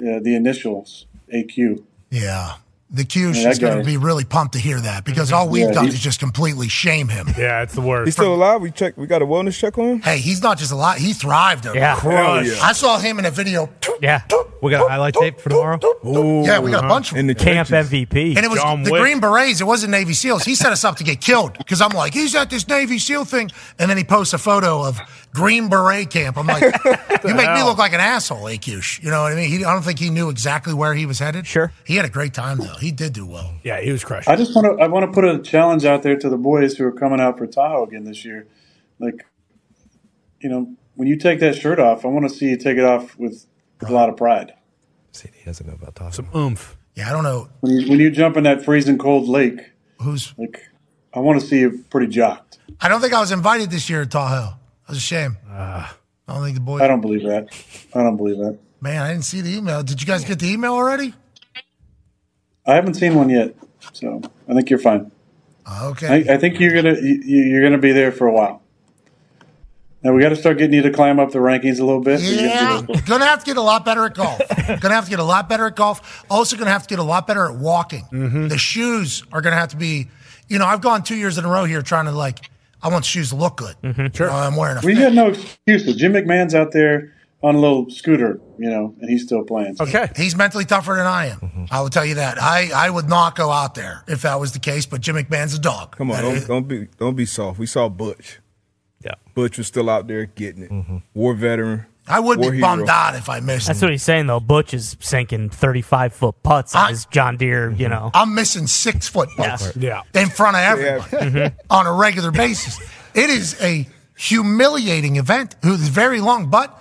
S16: uh, the initials AQ.
S1: yeah. The Q's
S16: Yeah,
S1: just
S16: that
S1: going to be really pumped to hear that because all we've
S16: Yeah,
S1: done is just completely shame him. [laughs]
S7: Yeah, it's the worst.
S6: He's still alive. We check. We got a wellness check on him.
S1: Hey, he's not just alive. He thrived over
S4: Yeah.
S1: it.
S6: Yeah.
S1: I saw him in a video.
S4: Yeah.
S3: We got a highlight tape for tomorrow.
S1: Yeah, we got a uh-huh. bunch of
S6: in the
S4: Camp
S6: trenches.
S4: MVP.
S1: And it was
S7: John
S1: the
S7: Wick.
S1: Green Berets. It wasn't Navy SEAls. He set us up to get killed because I'm like, he's at this Navy SEAL thing, and then he posts a photo of Green Beret camp. I'm like, [laughs] you make me look like an asshole, Akush. You know what I mean? He, I don't think he knew exactly where he was headed.
S4: Sure.
S1: he had a great time though. He did do well.
S7: Yeah, he was crushing.
S16: I just want to I want to put a challenge out there to the boys who are coming out for Tahoe again this year. Like, you know, when you take that shirt off, I want to see you take it off with, with a lot of pride.
S3: See, he doesn't know about talking.
S7: Some oomph.
S1: Yeah, I don't know
S16: When you when you jump in that freezing cold lake,
S1: who's.
S16: like, I want to see you pretty jocked.
S1: I don't think I was invited this year to Tahoe. That was a shame. I don't think the boys.
S16: I don't believe that. I don't believe that.
S1: Man, I didn't see the email. Did you guys get the email already?
S16: I haven't seen one yet, so I think you're fine.
S1: Okay.
S16: I, I think you're gonna you, you're gonna be there for a while. Now we got to start getting you to climb up the rankings a little bit.
S1: Yeah,
S16: get to-
S1: gonna have to get a lot better at golf. gonna have to get a lot better at golf. Also, gonna have to get a lot better at walking.
S16: Mm-hmm.
S1: The shoes are gonna have to be. You know, I've gone two years in a row here trying to like. I want shoes to look good. Sure, I'm wearing a.
S16: We
S1: fit.
S16: got no excuses. Jim McMahon's out there on a little scooter, you know, and he's still playing. So
S7: Okay.
S1: He's mentally tougher than I am.
S16: Mm-hmm.
S1: I will tell you that. I, I would not go out there if that was the case. But Jim McMahon's a dog.
S6: Come on, don't, don't be don't be soft. We saw Butch.
S3: Yeah.
S6: Butch was still out there getting it. War veteran.
S1: I would
S6: war
S1: be
S6: hero.
S1: bummed out if I missed.
S4: That's
S1: him.
S4: what he's saying though. Butch is sinking thirty-five foot putts on
S1: I-
S4: his John Deere. You mm-hmm. know.
S1: I'm missing six foot putts
S7: Yeah.
S1: in front of everybody [laughs] mm-hmm. on a regular basis. It is a humiliating event. It's very long, but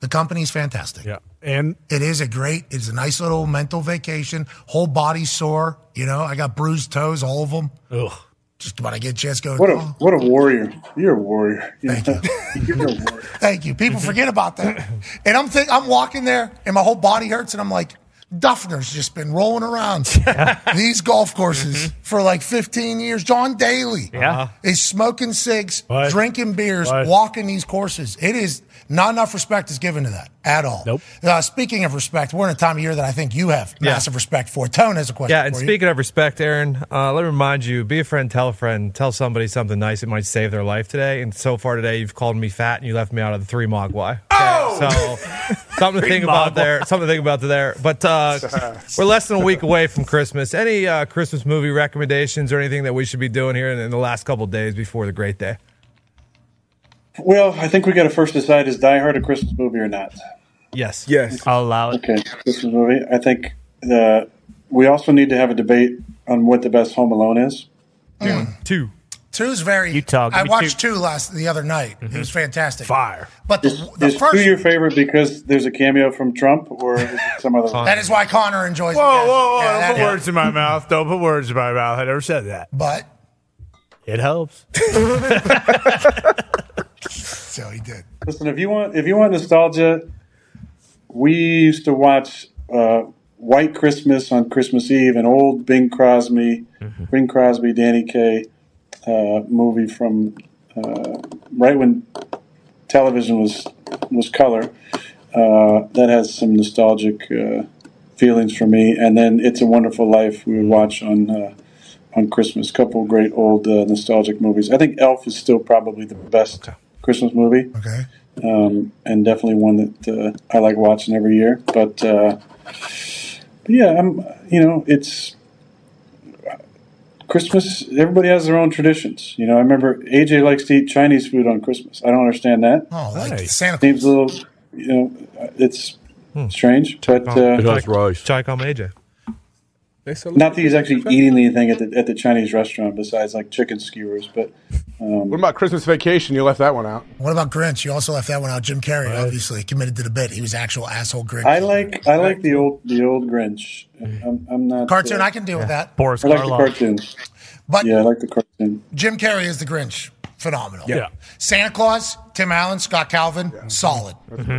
S1: the company's fantastic.
S7: Yeah. And
S1: It is a great, it is a nice little mental vacation. Whole body sore. You know, I got bruised toes, all of them.
S7: ugh.
S1: Just when I get a chance to go.
S16: what a
S1: oh,
S16: what a warrior! You're a warrior. You
S1: Thank [laughs]
S16: know? You're a warrior.
S1: thank you. People forget about that. And I'm think I'm walking there and my whole body hurts and I'm like, Duffner's just been rolling around [laughs] these golf courses for like 15 years. John Daly
S4: Yeah.
S1: is smoking cigs,
S7: What?
S1: drinking beers,
S7: What?
S1: walking these courses. It is not enough respect is given to that at all.
S7: Nope.
S1: Uh, speaking of respect, we're in a time of year that I think you have
S3: Yeah.
S1: massive respect for. Tone has a question.
S3: Yeah, and
S1: for you.
S3: speaking of respect, Aaron, uh, let me remind you: be a friend, tell a friend, tell somebody something nice that might save their life today. And so far today, you've called me fat and you left me out of the three mogwai. Oh! So [laughs] something to think about there. Something to think about there. But uh, [laughs] we're less than a week away from Christmas. Any uh, Christmas movie recommendations or anything that we should be doing here in, in the last couple of days before the great day?
S16: Well, I think we got to first decide is Die Hard a Christmas movie or not.
S3: Yes.
S6: Yes.
S4: I'll allow it.
S16: Okay, Christmas movie. I think uh, we also need to have a debate on what the best Home Alone is.
S3: Two.
S1: Two's very.
S4: Utah, give
S1: I watched
S4: two.
S1: two last the other night. It was fantastic.
S7: Fire.
S1: But the,
S16: Is,
S1: the
S16: is
S1: first.
S16: two your favorite because there's a cameo from Trump, or some other?
S1: that is why Connor enjoys.
S7: Whoa,
S1: it.
S7: whoa, whoa!
S1: Yeah,
S7: Don't
S1: that-
S7: put words in my mouth. Don't put words in my mouth. I never said that.
S1: But
S7: It helps. [laughs]
S1: so he did.
S16: Listen, if you want, if you want nostalgia, we used to watch uh, White Christmas on Christmas Eve, an old Bing Crosby, Bing Crosby, Danny Kaye uh, movie from uh, right when television was was color. Uh, that has some nostalgic uh, feelings for me. And then It's a Wonderful Life we would watch on uh, on Christmas. Couple of great old uh, nostalgic movies. I think Elf is still probably the best Christmas movie
S1: Okay.
S16: um, and definitely one that uh, I like watching every year. But, uh, but yeah, I'm you know it's Christmas. Everybody has their own traditions. You know, I remember AJ likes to eat Chinese food on Christmas. I don't understand that.
S1: Oh, like
S7: Nice.
S1: Santa
S16: Seems a little, you know, it's strange. But uh,
S3: Chai com AJ.
S16: Not that he's actually eating anything at the at the Chinese restaurant besides like chicken skewers, but um,
S15: What about Christmas Vacation? You left that one out.
S1: What about Grinch? You also left that one out. Jim Carrey, obviously, committed to the bit. He was actual asshole Grinch.
S16: I like I like the old the old Grinch. I'm, I'm not
S1: Cartoon,
S16: uh,
S1: I can deal with that.
S4: Boris
S16: I like the cartoon.
S1: But
S16: yeah, I like the cartoon.
S1: Jim Carrey is the Grinch. Phenomenal.
S16: Yeah.
S1: Santa Claus, Tim Allen, Scott Calvin, solid.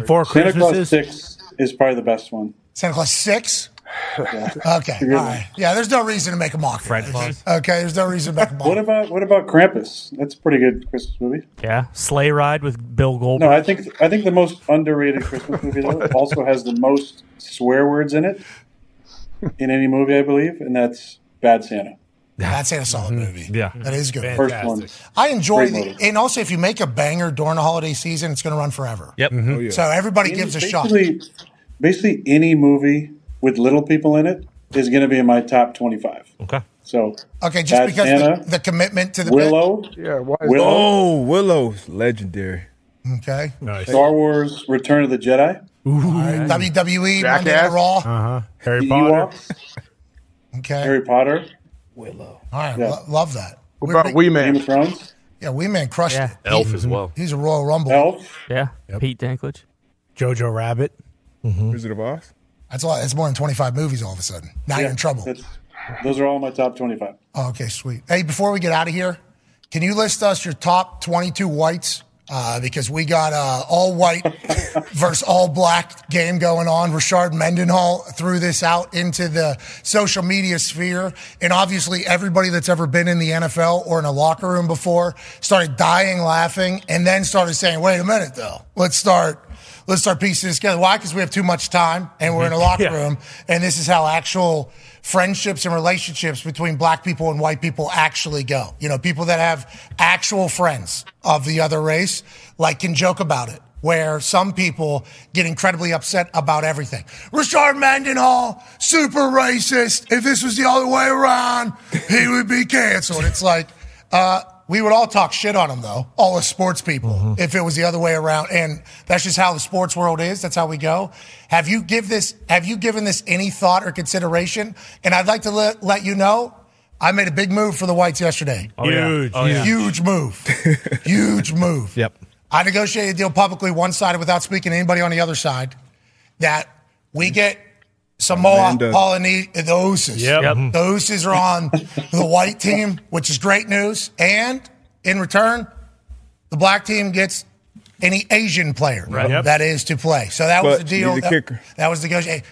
S4: Four
S16: Santa Claus Six is probably the best one.
S1: Santa Claus 6?
S16: Yeah. [laughs]
S1: Okay. All right. Yeah, there's no reason to make a mock.
S4: Fred Claus.
S1: Okay, there's no reason to make a mock.
S16: What about what about Krampus? That's a pretty good Christmas movie.
S4: Yeah, Sleigh Ride with Bill Goldberg.
S16: No, I think I think the most underrated Christmas movie though [laughs] also has the most swear words in it in any movie, I believe, and that's Bad Santa.
S1: That's a solid mm-hmm. movie.
S3: Yeah.
S1: That is good.
S16: First one.
S1: I enjoy
S16: Great
S1: the, and also if you make a banger during the holiday season, it's going to run forever.
S3: Yep.
S6: Oh, yeah.
S1: So everybody gives a shot.
S16: basically, Basically, any movie with little people in it is going to be in my top twenty-five.
S3: Okay.
S16: So
S1: Okay, just
S16: Bad
S1: because
S16: Santa,
S1: the, the commitment to the
S16: Willow,
S15: Yeah, why is
S16: Willow,
S6: Oh, Willow's legendary.
S1: Okay.
S7: Nice.
S16: Star Wars: Return of the Jedi,
S1: All right. WWE, Monday Night Raw.
S7: Uh huh. Harry
S16: the
S7: Potter.
S16: Ewoks,
S1: Okay.
S16: Harry Potter, Willow.
S1: All right.
S16: Yeah.
S1: lo- love that.
S15: What
S1: We're
S15: about
S1: big-
S15: Wee
S16: Game of Thrones,
S1: Yeah, Wee Man crushed
S4: Yeah.
S1: it.
S3: Elf as well.
S1: He's a Royal Rumble.
S16: Elf,
S4: Yeah, Pete Dinklage.
S7: Jojo Rabbit.
S6: Wizard of Oz.
S1: That's a lot. That's more than 25 movies all of a sudden. Now you're in trouble.
S16: Those are all my top twenty-five.
S1: Oh, okay, sweet. Hey, before we get out of here, can you list us your top 22 whites? Uh, because we got uh, all white [laughs] versus all black game going on. Rashard Mendenhall threw this out into the social media sphere. And obviously, everybody that's ever been in the NFL or in a locker room before started dying laughing and then started saying, wait a minute, though. Let's start. Let's start piecing this together. Why? Because we have too much time and we're in a locker
S7: Yeah.
S1: room, and this is how actual friendships and relationships between black people and white people actually go. You know, people that have actual friends of the other race, like, can joke about it. Where some people get incredibly upset about everything. Richard Mendenhall, super racist. If this was the other way around, he would be canceled. It's like, uh, we would all talk shit on him though, all as sports people, mm-hmm. if it was the other way around. And that's just how the sports world is. That's how we go. Have you give this? Have you given this any thought or consideration? And I'd like to let, let you know, I made a big move for the whites yesterday.
S4: Oh, yeah.
S7: Huge.
S4: Oh, yeah.
S1: Huge move. [laughs] Huge move.
S3: Yep.
S1: I negotiated a deal publicly, one sided, without speaking to anybody on the other side, that we mm. get Samoa,
S6: Amanda.
S1: Polynesian, the Usos.
S7: Yep. Yep. Mm-hmm.
S1: The Usos are on the white team, which is great news. And in return, the black team gets any Asian player
S7: Right. Yep.
S1: that is to play. So that was the deal.
S6: he's a
S1: that,
S6: kicker.
S1: that was negotiated.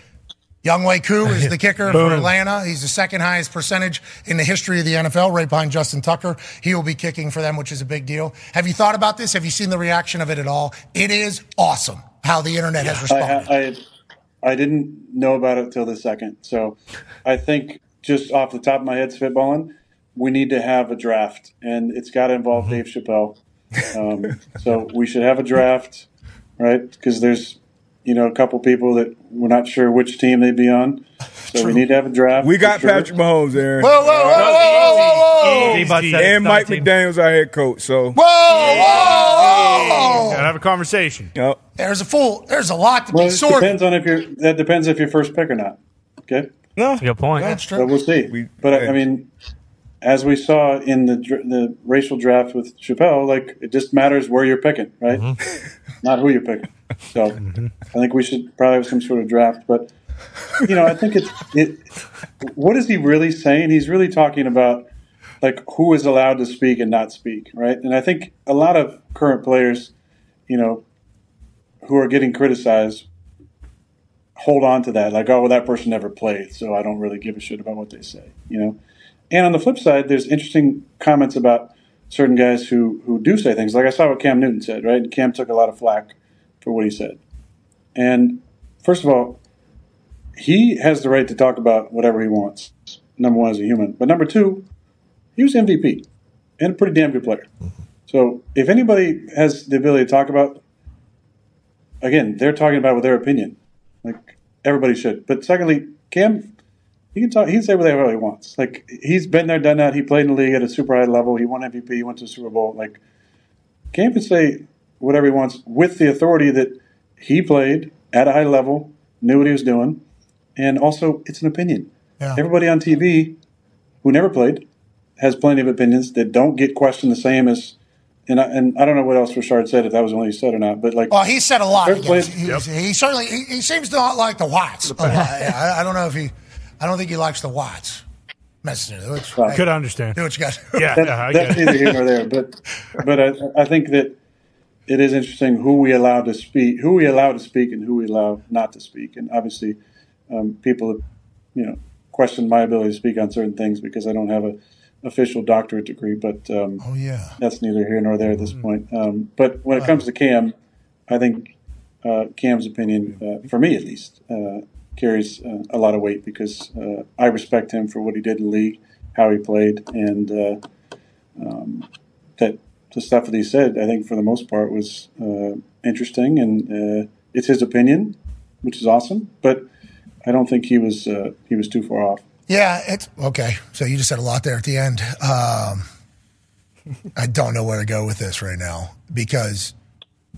S1: Younghoe Koo is the [laughs] kicker for Atlanta. He's the second highest percentage in the history of the NFL, right behind Justin Tucker. He will be kicking for them, which is a big deal. Have you thought about this? Have you seen the reaction of it at all? It is awesome how the internet has responded.
S16: I, I I didn't know about it till the second. So I think just off the top of my head, spitballing, we need to have a draft, and it's got to involve Dave Chappelle. Um, so we should have a draft, right? Because there's you know a couple people that we're not sure which team they'd be on. So we need to have a draft.
S6: We got
S16: sure.
S6: Patrick Mahomes there.
S1: whoa, whoa, whoa, whoa, whoa, whoa,
S4: Easy, but said
S6: and Mike
S4: not a team.
S6: McDaniel's our head coach. So
S1: whoa, whoa, whoa.
S7: Gotta have a conversation.
S6: Yep.
S1: There's a full. There's a lot to
S16: Well,
S1: be sorted.
S16: depends on if you're. That depends if you're first pick or not. Okay.
S6: no,
S4: Good point.
S1: That's true.
S16: But we'll see.
S6: We-
S16: but I, I mean, as we saw in the the racial draft with Chappelle, like it just matters where you're picking, right? Mm-hmm. [laughs] Not who you're picking. So mm-hmm. I think we should probably have some sort of draft. But you know, I think it's it. What is he really saying? He's really talking about like who is allowed to speak and not speak, right? And I think a lot of current players, you know, who are getting criticized hold on to that. Like oh well that person never played so i don't really give a shit about what they say you know? And on the flip side there's interesting comments about certain guys who who do say things. Like i saw what cam newton said right? Cam took a lot of flack for what he said. And first of all he has the right to talk about whatever he wants number one as a human. But number two he was mvp and a pretty damn good player mm-hmm. So if anybody has the ability to talk about again they're talking about with their opinion like everybody should. But secondly, Cam, he can talk. He can say whatever he wants. Like he's been there, done that. He played in the league at a super high level. He won MVP. He went to the Super Bowl. Like Cam can say whatever he wants with the authority that he played at a high level, knew what he was doing, and also it's an opinion. everybody on TV who never played has plenty of opinions that don't get questioned the same as. And I, and I don't know what else Richard said if that was the only he said or not, but like
S1: Well, he said a lot.
S16: Fair play.
S1: against- He, he certainly he, he seems to not like the Watts. a I, I don't know if he. I don't think he likes the Watts. Messenger. Which,
S16: Right.
S7: Could understand.
S1: Do what you got. [laughs]
S7: Yeah,
S16: That-
S7: yeah, I
S16: that's
S7: get it.
S16: here nor there. But but I, I think that it is interesting who we allow to speak, who we allow to speak, and who we allow not to speak. And obviously, um, people have you know questioned my ability to speak on certain things because I don't have a official doctorate degree. But um,
S1: oh yeah,
S16: that's neither here nor there at this point. Um, but when it comes to Cam, I think uh, Cam's opinion, uh, for me at least, uh, carries uh, a lot of weight because uh, I respect him for what he did in the league, how he played, and uh, um, that the stuff that he said, I think for the most part was uh, interesting, and uh, it's his opinion, which is awesome. But I don't think he was uh, he was too far off.
S1: Yeah, it's okay. So you just said a lot there at the end. Um, I don't know where to go with this right now because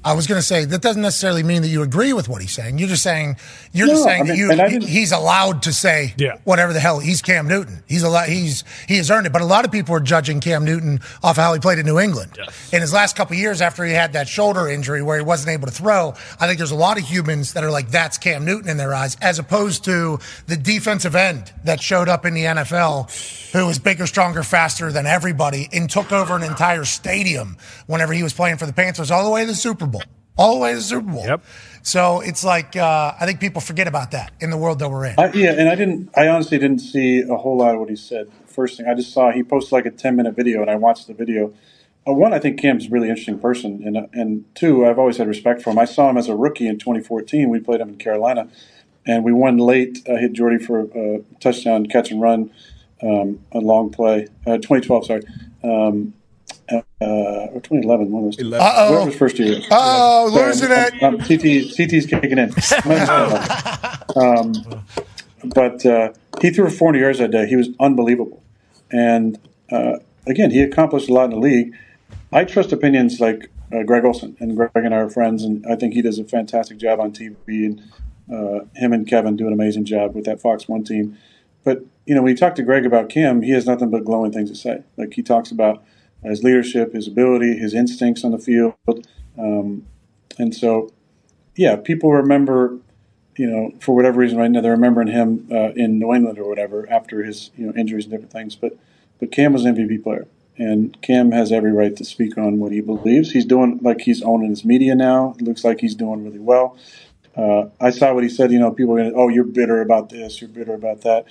S1: I was going to say that doesn't necessarily mean that you agree with what he's saying. You're just saying you're just saying
S16: I
S1: that you
S16: and
S1: he's allowed to say
S7: Yeah.
S1: whatever the hell. He's Cam Newton. He's a lot. He's he has earned it. But a lot of people are judging Cam Newton off how he played in New England in his last couple of years after he had that shoulder injury where he wasn't able to throw. I think there's a lot of humans that are like that's Cam Newton in their eyes, as opposed to the defensive end that showed up in the NFL, who was bigger, stronger, faster than everybody, and took over an entire stadium whenever he was playing for the Panthers, all the way to the Super Bowl, all the way to the Super Bowl. Yep. So it's like uh, I think people forget about that in the world that we're in.
S16: I, yeah, and I didn't. I honestly didn't see a whole lot of what he said. First thing, I just saw he posted like a ten minute video, and I watched the video. Uh, one, I think Cam's a really interesting person, and uh, and two, I've always had respect for him. I saw him as a rookie in 2014. We played him in Carolina, and we won late. I hit Jordy for a touchdown, catch and run, um, a long play. Uh, 2012, sorry. Um, uh, or 2011, one of those. two.
S1: Uh-oh.
S16: Whoever his first year.
S1: Uh-oh, losing it.
S16: I'm- CT, CT's kicking in. [laughs] um, but uh, he threw 40 yards that day. He was unbelievable. And uh, again, he accomplished a lot in the league. I trust opinions like uh, Greg Olsen, and Greg and I are friends, and I think he does a fantastic job on TV. And uh, him and Kevin do an amazing job with that Fox One team. But you know, when you talk to Greg about Cam, he has nothing but glowing things to say. Like he talks about his leadership, his ability, his instincts on the field, um, and so yeah, people remember, you know, for whatever reason right now they're remembering him uh, in New England or whatever after his you know injuries and different things. But but Cam was an MVP player, and Cam has every right to speak on what he believes. He's doing like he's owning his media now. It looks like he's doing really well. Uh, I saw what he said. You know, people are going, to, oh, you're bitter about this, you're bitter about that.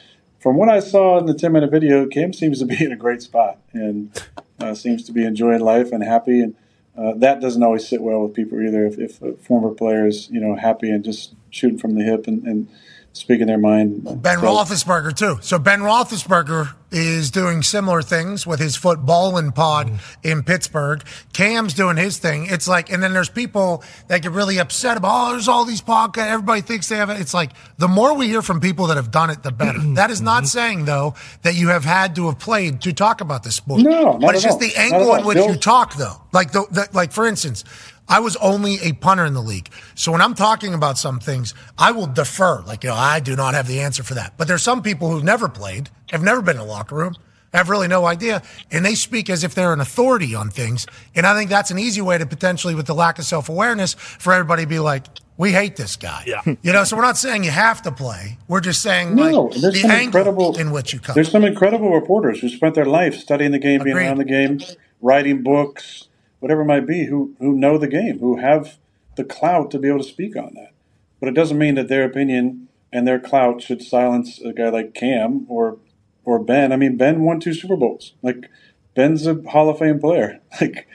S16: From what I saw in the 10 minute video, Cam seems to be in a great spot and uh, seems to be enjoying life and happy. And uh, that doesn't always sit well with people either. If, if a former player is, you know, happy and just shooting from the hip and, and speaking their mind.
S1: Ben
S16: So-
S1: Roethlisberger too. So Ben Roethlisberger is doing similar things with his Footbahlin pod mm-hmm. in Pittsburgh. Cam's doing his thing. It's like, and then there's people that get really upset about. Oh, there's all these podcasts. Everybody thinks they have it. It's like the more we hear from people that have done it, the better. Mm-hmm. that is not mm-hmm. saying though that you have had to have played to talk about the sport.
S16: No, not
S1: but it's just
S16: all.
S1: the angle in which
S16: Bill-
S1: you talk though. Like the, the like for instance. I was only a punter in the league. So when I'm talking about some things, I will defer. Like, you know, I do not have the answer for that. But there's some people who've never played, have never been in a locker room, have really no idea, and they speak as if they're an authority on things. And I think that's an easy way to potentially, with the lack of self awareness, for everybody to be like, we hate this guy. Yeah. You know, so we're not saying you have to play. We're just saying
S16: No,
S1: like
S16: there's
S1: the
S16: some
S1: angle
S16: incredible
S1: in which you come.
S16: There's some incredible reporters who spent their life studying the game, being around the game, writing books, whatever it might be, who who know the game, who have the clout to be able to speak on that. But it doesn't mean that their opinion and their clout should silence a guy like Cam or or Ben. I mean, Ben won two Super Bowls. Like Ben's a Hall of Fame player. [laughs] Like,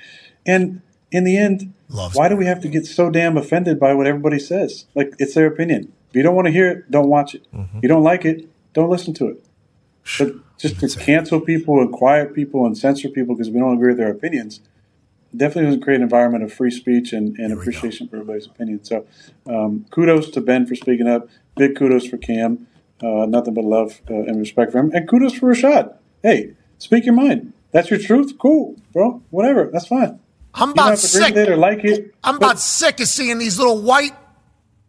S16: and in the end, why do we have to get so damn offended by what everybody says? Like, it's their opinion. If you don't want to hear it, don't watch it. If you don't like it, don't listen to it. But just to cancel people and quiet people and censor people because we don't agree with their opinions definitely doesn't create an environment of free speech and, and appreciation for everybody's opinion. So, um, kudos to Ben for speaking up. Big kudos for Cam. Uh, nothing but love uh, and respect for him. And kudos for Rashad. Hey, speak your mind. That's your truth. Cool, bro. Whatever. That's fine.
S1: I'm about
S16: have to agree
S1: sick.
S16: it or like it.
S1: I'm about sick of seeing these little white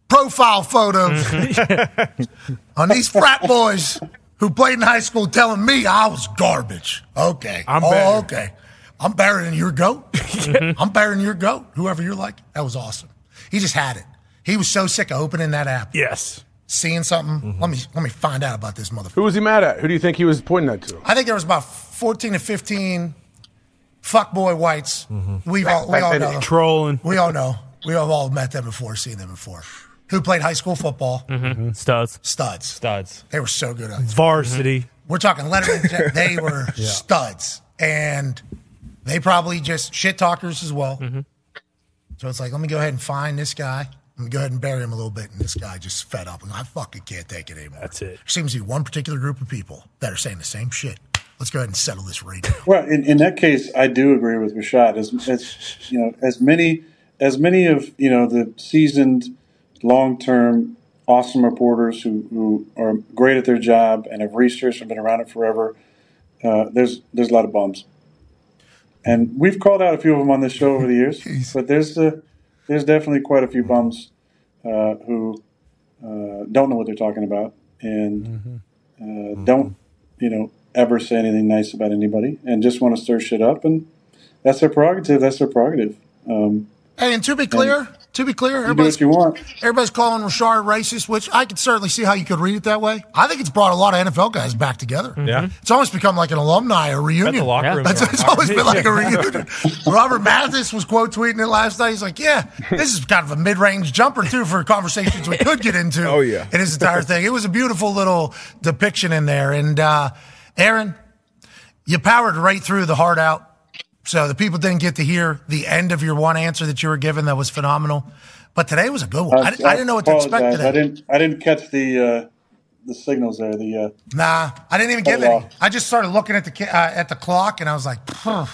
S1: profile photos on these frat boys who played in high school telling me I was garbage. Okay.
S7: I'm
S1: oh,
S7: better.
S1: okay. I'm better than your goat. [laughs] I'm better than your goat. Whoever you're like. That was awesome. He just had it. He was so sick of opening that app.
S7: Yes.
S1: Seeing something. Let me let me find out about this motherfucker.
S15: Who was he mad at? Who do you think he was pointing that to?
S1: I think there was about 14 to 15 fuckboy whites. We've all, we all know them.
S7: Trolling.
S1: We all know. We have all met them before, seen them before. Who played high school football?
S4: Mm-hmm. Studs.
S1: Studs.
S3: Studs.
S1: They were so good. At it.
S7: Varsity.
S1: We're talking Letterman. Jack- They were [laughs]
S7: Yeah.
S1: studs, and they probably just shit talkers as well.
S7: Mm-hmm.
S1: So it's like, let me go ahead and find this guy. Let me go ahead and bury him a little bit. And this guy just fed up. And I fucking can't take it anymore.
S7: That's it.
S1: There seems to be one particular group of people that are saying the same shit. Let's go ahead and settle this right now.
S16: Well, in, in that case, I do agree with Rashad. As, as you know, as many as many of you know the seasoned, long term, awesome reporters who, who are great at their job and have researched and been around it forever. Uh, there's there's a lot of bums, and we've called out a few of them on this show over the years. But there's uh, there's definitely quite a few bums uh, who uh, don't know what they're talking about and uh, don't you know ever say anything nice about anybody and just want to stir shit up and that's their prerogative. That's their prerogative. Um,
S1: Hey, and to be clear, to be clear,
S16: you
S1: everybody's,
S16: what you want.
S1: everybody's calling Rashard racist, which I could certainly see how you could read it that way. I think it's brought a lot of NFL guys back together.
S3: Yeah.
S1: It's almost become like an alumni, a reunion.
S3: the locker room
S1: That's, it's always been like a [laughs] reunion. Robert Mathis was quote tweeting it last night. He's like, "Yeah, this is kind of a mid-range jumper too for conversations we could get into."
S6: Oh, yeah.
S1: in his entire thing. It was a beautiful little depiction in there. And uh, Aaron, you powered right through the hard out. So the people didn't get to hear the end of your one answer that you were given that was phenomenal. But today was a good one. I, I didn't know what to expect today.
S16: I didn't. I didn't catch the uh, the signals there. The uh,
S1: Nah, I didn't even give
S16: it
S1: any. I just started looking at the uh, at the clock and I was like, "Phew."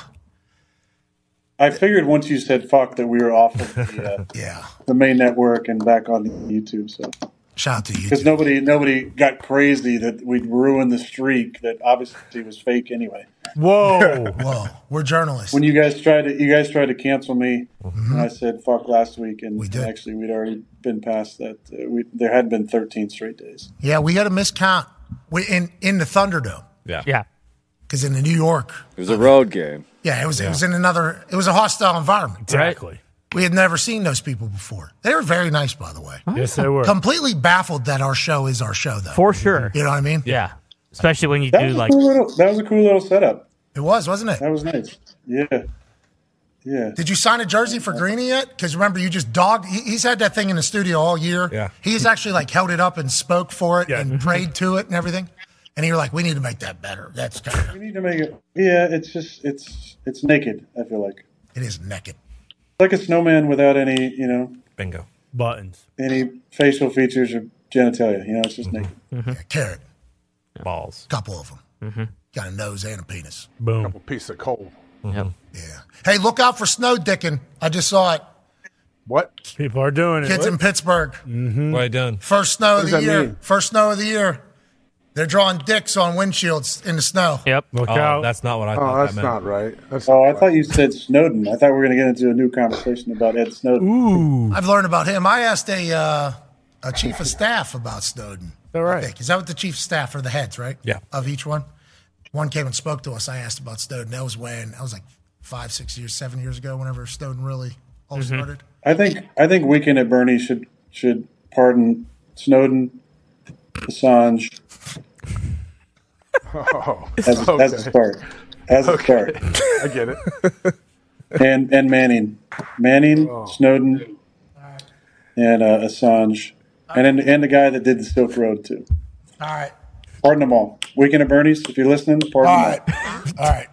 S16: I figured once you said "fuck" that we were off of the, uh, [laughs]
S1: yeah.
S16: the main network and back on YouTube. So
S1: shout out to you
S16: because nobody nobody got crazy that we'd ruin the streak that obviously was fake anyway.
S7: Whoa, [laughs]
S1: whoa! We're journalists.
S16: When you guys tried to you guys tried to cancel me,
S1: Mm-hmm.
S16: and I said "fuck" last week, and we actually we'd already been past that. Uh, we, there had been 13 straight days.
S1: Yeah, we had a miscount we, in in the Thunderdome.
S3: Yeah,
S4: yeah.
S1: Because in the New York,
S17: It was a road game.
S1: yeah, it was it was in another. It was a hostile environment.
S7: Exactly.
S1: We had never seen those people before. They were very nice, by the way.
S7: Yes, they were.
S1: Completely baffled that our show is our show, though.
S4: For sure.
S1: You know what I mean?
S4: Yeah. Especially when you
S16: That
S4: do like
S16: cool little. That was a cool little setup.
S1: It was, wasn't it?
S16: That was nice. Yeah, yeah.
S1: Did you sign a jersey for Greeny yet? Because remember, you just dogged. He, he's had that thing in the studio all year.
S7: Yeah.
S1: He's actually like held it up and spoke for it and prayed to it and everything. And you were like, we need to make that better. That's kind of,
S16: We need to make it. Yeah, it's just it's it's naked. I feel like
S1: it is naked.
S16: Like a snowman without any you know
S3: Bingo.
S7: Buttons.
S16: any facial features or genitalia. You know, it's just mm-hmm. naked. Mm-hmm.
S1: Yeah, carrot,
S3: Balls.
S1: couple of them. Mm-hmm. Got a nose and a penis.
S7: Boom.
S15: Couple pieces of coal.
S4: Yep.
S1: Yeah. Hey, look out for snow dicking. I just saw it.
S15: What?
S7: People are doing it.
S1: Kids in Pittsburgh.
S3: What are you doing?
S1: First snow
S15: What
S1: of the year.
S15: mean?
S1: First snow of the year. They're drawing dicks on windshields in the snow.
S4: Yep.
S7: Look
S3: Oh,
S7: out.
S3: that's not what I
S15: Oh,
S3: thought
S15: that's
S3: that meant.
S15: not right. That's
S16: Oh,
S15: not
S16: I
S15: right.
S16: thought you said Snowden. I thought we were going to get into a new conversation about Ed Snowden.
S7: Ooh.
S1: I've learned about him. I asked a uh, a chief of staff about Snowden.
S7: All right.
S1: I think. Is that what the chief of staff are the heads, right?
S3: Yeah.
S1: Of each one. One came and spoke to us. I asked about Snowden. That was when I was like five, six years, seven years ago. Whenever Snowden really all
S7: Mm-hmm.
S1: started.
S16: I think I think Weekend at Bernie should should pardon Snowden, Assange
S15: Oh,
S16: as, as a
S15: okay.
S16: start. As a start. [laughs]
S15: I get it. [laughs]
S16: and and Manning, Manning,
S15: Oh.
S16: Snowden, and uh, Assange, and and the guy that did the Silk Road too.
S1: All right.
S16: Pardon them all. Weekend at Bernie's, if you're listening, pardon
S1: All
S16: them
S1: right. All right.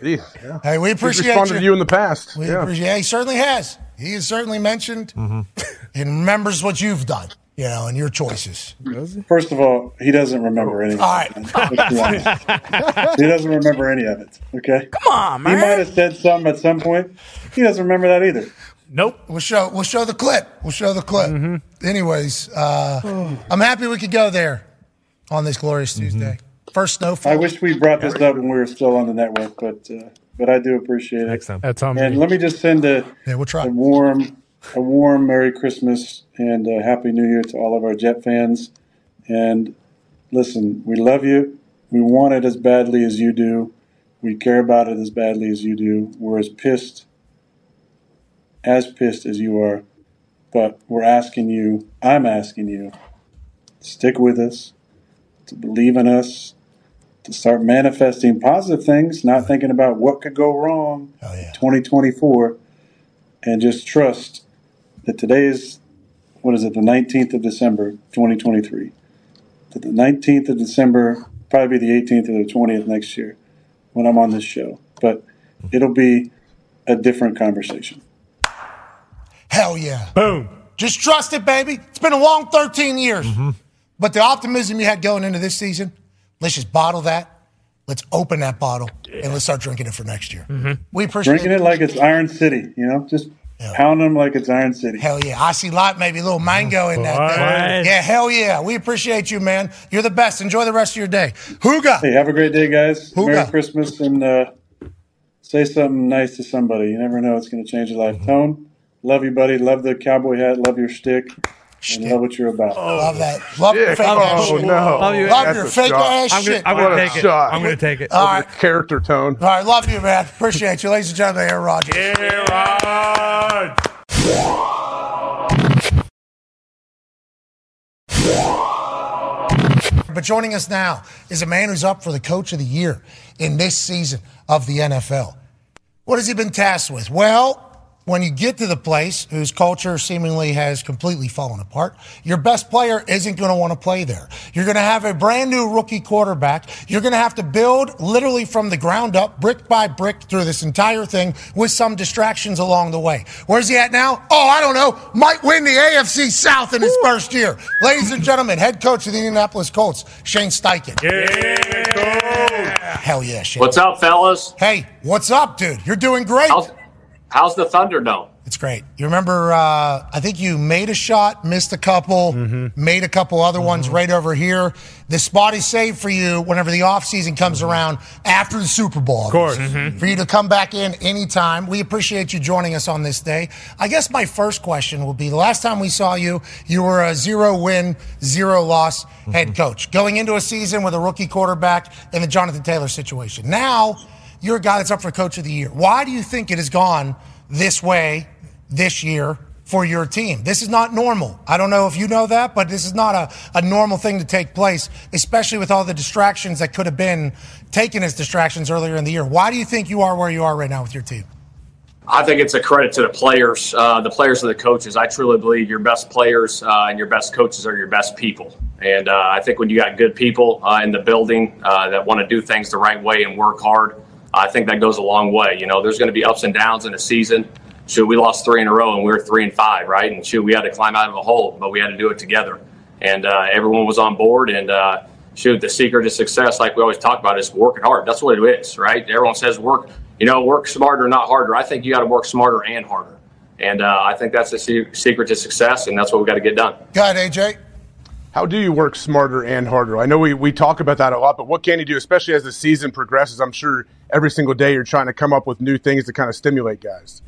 S15: Jeez, yeah.
S1: Hey, we
S15: He's responded
S1: you.
S15: to you in the past.
S1: We
S15: yeah.
S1: appreciate. He certainly has. He has certainly mentioned and remembers what you've done. You know, and your choices.
S16: all. First of all, he doesn't remember anything.
S1: All right.
S16: Let's be honest. he doesn't remember any of it. Okay. Come
S4: on,
S16: He might have said something at some point. He doesn't remember that either.
S7: Nope.
S1: We'll show. We'll show the clip. We'll show the clip. Anyways, uh, I'm happy we could go there on this glorious Tuesday. First snowfall.
S16: I wish we brought this up when we were still on the network, but uh, but I do appreciate it.
S3: Next time.
S7: That's on
S16: And
S7: me.
S16: let me just send a,
S1: Yeah, we'll try.
S16: a warm, a warm Merry Christmas and a Happy New Year to all of our Jet fans. And listen, we love you. We want it as badly as you do. We care about it as badly as you do. We're as pissed, as pissed as you are. But we're asking you, I'm asking you, stick with us, to believe in us, to start manifesting positive things, not thinking about what could go wrong in 2024, and just trust that today is, what is it, the 19th of December, 2023. That the 19th of December, probably be the 18th or the 20th next year when I'm on this show. But it'll be a different conversation.
S1: Hell yeah. Boom. Just trust it, baby. It's been a long 13 years. Mm-hmm. But the optimism you had going into this season, let's just bottle that. Let's open that bottle and let's start drinking it for next year. Mm-hmm. We appreciate
S16: Drinking it like it's Iron City, you know, just pounding them like it's Iron City.
S1: Hell yeah. I see light, maybe a little mango in that. thing. Yeah, hell yeah. We appreciate you, man. You're the best. Enjoy the rest of your day. Huga.
S16: Hey, have a great day, guys.
S1: Who
S16: Merry Christmas and uh, say something nice to somebody. You never know it's going to change your life. Tone, love you, buddy. Love the cowboy hat. Love your stick. And love what you're about.
S1: I love that. Love your
S15: Shit.
S1: fake oh, ass
S15: Oh,
S1: shit.
S15: no.
S1: Love your
S15: That's a
S1: fake
S15: shot.
S1: ass
S15: I'm gonna-
S1: shit.
S15: I'm gonna What a take it. shot.
S3: I'm going to take it.
S1: All right.
S15: Character tone.
S1: All right. Love you, man. Appreciate you. Ladies and gentlemen, Aaron Rodgers. But joining us now is a man who's up for the coach of the year in this season of the NFL. What has he been tasked with? Well, when you get to the place whose culture seemingly has completely fallen apart, your best player isn't going to want to play there. You're going to have a brand new rookie quarterback. You're going to have to build literally from the ground up, brick by brick, through this entire thing with some distractions along the way. Where's he at now? Oh, I don't know. Might win the AFC South in his first year. Ladies and gentlemen, head coach of the Indianapolis Colts, Shane Steichen. Hell yeah, Shane.
S17: What's up, fellas?
S1: Hey, what's up, dude? You're doing great.
S17: How's, how's the thunder, Thunderdome?
S1: It's great. You remember, uh, I think you made a shot, missed a couple, mm-hmm. made a couple other ones mm-hmm. right over here. This spot is saved for you whenever the offseason comes mm-hmm. around after the Super Bowl. Of
S7: course.
S1: For you to come back in anytime. We appreciate you joining us on this day. I guess my first question will be the last time we saw you, you were a zero win, zero loss head coach. Going into a season with a rookie quarterback in the Jonathan Taylor situation. Now, you're a guy that's up for coach of the year. Why do you think it has gone this way this year for your team? This is not normal. I don't know if you know that, but this is not a, a normal thing to take place, especially with all the distractions that could have been taken as distractions earlier in the year. Why do you think you are where you are right now with your team?
S17: I think it's a credit to the players, uh, the players and the coaches. I truly believe your best players uh, and your best coaches are your best people. And uh, I think when you got good people uh, in the building uh, that want to do things the right way and work hard, I think that goes a long way. You know, there's going to be ups and downs in a season. Shoot, we lost three in a row and we were three and five, right? And shoot, we had to climb out of a hole, but we had to do it together. And uh, everyone was on board. And uh, shoot, the secret to success, like we always talk about, is working hard. That's what it is, right? Everyone says work, you know, work smarter, not harder. I think you got to work smarter and harder. And uh, I think that's the secret to success, and that's what we got to get done.
S1: Go ahead, AJ.
S15: How do you work smarter and harder? I know we, we talk about that a lot, but what can you do, especially as the season progresses? I'm sure every single day you're trying to come up with new things to kind of stimulate guys.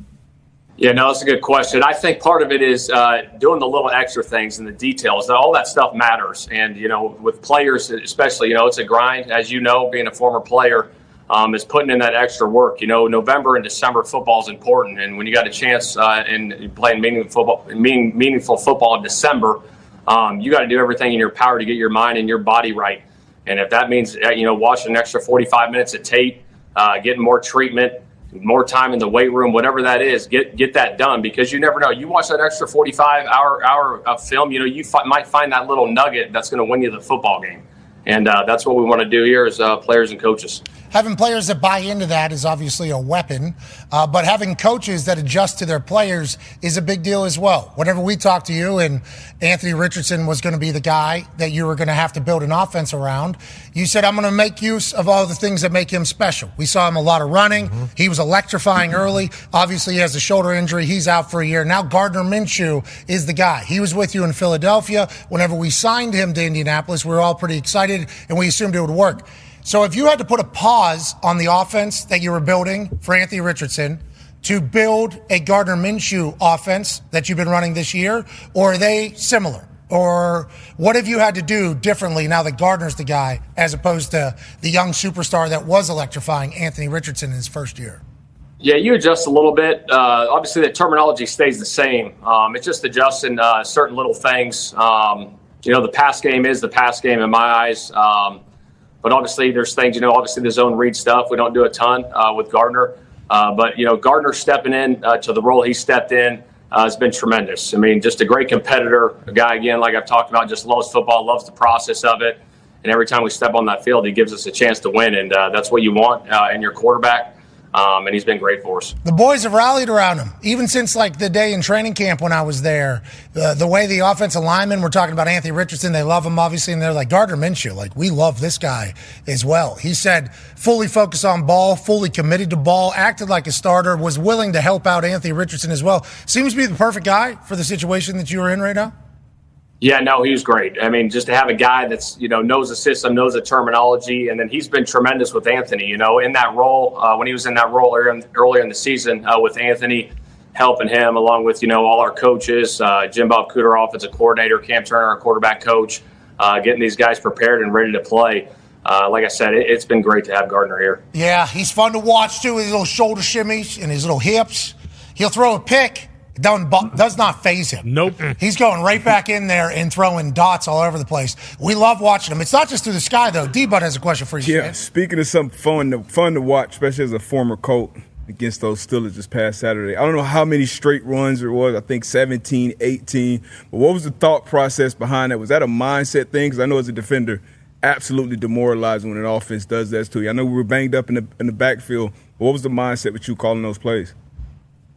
S17: Yeah, no, that's a good question. I think part of it is uh, doing the little extra things and the details. All that stuff matters. And, you know, with players, especially, you know, it's a grind. As you know, being a former player, um, is putting in that extra work. You know, November and December football is important. And when you got a chance uh, in playing meaningful football, meaning, meaningful football in December, um, you got to do everything in your power to get your mind and your body right. And if that means, uh, you know, watching an extra 45 minutes of tape, uh, getting more treatment, more time in the weight room, whatever that is, get get that done because you never know. You watch that extra 45 hour hour of film, you know, you fi- might find that little nugget that's going to win you the football game. And uh, that's what we want to do here as uh, players and coaches.
S1: Having players that buy into that is obviously a weapon, uh, but having coaches that adjust to their players is a big deal as well. Whenever we talked to you and Anthony Richardson was going to be the guy that you were going to have to build an offense around, you said, I'm going to make use of all the things that make him special. We saw him a lot of running. He was electrifying early. Obviously, he has a shoulder injury. He's out for a year. Now, Gardner Minshew is the guy. He was with you in Philadelphia. Whenever we signed him to Indianapolis, we were all pretty excited and we assumed it would work. So if you had to put a pause on the offense that you were building for Anthony Richardson to build a Gardner Minshew offense that you've been running this year, or are they similar? Or what have you had to do differently now that Gardner's the guy, as opposed to the young superstar that was electrifying Anthony Richardson in his first year?
S17: Yeah, you adjust a little bit. Uh, obviously, the terminology stays the same. Um, it's just adjusting uh, certain little things. Um, you know, the pass game is the pass game in my eyes. Um, but obviously, there's things, you know, obviously the zone read stuff. We don't do a ton uh, with Gardner. Uh, but, you know, Gardner stepping in uh, to the role he stepped in uh, has been tremendous. I mean, just a great competitor. A guy, again, like I've talked about, just loves football, loves the process of it. And every time we step on that field, he gives us a chance to win. And uh, that's what you want uh, in your quarterback. Um, and he's been great for us.
S1: The boys have rallied around him, even since like the day in training camp when I was there. The, the way the offensive linemen were talking about Anthony Richardson, they love him obviously, and they're like Gardner Minshew, like we love this guy as well. He said fully focused on ball, fully committed to ball, acted like a starter, was willing to help out Anthony Richardson as well. Seems to be the perfect guy for the situation that you are in right now.
S17: Yeah, no, he was great. I mean, just to have a guy that's you know knows the system, knows the terminology, and then he's been tremendous with Anthony. You know, in that role uh, when he was in that role earlier in, earlier in the season uh, with Anthony, helping him along with you know all our coaches, uh, Jim Bob Cooter, offensive coordinator, Cam Turner, our quarterback coach, uh, getting these guys prepared and ready to play. Uh, like I said, it, it's been great to have Gardner here.
S1: Yeah, he's fun to watch too. His little shoulder shimmies and his little hips. He'll throw a pick. It Don't, does not faze him.
S7: Nope.
S1: He's going right back in there and throwing dots all over the place. We love watching him. It's not just through the sky, though. D Bud has a question for you.
S6: Yeah,
S1: Shane.
S6: speaking of something fun to, fun to watch, especially as a former Colt against those Steelers this past Saturday. I don't know how many straight runs it was. I think 17, 18. But what was the thought process behind that? Was that a mindset thing? Because I know as a defender, absolutely demoralizing when an offense does that to you. I know we were banged up in the in the backfield. What was the mindset with you calling those plays?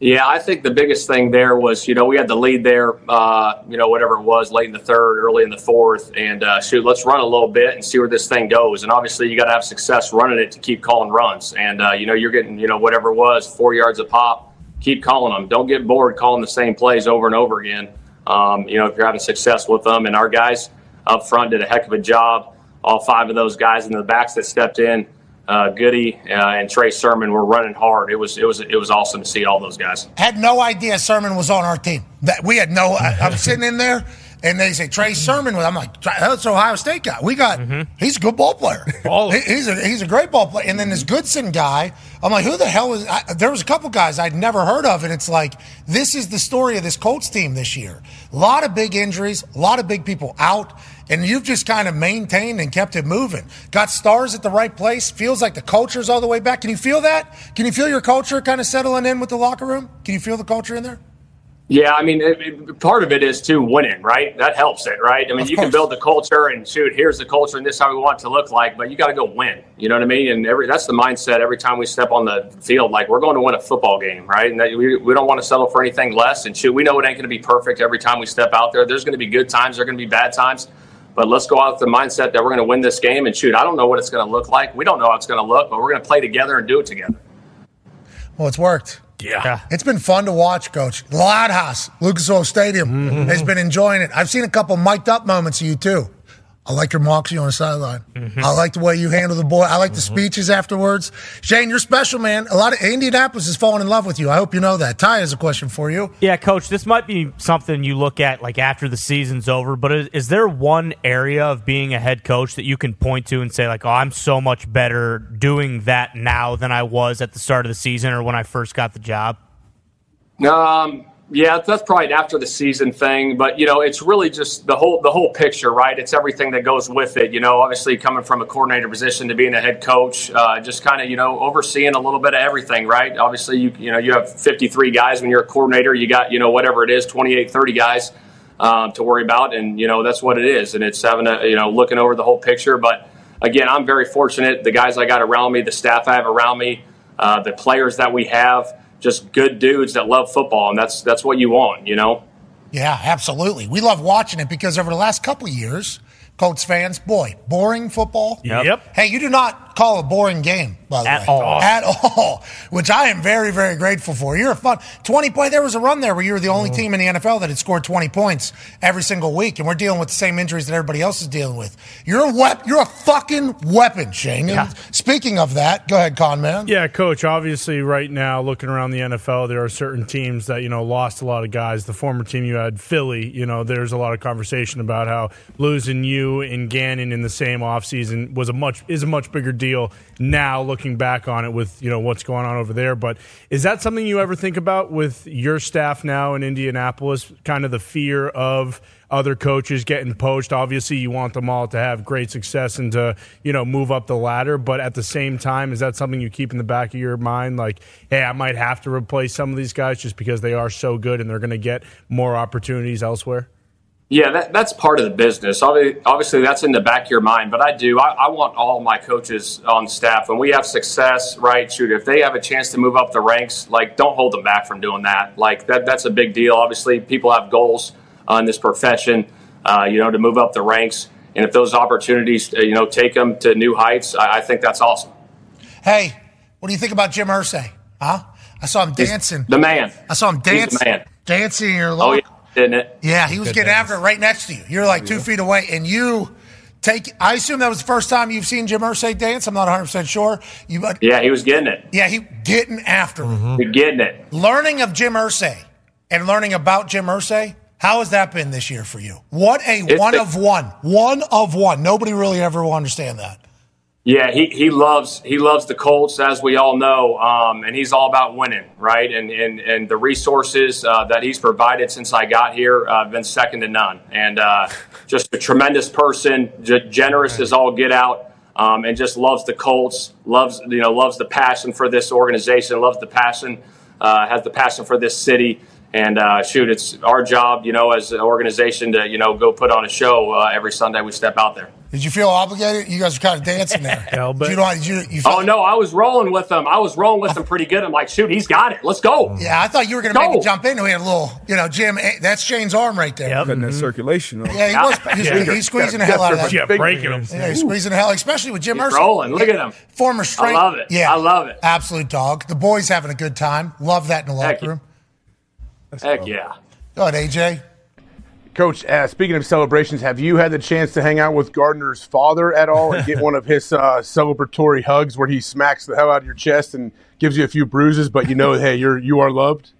S17: Yeah, I think the biggest thing there was, you know, we had the lead there, uh, you know, whatever it was, late in the third, early in the fourth, and uh, shoot, let's run a little bit and see where this thing goes. And obviously, you got to have success running it to keep calling runs. And uh, you know, you're getting, you know, whatever it was, four yards a pop. Keep calling them. Don't get bored calling the same plays over and over again. Um, you know, if you're having success with them, and our guys up front did a heck of a job. All five of those guys in the backs that stepped in uh, Goody uh, and Trey Sermon were running hard. It was it was it was awesome to see all those guys.
S1: Had no idea Sermon was on our team. That we had no. I, I'm sitting in there. And they say Trey Sermon. Was I'm like, that's Ohio State guy. We got. He's a good ball player. He- he's a he's a great ball player. And then this Goodson guy. I'm like, who the hell is? I, there was a couple guys I'd never heard of, and it's like this is the story of this Colts team this year. A lot of big injuries, a lot of big people out, and you've just kind of maintained and kept it moving. Got stars at the right place. Feels like the culture's all the way back. Can you feel that? Can you feel your culture kind of settling in with the locker room? Can you feel the culture in there?
S17: Yeah, I mean, it, it- part of it is too winning, right? That helps it, right? I mean,
S1: Of
S17: you can build the culture and shoot, here's the culture and this is how we want it to look like, but you got to go win. You know what I mean? And every that's the mindset every time we step on the field. Like we're going to win a football game, right? And that, we, we don't want to settle for anything less. And shoot, we know it ain't going to be perfect every time we step out there. There's going to be good times, there's going to be bad times. But let's go out with the mindset that we're going to win this game and shoot. I don't know what it's going to look like. We don't know how it's going to look, but we're going to play together and do it together.
S1: Well, it's worked.
S7: Yeah.
S1: It's been fun to watch, Coach. The Loud House, Lucas Oil Stadium,
S7: Mm-hmm.
S1: has been enjoying it. I've seen a couple mic'd up moments of you, too. I like your moxie on the sideline.
S7: Mm-hmm.
S1: I like the way you handle the boy. I like the speeches afterwards. Shane, you're special, man. A lot of Indianapolis is falling in love with you. I hope you know that. Ty has a question for you.
S4: Yeah, coach, this might be something you look at like after the season's over, but is, is there one area of being a head coach that you can point to and say like, "Oh, I'm so much better doing that now than I was at the start of the season or when I first got the job?"
S17: Um, yeah, that's probably an after the season thing, but you know, it's really just the whole the whole picture, right? It's everything that goes with it. You know, obviously coming from a coordinator position to being a head coach, uh, just kind of you know overseeing a little bit of everything, right? Obviously, you you know you have 53 guys when you're a coordinator. You got you know whatever it is, 28, 30 guys um, to worry about, and you know that's what it is, and it's having a you know looking over the whole picture. But again, I'm very fortunate. The guys I got around me, the staff I have around me, uh, the players that we have just good dudes that love football, and that's that's what you want, you know.
S1: Yeah, absolutely. We love watching it because over the last couple of years, Colts fans, boy, boring football.
S7: Yep. Yep.
S1: Hey, you do not. Not call a boring game, by the
S4: At
S1: way.
S4: all.
S1: At all. Which I am very, very grateful for. You're a fun 20 point. There was a run there where you were the only
S4: Mm-hmm.
S1: team in the NFL that had scored 20 points every single week, and we're dealing with the same injuries that everybody else is dealing with. You're a wep- You're a fucking weapon, Shane. And speaking of that, go ahead, Con Man.
S2: Yeah, coach, obviously right now looking around the NFL, there are certain teams that, you know, lost a lot of guys. The former team you had, Philly, you know, there's a lot of conversation about how losing you and Gannon in the same offseason was a much is a much bigger deal now looking back on it with, you know, what's going on over there. But is that something you ever think about with your staff now in Indianapolis? Kind of the fear of other coaches getting poached. Obviously, you want them all to have great success and to you know move up the ladder. But at the same time, is that something you keep in the back of your mind? Like, hey, I might have to replace some of these guys just because they are so good and they're going to get more opportunities elsewhere.
S17: Yeah, that, that's part of the business. Obviously, that's in the back of your mind, but I do. I, I want all my coaches on staff, and we have success, right? Shoot, if they have a chance to move up the ranks, like don't hold them back from doing that. Like that, that's a big deal. Obviously, people have goals uh, in this profession, uh, you know, to move up the ranks, and if those opportunities, uh, you know, take them to new heights, I, I think that's awesome.
S1: Hey, what do you think about Jim Irsay? Huh? I saw him dancing.
S17: The man.
S1: I saw him dancing.
S17: He's
S1: dancing.
S17: the man.
S1: Dancing in your
S17: Oh yeah, didn't it?
S1: Yeah, he was
S17: Good
S1: getting
S17: dance.
S1: after it right next to you. You're like two feet away, and you take. I assume that was the first time you've seen Jim Irsay dance. I'm not 100 percent sure. You, but
S17: Yeah, he was getting it.
S1: yeah, he getting after it. Mm-hmm.
S17: He's getting it.
S1: Learning of Jim Irsay and learning about Jim Irsay. How has that been this year for you? What a
S17: It's
S1: one
S17: been-
S1: of one, one of one. Nobody really ever will understand that.
S17: Yeah, he, he loves he loves the Colts as we all know, um, and he's all about winning, right? And and, and the resources uh, that he's provided since I got here uh, have been second to none. And uh, [laughs] just a tremendous person, j- generous as all get out, um, and just loves the Colts. Loves you know loves the passion for this organization. Loves the passion, uh, has the passion for this city. And uh, shoot, it's our job, you know, as an organization to you know go put on a show uh, every Sunday we step out there.
S1: Did you feel obligated? You guys were kind of dancing there. [laughs]
S2: Hell,
S1: but you know, did you, you felt
S17: Oh no, I was rolling with them. I was rolling with them pretty good. I'm like, shoot, he's got it. Let's go.
S1: Yeah, I thought you were going to make
S17: Go.
S1: me jump in. We had a little, you know, Jim. eh, That's Shane's arm right there.
S6: Cutting that circulation. off.
S1: Yeah, he was. He's,
S6: Yeah.
S1: he's squeezing the hell out of that.
S2: Yeah, breaking them.
S1: Yeah, he's squeezing the hell, especially with Jim
S17: He's
S1: Irsay.
S17: rolling. Look at him.
S1: Former strength.
S17: I love it.
S1: Yeah,
S17: I love it.
S1: Absolute dog. The boys having a good time. Love that in the
S17: Heck
S1: locker
S17: yeah.
S1: Room.
S17: Heck yeah.
S1: Go ahead, AJ.
S15: Coach, uh, speaking of celebrations, have you had the chance to hang out with Gardner's father at all and get [laughs] one of his uh, celebratory hugs where he smacks the hell out of your chest and gives you a few bruises, but you know, [laughs] hey, you're you are loved?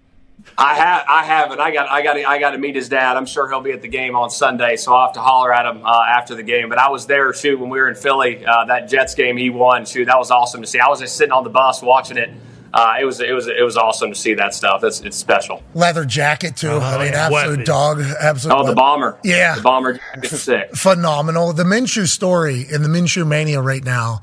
S17: I have, I haven't. I got, I got, I got to meet his dad. I'm sure he'll be at the game on Sunday, so I'll have to holler at him uh, after the game. But I was there, shoot, when we were in Philly. Uh, that Jets game he won. Shoot, that was awesome to see. I was just sitting on the bus watching it. Uh, it was, it was, it was awesome to see that stuff. It's, it's special.
S1: Leather jacket too. I mean,
S17: yeah.
S1: absolute
S17: Weapon.
S1: dog. Absolute.
S17: Oh, the bomber.
S1: Yeah.
S17: the bomber is sick.
S1: Phenomenal. The Minshew story in the Minshew mania right now,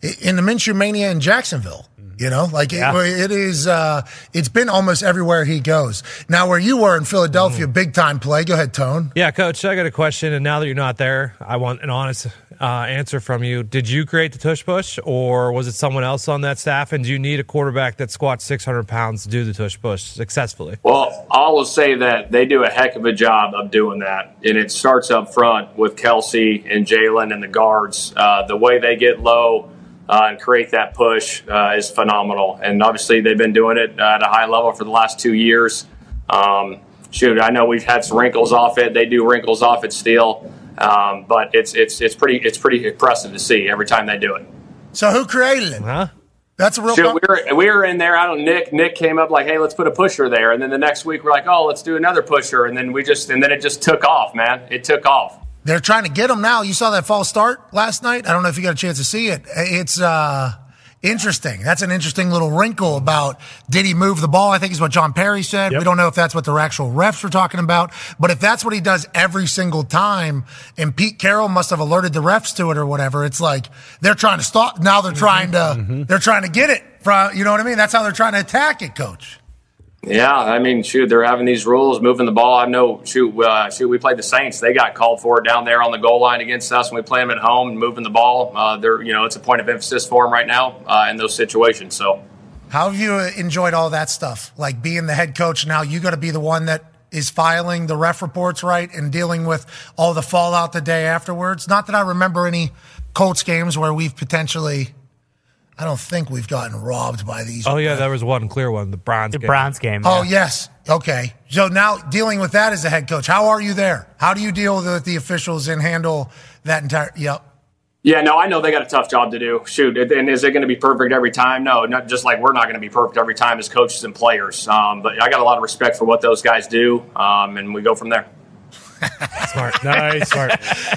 S1: in the Minshew mania in Jacksonville. You know, like it, it is. Uh, it's been almost everywhere he goes. Now, where you were in Philadelphia, big time play. Go ahead, Tone.
S3: Yeah, coach, I got a question. And now that you're not there, I want an honest uh, answer from you. Did you create the tush push, or was it someone else on that staff? And do you need a quarterback that squats 600 pounds to do the tush push successfully?
S17: Well, I will say that they do a heck of a job of doing that, and it starts up front with Kelce and Jalen and the guards. Uh, the way they get low uh, and create that push uh, is phenomenal, and obviously they've been doing it at a high level for the last two years. Um, shoot, I know we've had some wrinkles off it. They do wrinkles off it still, um, but it's it's it's pretty it's pretty impressive to see every time they do it.
S1: So, who created it?
S3: Huh?
S1: That's a real.
S17: Shoot, we were we were in there. I don't. Nick Nick came up like, hey, let's put a pusher there, and then the next week we're like, oh, let's do another pusher, and then we just and then it just took off, man. It took off.
S1: They're trying to get him now. You saw that false start last night. I don't know if you got a chance to see it. It's uh, interesting. That's an interesting little wrinkle about did he move the ball? I think is what John Parry said. We don't know if that's what the actual refs were talking about, but if that's what he does every single time, and Pete Carroll must have alerted the refs to it or whatever, it's like they're trying to stop. Now they're trying to mm-hmm. Mm-hmm. they're trying to get it from. You know what I mean? That's how they're trying to attack it, Coach.
S17: Yeah, I mean, shoot, they're having these rules, moving the ball. I know, shoot, uh, shoot, we played the Saints. They got called for it down there on the goal line against us, and we play them at home, moving the ball. Uh, they're, you know, it's a point of emphasis for them right now uh, in those situations. So.
S1: How have you enjoyed all that stuff? Like being the head coach now, you got to be the one that is filing the ref reports, right, and dealing with all the fallout the day afterwards. Not that I remember any Colts games where we've potentially I don't think we've gotten robbed by these.
S3: Oh yeah, there was one clear one, the Browns
S4: The
S3: game.
S4: Browns game.
S1: Oh yes. Okay. So now dealing with that as a head coach, how are you there? How do you deal with the officials and handle that entire? Yep.
S17: Yeah, no, I know they got a tough job to do. Shoot, and is it going to be perfect every time? No, not just like we're not going to be perfect every time as coaches and players. Um, but I got a lot of respect for what those guys do, um, and we go from there.
S3: Smart.
S2: Nice.
S3: Smart.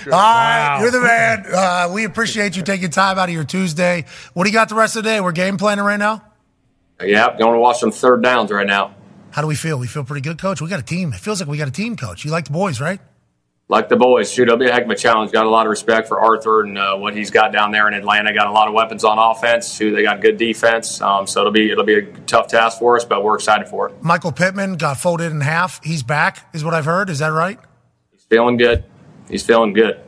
S1: All right, you're the man. Uh, we appreciate you taking time out of your Tuesday. What do you got the rest of the day? We're game planning right now.
S17: Yeah, going to watch some third downs right now.
S1: How do we feel? We feel pretty good, coach. We got a team. It feels like we got a team, coach. You like the boys, right?
S17: Like the boys, shoot, it'll be a heck of a challenge. Got a lot of respect for Arthur and uh, what he's got down there in Atlanta. Got a lot of weapons on offense. Shoot, they got good defense. Um, so it'll be it'll be a tough task for us, but we're excited for it.
S1: Michael Pittman got folded in half. He's back, is what I've heard. Is that right?
S17: He's feeling good. He's feeling good.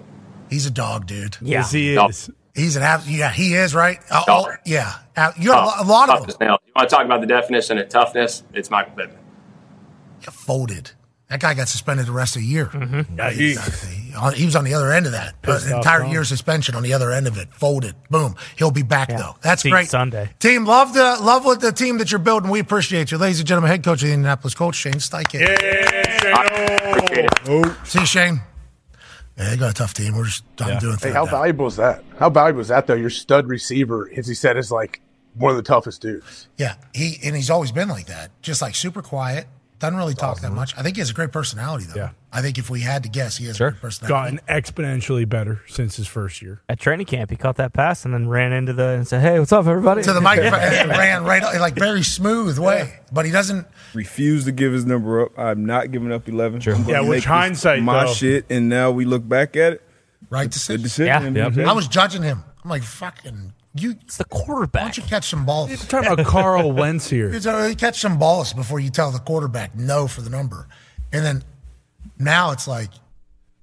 S1: He's a dog, dude.
S17: Yeah. Yes, he is.
S1: He's an ab- yeah, he is right. Uh, oh, yeah, Uh, you have a lot- a lot of them.
S17: Toughness now. You want to talk about the definition of toughness? It's Michael Pittman.
S1: folded. That guy got suspended the rest of the year.
S2: Mm-hmm.
S1: He, he was on the other end of that.
S4: Pissed
S1: An entire
S4: huh?
S1: year suspension on the other end of it. Folded. Boom. He'll be back though. That's
S4: See you
S1: great.
S4: Sunday.
S1: Team, love the love with the team that you're building. We appreciate you, ladies and gentlemen. Head coach of the Indianapolis Colts, Shane Steichen.
S15: Oh.
S1: See, Shane. Yeah, they got a tough team. We're just done doing things.
S15: Hey,
S1: things.
S15: how valuable is that? How valuable is that though? Your stud receiver, as he said, is like one of the toughest dudes.
S1: Yeah, he and he's always been like that. Just like super quiet. Doesn't really talk that much. I think he has a great personality though.
S2: Yeah.
S1: I think if we had to guess, he has a great personality.
S2: Gotten exponentially better since his first year.
S4: At training camp, he caught that pass and then ran into the and said, "Hey, what's up, everybody?"
S1: to the microphone [laughs] and ran right like very smooth way. But he doesn't.
S6: Refuse to give his number up. I'm not giving up 11. I'm
S2: Yeah, which hindsight,
S6: my
S2: though.
S6: shit, and now we look back at it.
S1: Right
S6: decision.
S1: decision.
S6: decision.
S1: I was judging him. I'm like, fucking, you.
S4: It's the quarterback.
S1: Why don't you catch some balls? You're
S2: talking about Carl Wentz here.
S1: You catch some balls before you tell the quarterback no for the number, and then now it's like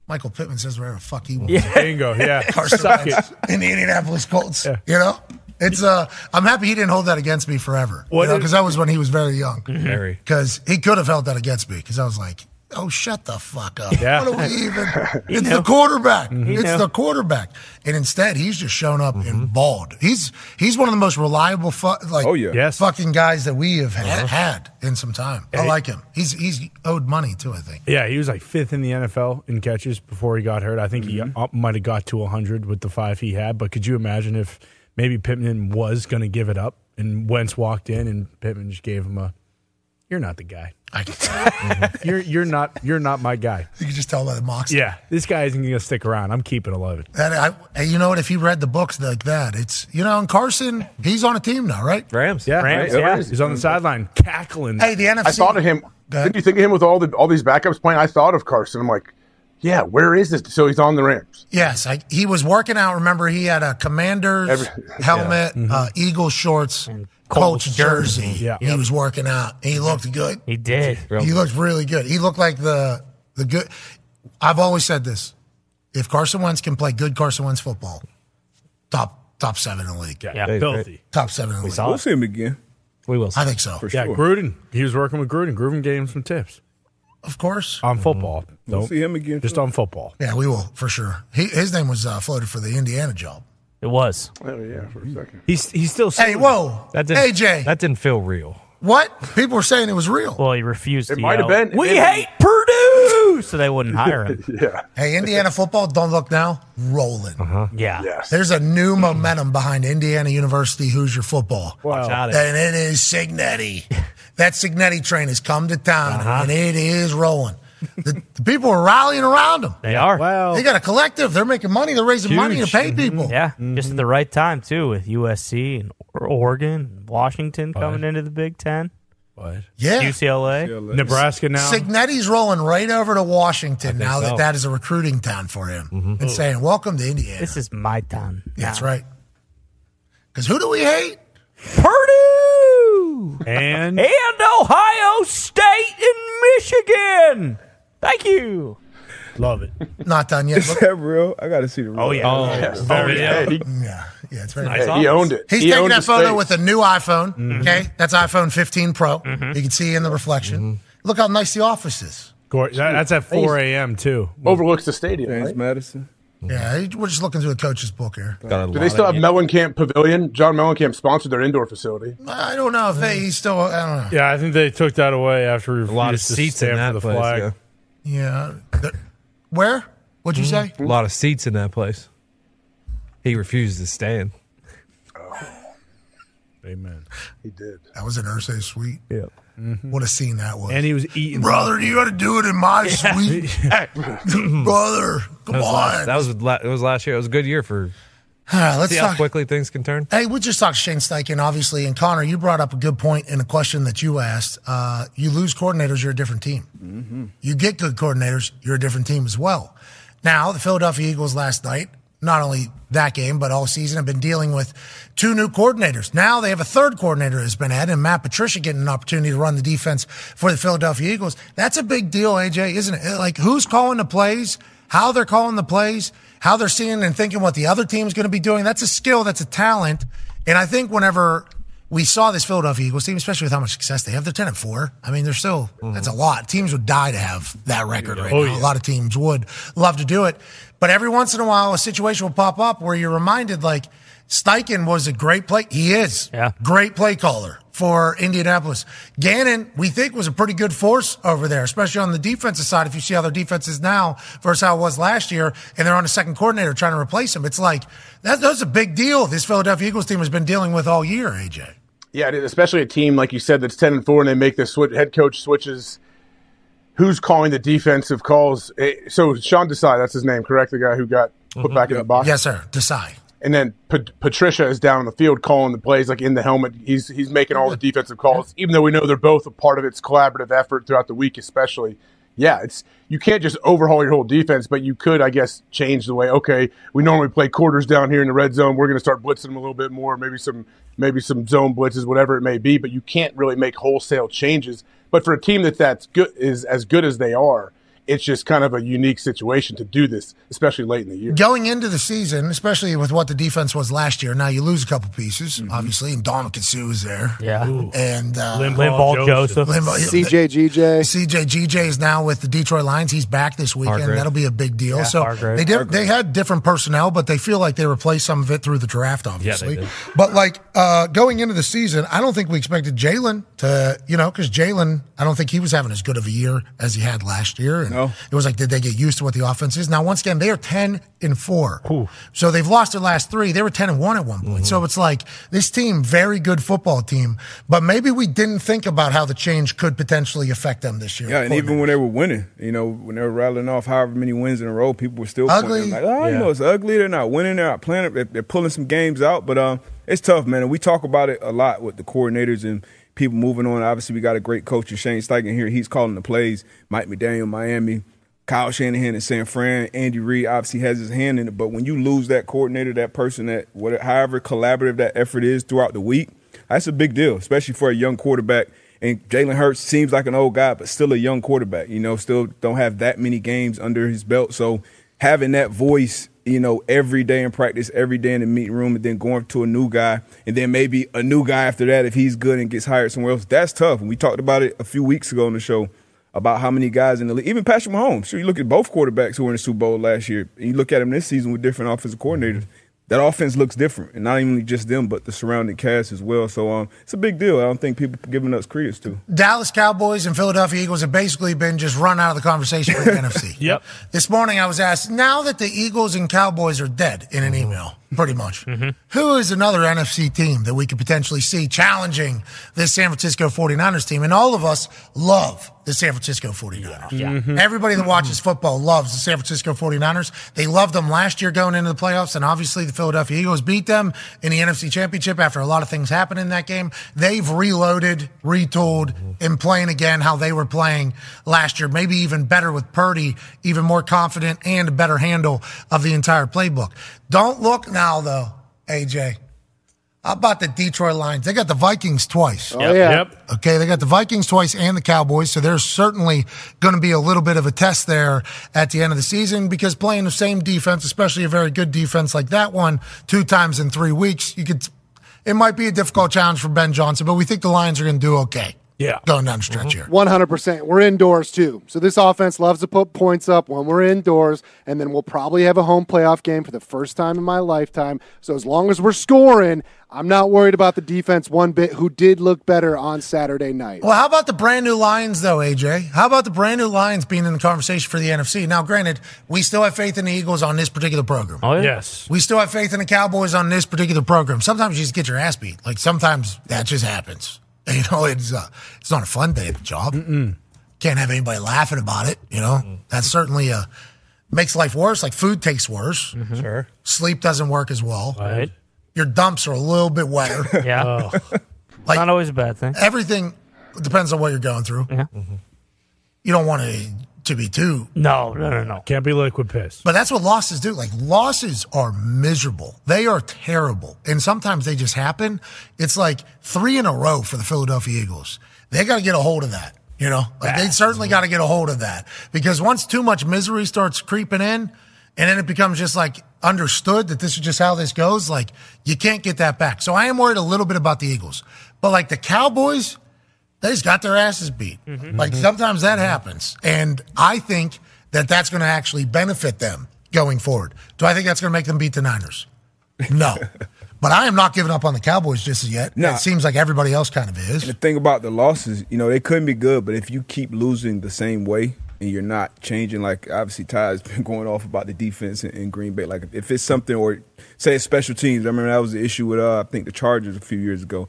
S1: Michael Pittman says wherever the fuck he wants.
S2: Yeah. Bingo, yeah. [laughs]
S1: Carson
S2: Suck
S1: Wentz in the Indianapolis Colts. You know, it's uh, I'm happy he didn't hold that against me forever.
S2: What is-
S1: Because that was when he was very young.
S3: Very.
S1: Because he could have held that against me. Because I was like, oh, shut the fuck up.
S2: Yeah.
S1: What are we even? [laughs] It's
S2: knew.
S1: the quarterback.
S2: He
S1: It's
S2: knew.
S1: the quarterback. And instead, he's just shown up and balled. He's he's one of the most reliable, fu- like,
S6: Oh, yeah.
S2: Yes.
S1: fucking guys that we have ha-
S2: Uh-huh.
S1: had in some time. I
S2: Yeah, he-
S1: like him. He's he's owed money too. I think.
S2: Yeah, he was like fifth in the NFL in catches before he got hurt. I think
S1: Mm-hmm.
S2: he might have got to 100 with the five he had. But could you imagine if maybe Pittman was going to give it up and Wentz walked in and Pittman just gave him a, "You're not the guy.
S1: I can [laughs]
S2: you're you're not you're not my guy."
S1: You can just tell by the mocks.
S2: Yeah, this guy isn't going to stick around. I'm keeping 11.
S1: And I, and you know what? If he read the books like that, it's you know, and Carson, he's on a team now, right?
S3: Rams.
S2: Yeah,
S4: Rams,
S2: right?
S4: yeah.
S2: He's on the sideline cackling.
S1: Hey, the NFC.
S15: I thought of him. Didn't you think of him with all the all these backups playing? I thought of Carson. I'm like, yeah, where is this? So he's on the Rams.
S1: Yes, I, he was working out. Remember, he had a Commander's
S15: Every-
S1: helmet, uh, Eagle shorts, Colts jersey.
S2: Yeah.
S1: he was working out. He looked good.
S4: He did.
S1: He looked really good. He looked like the the good. I've always said this: if Carson Wentz can play good Carson Wentz football, top top seven in the league.
S2: yeah,
S3: Hey,
S2: filthy.
S1: Top seven in the league.
S3: saw
S6: We'll see him again.
S3: We will.
S1: I think so.
S6: For
S2: Yeah,
S6: sure.
S2: Gruden. He was working with Gruden. Gruden gave him some tips
S1: Of course.
S2: on football.
S6: We'll
S2: Don't-
S6: see him again.
S2: just
S6: too.
S2: on football.
S1: Yeah, we will for sure. He, his name was uh, floated for the Indiana job.
S4: It was.
S15: Oh yeah, for a second.
S2: He's he's still saying
S1: Hey, whoa,
S3: That didn't,
S1: AJ,
S3: That didn't feel real.
S1: what? People were saying it was real.
S4: Well, he refused
S15: It
S4: to.
S15: might have
S4: yell,
S15: been.
S4: We
S15: It-
S4: hate Purdue, so they wouldn't hire him. [laughs]
S15: Yeah.
S1: Hey, Indiana football, don't look now, rolling.
S4: Yeah.
S15: Yes.
S1: There's a new momentum behind Indiana University Hoosier football.
S2: Wow.
S3: Got.
S1: And it is Cignetti. that Cignetti train has come to town
S3: Uh-huh.
S1: and it is rolling. The, the people are rallying around them.
S4: They are.
S2: Well,
S1: They got a collective. They're making money. They're raising money to pay mm-hmm. people.
S4: Yeah, just at the right time too, with USC and Oregon, and Washington coming into the Big Ten,
S2: what?
S1: Yeah.
S4: UCLA.
S2: Nebraska now.
S1: Cignetti's rolling right over to Washington now that that is a recruiting town for him and saying, Welcome to Indiana.
S4: This is my town.
S1: Yeah, That's
S4: now.
S1: right. Because who do we hate?
S4: Purdue
S2: and
S4: and Ohio State and Michigan. Thank you.
S2: love it.
S1: Not done yet.
S6: Is that real? I got to see the real.
S2: Oh yeah.
S3: Oh,
S2: Yes.
S3: very oh,
S2: yeah.
S3: good.
S1: yeah, yeah, it's very
S3: Nice
S15: Hey, he owned it.
S1: He's
S15: he
S1: taking that photo
S15: space.
S1: with a new iPhone. Mm-hmm. Okay, that's iPhone 15 Pro. Mm-hmm. You can see in the reflection. Mm-hmm. Look how nice the office is.
S2: Gor- that- that's at 4 a.m. too.
S15: overlooks the stadium.
S6: James
S15: Right?
S6: Madison.
S1: Yeah, we're just looking through the coach's book here.
S15: Do they still have Mellencamp Pavilion? John Mellencamp sponsored their indoor facility.
S1: I don't know if they, he's still. I don't know.
S2: Yeah, I think they took that away after a
S3: lot of seats in that
S2: for the
S3: place,
S2: flag.
S3: yeah.
S1: Yeah. Where? What'd you mm-hmm. say?
S3: A lot of seats in that place. He refuses to stand. Oh.
S2: Amen.
S15: He did.
S1: That was an Irsay suite.
S3: Yeah. Mm-hmm.
S1: What a scene that was.
S2: And he was eating.
S1: Brother, you got to do it in my suite. [laughs] Brother, come
S3: That was,
S1: on.
S3: last, that was la- it was last year. It was a good year for.
S1: All right, let's
S3: see how quickly things can turn.
S1: Hey, we just talked Shane Steichen, obviously, and Connor. You brought up a good point in a question that you asked. Uh, you lose coordinators, you're a different team.
S6: Mm-hmm.
S1: You get good coordinators, you're a different team as well. Now, the Philadelphia Eagles last night, not only that game, but all season have been dealing with two new coordinators. Now they have a third coordinator that's been added, and Matt Patricia getting an opportunity to run the defense for the Philadelphia Eagles. That's a big deal, AJ, isn't it? Like, who's calling the plays, how they're calling the plays, how they're seeing and thinking what the other team's going to be doing. That's a skill, that's a talent. And I think whenever we saw this Philadelphia Eagles team, especially with how much success they have, they're 10 and 4. I mean, they're still, mm-hmm. that's a lot. Teams would die to have that record right
S2: Oh,
S1: now.
S2: yeah.
S1: A lot of teams would love to do it. But every once in a while, a situation will pop up where you're reminded, like, Steichen was a great play. He is.
S4: Yeah.
S1: Great play caller for Indianapolis. Gannon, we think, was a pretty good force over there, especially on the defensive side. If you see how their defense is now versus how it was last year, and they're on a second coordinator trying to replace him, it's like, that, that's a big deal this Philadelphia Eagles team has been dealing with all year, AJ.
S15: Yeah, especially a team like you said that's ten and four, and they make the switch, head coach switches. Who's calling the defensive calls? Eh, So Sean Desai, that's his name, correct? The guy who got put back in the box.
S1: Yes, sir. Desai.
S15: And then Pat- Patricia is down on the field calling the plays, like in the helmet. He's he's making all the defensive calls, even though we know they're both a part of its collaborative effort throughout the week, especially. Yeah, it's you can't just overhaul your whole defense, but you could, I guess, change the way. Okay, we normally play quarters down here in the red zone. We're going to start blitzing them a little bit more, maybe some maybe some zone blitzes, whatever it may be. But you can't really make wholesale changes. But for a team that that's good is as good as they are, it's just kind of a unique situation to do this, especially late in the year.
S1: Going into the season, especially with what the defense was last year, now you lose a couple pieces, obviously, and Dominican Sue is there.
S4: Yeah.
S1: And uh,
S4: Limbaugh Limbaugh Joseph.
S1: Limbaugh-
S18: CJ GJ.
S1: CJ GJ is now with the Detroit Lions. He's back this weekend.
S18: Hargrave.
S1: That'll be a big deal.
S18: Yeah,
S1: so
S18: Hargrave.
S1: they did.
S18: Hargrave.
S1: They had different personnel, but they feel like they replaced some of it through the draft, obviously.
S3: did.
S1: But like uh, going into the season, I don't think we expected Jalen to, you know, because Jalen, I don't think he was having as good of a year as he had last year. And it was like, did they get used to what the offense is? Now, once again, they are ten and four. So they've lost their last three. They were ten and one at one point. So it's like this team, very good football team, but maybe we didn't think about how the change could potentially affect them this year.
S6: Yeah, and even when they were winning, you know, when they were rattling off however many wins in a row, people were still
S1: Ugly.
S6: pointing like, oh, you
S1: Yeah.
S6: know, it's ugly. They're not winning. They're not playing. They're, they're pulling some games out, but um, it's tough, man. And we talk about it a lot with the coordinators and people moving on. Obviously, we got a great coach in Shane Steichen here. He's calling the plays. Mike McDaniel, Miami. Kyle Shanahan in San Fran, Andy Reid obviously has his hand in it. But when you lose that coordinator, that person, that whatever, however collaborative that effort is throughout the week, that's a big deal, especially for a young quarterback. And Jalen Hurts seems like an old guy, but still a young quarterback. You know, still don't have that many games under his belt. So having that voice, you know, every day in practice, every day in the meeting room, and then going to a new guy, and then maybe a new guy after that if he's good and gets hired somewhere else, that's tough. And we talked about it a few weeks ago on the show about how many guys in the league, even Patrick Mahomes. Sure, you look at both quarterbacks who were in the Super Bowl last year, and you look at them this season with different offensive coordinators. That offense looks different, and not even just them, but the surrounding cast as well. So um, it's a big deal. I don't think people are giving us credence to.
S1: Dallas Cowboys and Philadelphia Eagles have basically been just run out of the conversation for the [laughs] NFC.
S2: Yep.
S1: This morning I was asked, now that the Eagles and Cowboys are dead in an email, pretty much, who is another NFC team that we could potentially see challenging this San Francisco 49ers team? And all of us love the San Francisco 49ers.
S4: Yeah.
S2: Mm-hmm.
S1: Everybody that watches football loves the San Francisco 49ers. They loved them last year going into the playoffs, and obviously the Philadelphia Eagles beat them in the NFC Championship after a lot of things happened in that game. They've reloaded, retooled, and playing again how they were playing last year. Maybe even better with Purdy, even more confident and a better handle of the entire playbook. Don't look now, though, AJ. How about the Detroit Lions? They got the Vikings twice.
S18: Oh, yeah.
S2: Yep.
S1: Okay, they got the Vikings twice and the Cowboys, so there's certainly going to be a little bit of a test there at the end of the season because playing the same defense, especially a very good defense like that one, two times in three weeks, you could. It might be a difficult challenge for Ben Johnson, but we think the Lions are going to do okay.
S2: Yeah.
S1: Going down the stretch mm-hmm. here.
S18: One hundred percent. We're indoors too, so this offense loves to put points up when we're indoors, and then we'll probably have a home playoff game for the first time in my lifetime. So as long as we're scoring, I'm not worried about the defense one bit. Who did look better on Saturday night?
S1: Well, how about the brand new Lions, though, AJ? How about the brand new Lions being in the conversation for the NFC? Now, granted, we still have faith in the Eagles on this particular program.
S4: Oh, yeah?
S2: Yes.
S1: We still have faith in the Cowboys on this particular program. Sometimes you just get your ass beat. Like sometimes that just happens. [laughs] You know, it's uh, it's not a fun day at the job. Can't have anybody laughing about it. You know, that's certainly uh, makes life worse. Like food tastes worse.
S3: Sure.
S1: Sleep doesn't work as well.
S4: Right.
S1: Your dumps are a little bit wetter. [laughs]
S4: Yeah. [laughs]
S1: Like-
S4: Not always a bad thing.
S1: Everything depends on what you're going through.
S4: Yeah.
S1: You don't want to to be too
S4: No, no, no, no.
S2: Can't be liquid piss.
S1: But that's what losses do. Like losses are miserable. They are terrible. And sometimes they just happen. It's like three in a row for the Philadelphia Eagles. They got to get a hold of that. You know, like they certainly got to get a hold of that because once too much misery starts creeping in and then it becomes just like understood that this is just how this goes, like you can't get that back. So I am worried a little bit about the Eagles, but like the Cowboys, they just got their asses beat. Mm-hmm. Like mm-hmm. sometimes that mm-hmm. happens. And I think that that's going to actually benefit them going forward. Do I think that's going to make them beat the Niners? No. [laughs] but I am not giving up on the Cowboys just as yet.
S6: Nah.
S1: It seems like everybody else kind of is.
S6: the thing about the losses, you know, they couldn't be good, but if you keep losing the same way and you're not changing, like obviously Ty's [laughs] been going off about the defense in, in Green Bay. Like if it's something, or say it's special teams. I remember that was the issue with uh, I think the Chargers a few years ago.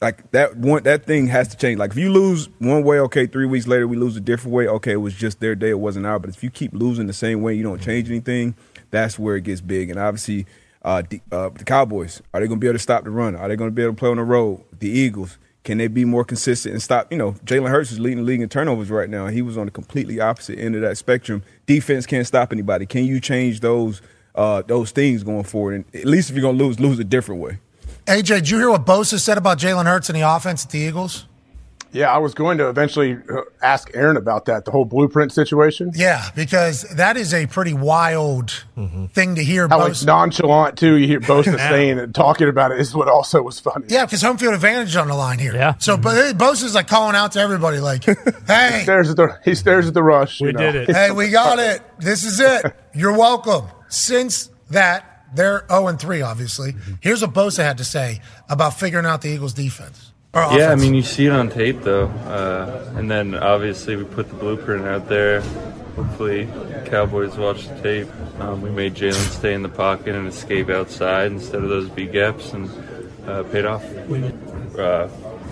S6: Like that one, that thing has to change. Like if you lose one way, okay, three weeks later we lose a different way. Okay, it was just their day, it wasn't ours. But if you keep losing the same way, you don't change anything. That's where it gets big. And obviously, uh, the, uh, the Cowboys are they going to be able to stop the run? Are they going to be able to play on the road? The Eagles can they be more consistent and stop? You know, Jalen Hurts is leading the league in turnovers right now. He was on the completely opposite end of that spectrum. Defense can't stop anybody. Can you change those uh, those things going forward? And at least if you're going to lose, lose a different way.
S1: AJ, did you hear what Bosa said about Jalen Hurts and the offense at the Eagles?
S15: Yeah, I was going to eventually uh, ask Aaron about that, the whole blueprint situation.
S1: Yeah, because that is a pretty wild thing to hear.
S15: How like nonchalant too. You hear Bosa [laughs]
S1: Yeah.
S15: saying and talking about it is what also was funny.
S1: Yeah, because home field advantage on the line here. Yeah. So, but Bosa's like calling out to everybody, like, [laughs] "Hey,
S15: He stares at the he stares at the rush. you know.
S1: Hey, we got it. This is it. You're welcome. Since that, they're 0 and 3, obviously. Here's what Bosa had to say about figuring out the Eagles' defense.
S12: Yeah, I mean, you see it on tape though, uh, and then obviously we put the blueprint out there. Hopefully, Cowboys watch the tape. Um, we made Jalen stay in the pocket and escape outside instead of those B gaps, and uh, paid off. Uh,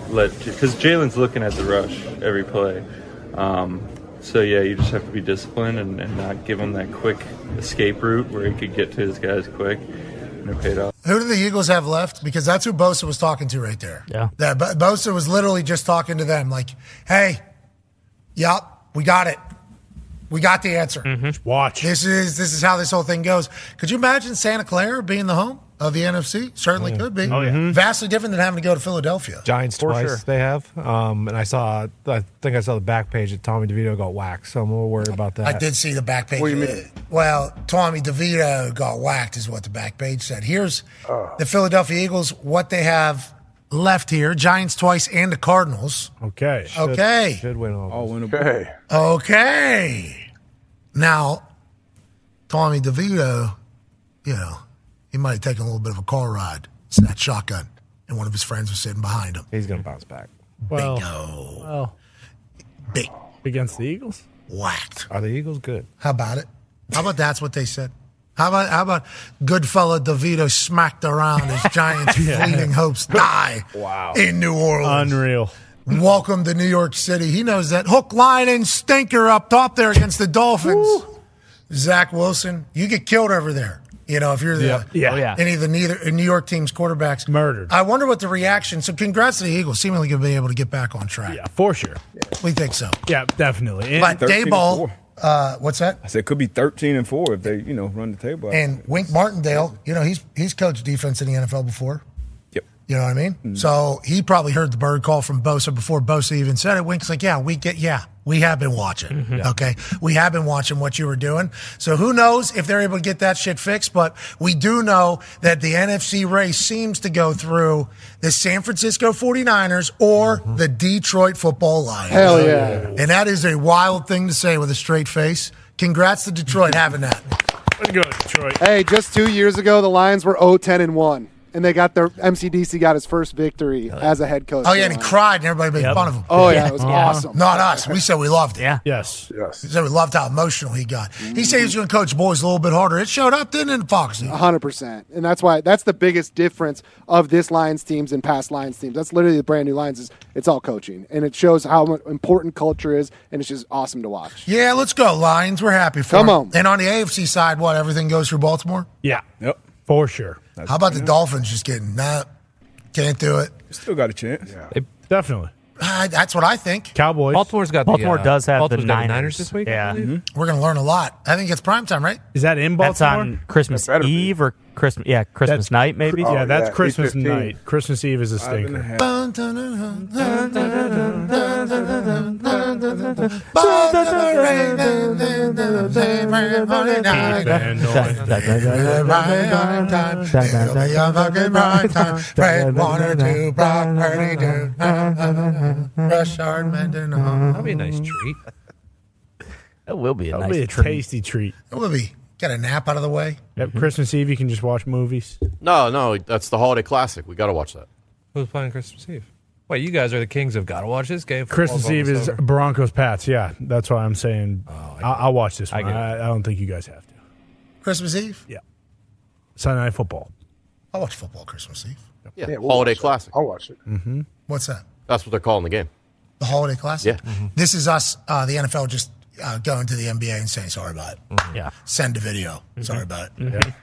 S12: let because Jalen's looking at the rush every play. Um, so yeah, you just have to be disciplined and, and not give him that quick escape route where he could get to his guys quick, and it paid off.
S1: Who do the Eagles have left? Because that's who Bosa was talking to right there.
S4: Yeah.
S1: That Bo- Bosa was literally just talking to them, like, "Hey, yep, we got it. We got the answer. Mm-hmm.
S2: Watch.
S1: This is this is how this whole thing goes. Could you imagine Santa Clara being the home of the NFC? Certainly could be.
S3: Oh, yeah.
S1: Vastly different than having to go to Philadelphia.
S3: Giants
S1: For
S3: twice
S1: sure.
S3: they have. Um, and I saw, I think I saw the back page that Tommy DeVito got whacked, so I'm a little worried about that.
S1: I did see the back page.
S3: What do you mean?
S1: Well, Tommy DeVito got whacked, is what the back page said. Here's the Philadelphia Eagles, what they have left here Giants twice and the Cardinals.
S2: Okay.
S1: Okay.
S3: Should win all.
S15: Okay.
S1: Okay. Now, Tommy DeVito, you know, he might have taken a little bit of a car ride, snatched shotgun, and one of his friends was sitting behind him.
S3: He's going to bounce back.
S2: Well,
S1: Bingo.
S2: well,
S1: Big.
S2: against the Eagles.
S1: Whacked.
S3: Are the Eagles good?
S1: How about it? How about that's what they said? How about how about good fella DeVito smacked around as Giants [laughs]
S2: Yeah.
S1: fleeting hopes die [laughs]
S2: Wow.
S1: in New Orleans.
S2: Unreal.
S1: Welcome to New York City. He knows that hook, line, and stinker up top there against the Dolphins. Zach Wilson, you get killed over there. You know, if you're the
S2: Yeah. Yeah. Oh, yeah.
S1: any of the neither New York team's quarterbacks
S2: murdered.
S1: I wonder what the reaction. So, congrats to the Eagles, seemingly going to be able to get back on track.
S2: Yeah, for sure.
S1: We think so.
S2: Yeah, definitely. And
S1: But
S6: 13 and
S1: Dayball, uh, what's that?
S6: I said it could be thirteen and four if they, you know, run the table. out.
S1: And Wink Martindale, you know, he's he's coached defense in the NFL before.
S6: Yep.
S1: You know what I mean? So he probably heard the bird call from Bosa before Bosa even said it. Wink's like, yeah, we get, yeah, We have been watching. Mm-hmm. Okay. We have been watching what you were doing. So who knows if they're able to get that shit fixed, but we do know that the NFC race seems to go through the San Francisco 49ers or mm-hmm. the Detroit football Lions.
S18: Hell oh, yeah.
S1: And that is a wild thing to say with a straight face. Congrats to Detroit having that.
S2: Way to Detroit.
S18: Hey, just two years ago, the Lions were 0 10 and 1. And they got their MCDC got his first victory as a head coach.
S1: Oh, yeah, and he cried and everybody made fun of him.
S18: Oh, yeah, it was awesome.
S1: Not us. We said we loved it.
S4: Yeah.
S2: Yes.
S15: Yes.
S1: He said we loved how emotional he got. He said he was going to coach boys a little bit harder. It showed up, didn't it, in Foxy?
S18: hundred percent, and that's why that's the biggest difference of this Lions teams and past Lions teams. That's literally the brand new Lions. Is it's all coaching, and it shows how important culture is, and it's just awesome to watch.
S1: Yeah, let's go, Lions. We're happy for
S18: Come
S1: them.
S18: on.
S1: And on the AFC side, what, everything goes through Baltimore?
S2: Yeah.
S6: Yep.
S2: For sure.
S1: How about the Dolphins just getting, nah, can't do it?
S6: Still got a chance.
S2: Definitely.
S1: Ah, that's what I think.
S2: Cowboys.
S3: Baltimore's got
S4: Baltimore
S3: the, uh,
S4: does have
S3: Baltimore's
S4: the
S3: got
S4: Niners.
S3: this week.
S4: Yeah.
S1: We're going to learn a lot. I think it's prime time, right?
S2: Is that in Baltimore?
S4: That's
S2: Baltimore?
S4: on Christmas
S15: better be.
S4: Eve or Christmas. Yeah, Christmas
S2: That's-
S4: night maybe.
S15: Oh,
S2: yeah, that's
S15: yeah,
S2: Christmas
S15: 8:15.
S2: night. Christmas Eve is a
S6: Five and a
S2: stinker.
S6: half.
S1: Fred Warner to Brock Purdy to Rashard Mendenhall.
S3: That'd be a nice treat.
S4: That will be a nice treat.
S2: That'll
S4: nice
S2: be a
S4: treat.
S2: tasty treat.
S1: It would be. Get a nap out of the way.
S2: Yep, Christmas Eve, you can just watch movies.
S19: No, no, that's the holiday classic. We got to watch that.
S3: Who's playing Christmas Eve? Wait, you guys are the kings of gotta watch this game.
S2: Christmas Eve is
S3: over.
S2: Broncos Pats. Yeah, that's why I'm saying
S3: Oh,
S2: I'll, I'll watch this
S3: I
S2: one.
S3: get.
S2: I, I don't think you guys have to.
S1: Christmas Eve?
S2: Yeah. Sunday Night Football.
S1: I watch football Christmas Eve.
S19: Yeah,
S15: Yeah, we'll
S19: holiday
S15: watch it.
S19: classic.
S15: I'll watch it.
S2: Mm-hmm.
S1: What's that?
S19: That's what they're calling the game.
S1: The holiday classic?
S19: Yeah.
S1: This is us, uh, the NFL, just uh, going to the NBA and saying, sorry about it. Mm-hmm.
S4: Yeah.
S1: Send a video. Mm-hmm. Sorry about it. Mm-hmm.
S2: Yeah.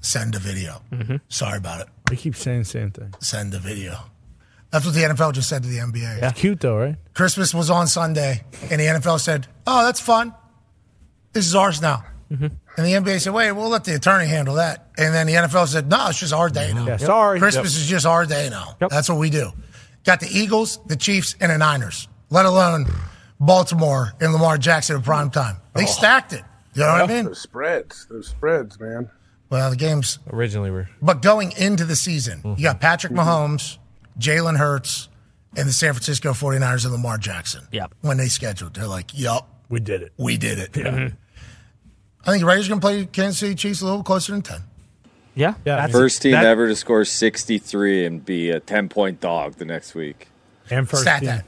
S1: Send a video. Sorry about it.
S2: They keep saying the same thing.
S1: Send a video. That's what the NFL just said to the NBA.
S2: It's cute though, right?
S1: Christmas was on Sunday, and the NFL said, "Oh, that's fun. This is ours now." And the NBA said, "Wait, we'll let the attorney handle that." And then the NFL said, "No, it's just our day now.
S2: Yeah, sorry.
S1: Christmas is just our day now. That's what we do." Got the Eagles, the Chiefs, and the Niners. Let alone Baltimore and Lamar Jackson at prime oh. time. They stacked it. You know what I mean?
S15: Those spreads, those spreads, man.
S1: Well, the games
S3: Originally, we're
S1: But going into the season, you got mhm. Patrick mhm. Mahomes, Jalen Hurts, and the San Francisco 49ers and Lamar Jackson.
S4: Yep.
S1: When they scheduled, they're like, yup,
S2: We did it.
S1: we did it. Yeah. I think the Raiders going to play Kansas City Chiefs a little closer than 10.
S4: Yeah.
S2: Yeah.
S4: That's-
S5: First team
S3: that-
S5: ever to score 63 and be a 10 point dog the next week.
S2: And first
S1: Stat
S2: team,
S1: that.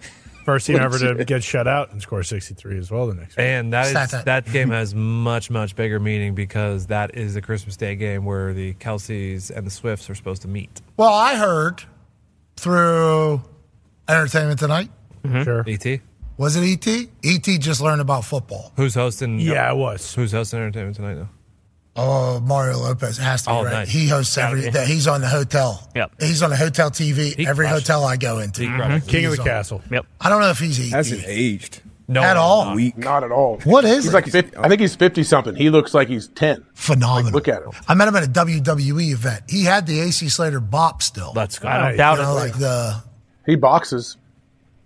S2: First team ever to [laughs] get shut out and score 63 as well the next week.
S3: and that
S1: that.
S3: that [laughs] game has much much bigger meaning because that is the Christmas Day game where the Kelces and the Swifts are supposed to meet.
S1: Well, I heard through Entertainment Tonight, mm-hmm.
S2: Sure.
S3: Et
S1: was it ET? ET just learned about football.
S3: who's hosting?
S2: Yeah, it was.
S3: Who's hosting entertainment tonight? Now?
S1: Oh, Mario Lopez has to be
S3: Oh,
S1: right.
S3: nice.
S1: He hosts every. That he's on the hotel.
S4: Yep.
S1: He's on the hotel TV.
S3: He
S1: every
S3: crushed
S1: hotel I go into.
S3: He crushed mhm.
S2: King of the
S1: on.
S2: castle.
S4: Yep.
S1: I don't know if he's
S6: Hasn't aged.
S3: No,
S1: At all.
S3: not.
S6: Weak.
S15: Not at all.
S1: What is
S15: He's
S1: it?
S15: like 50, I think he's 50 something. He looks like he's 10.
S1: phenomenal.
S15: Look at him.
S1: I met him at a WWE event. He had the AC Slater bop still.
S3: Let's go.
S2: I don't
S1: you
S4: doubt
S1: know,
S4: it.
S1: like the
S15: He boxes.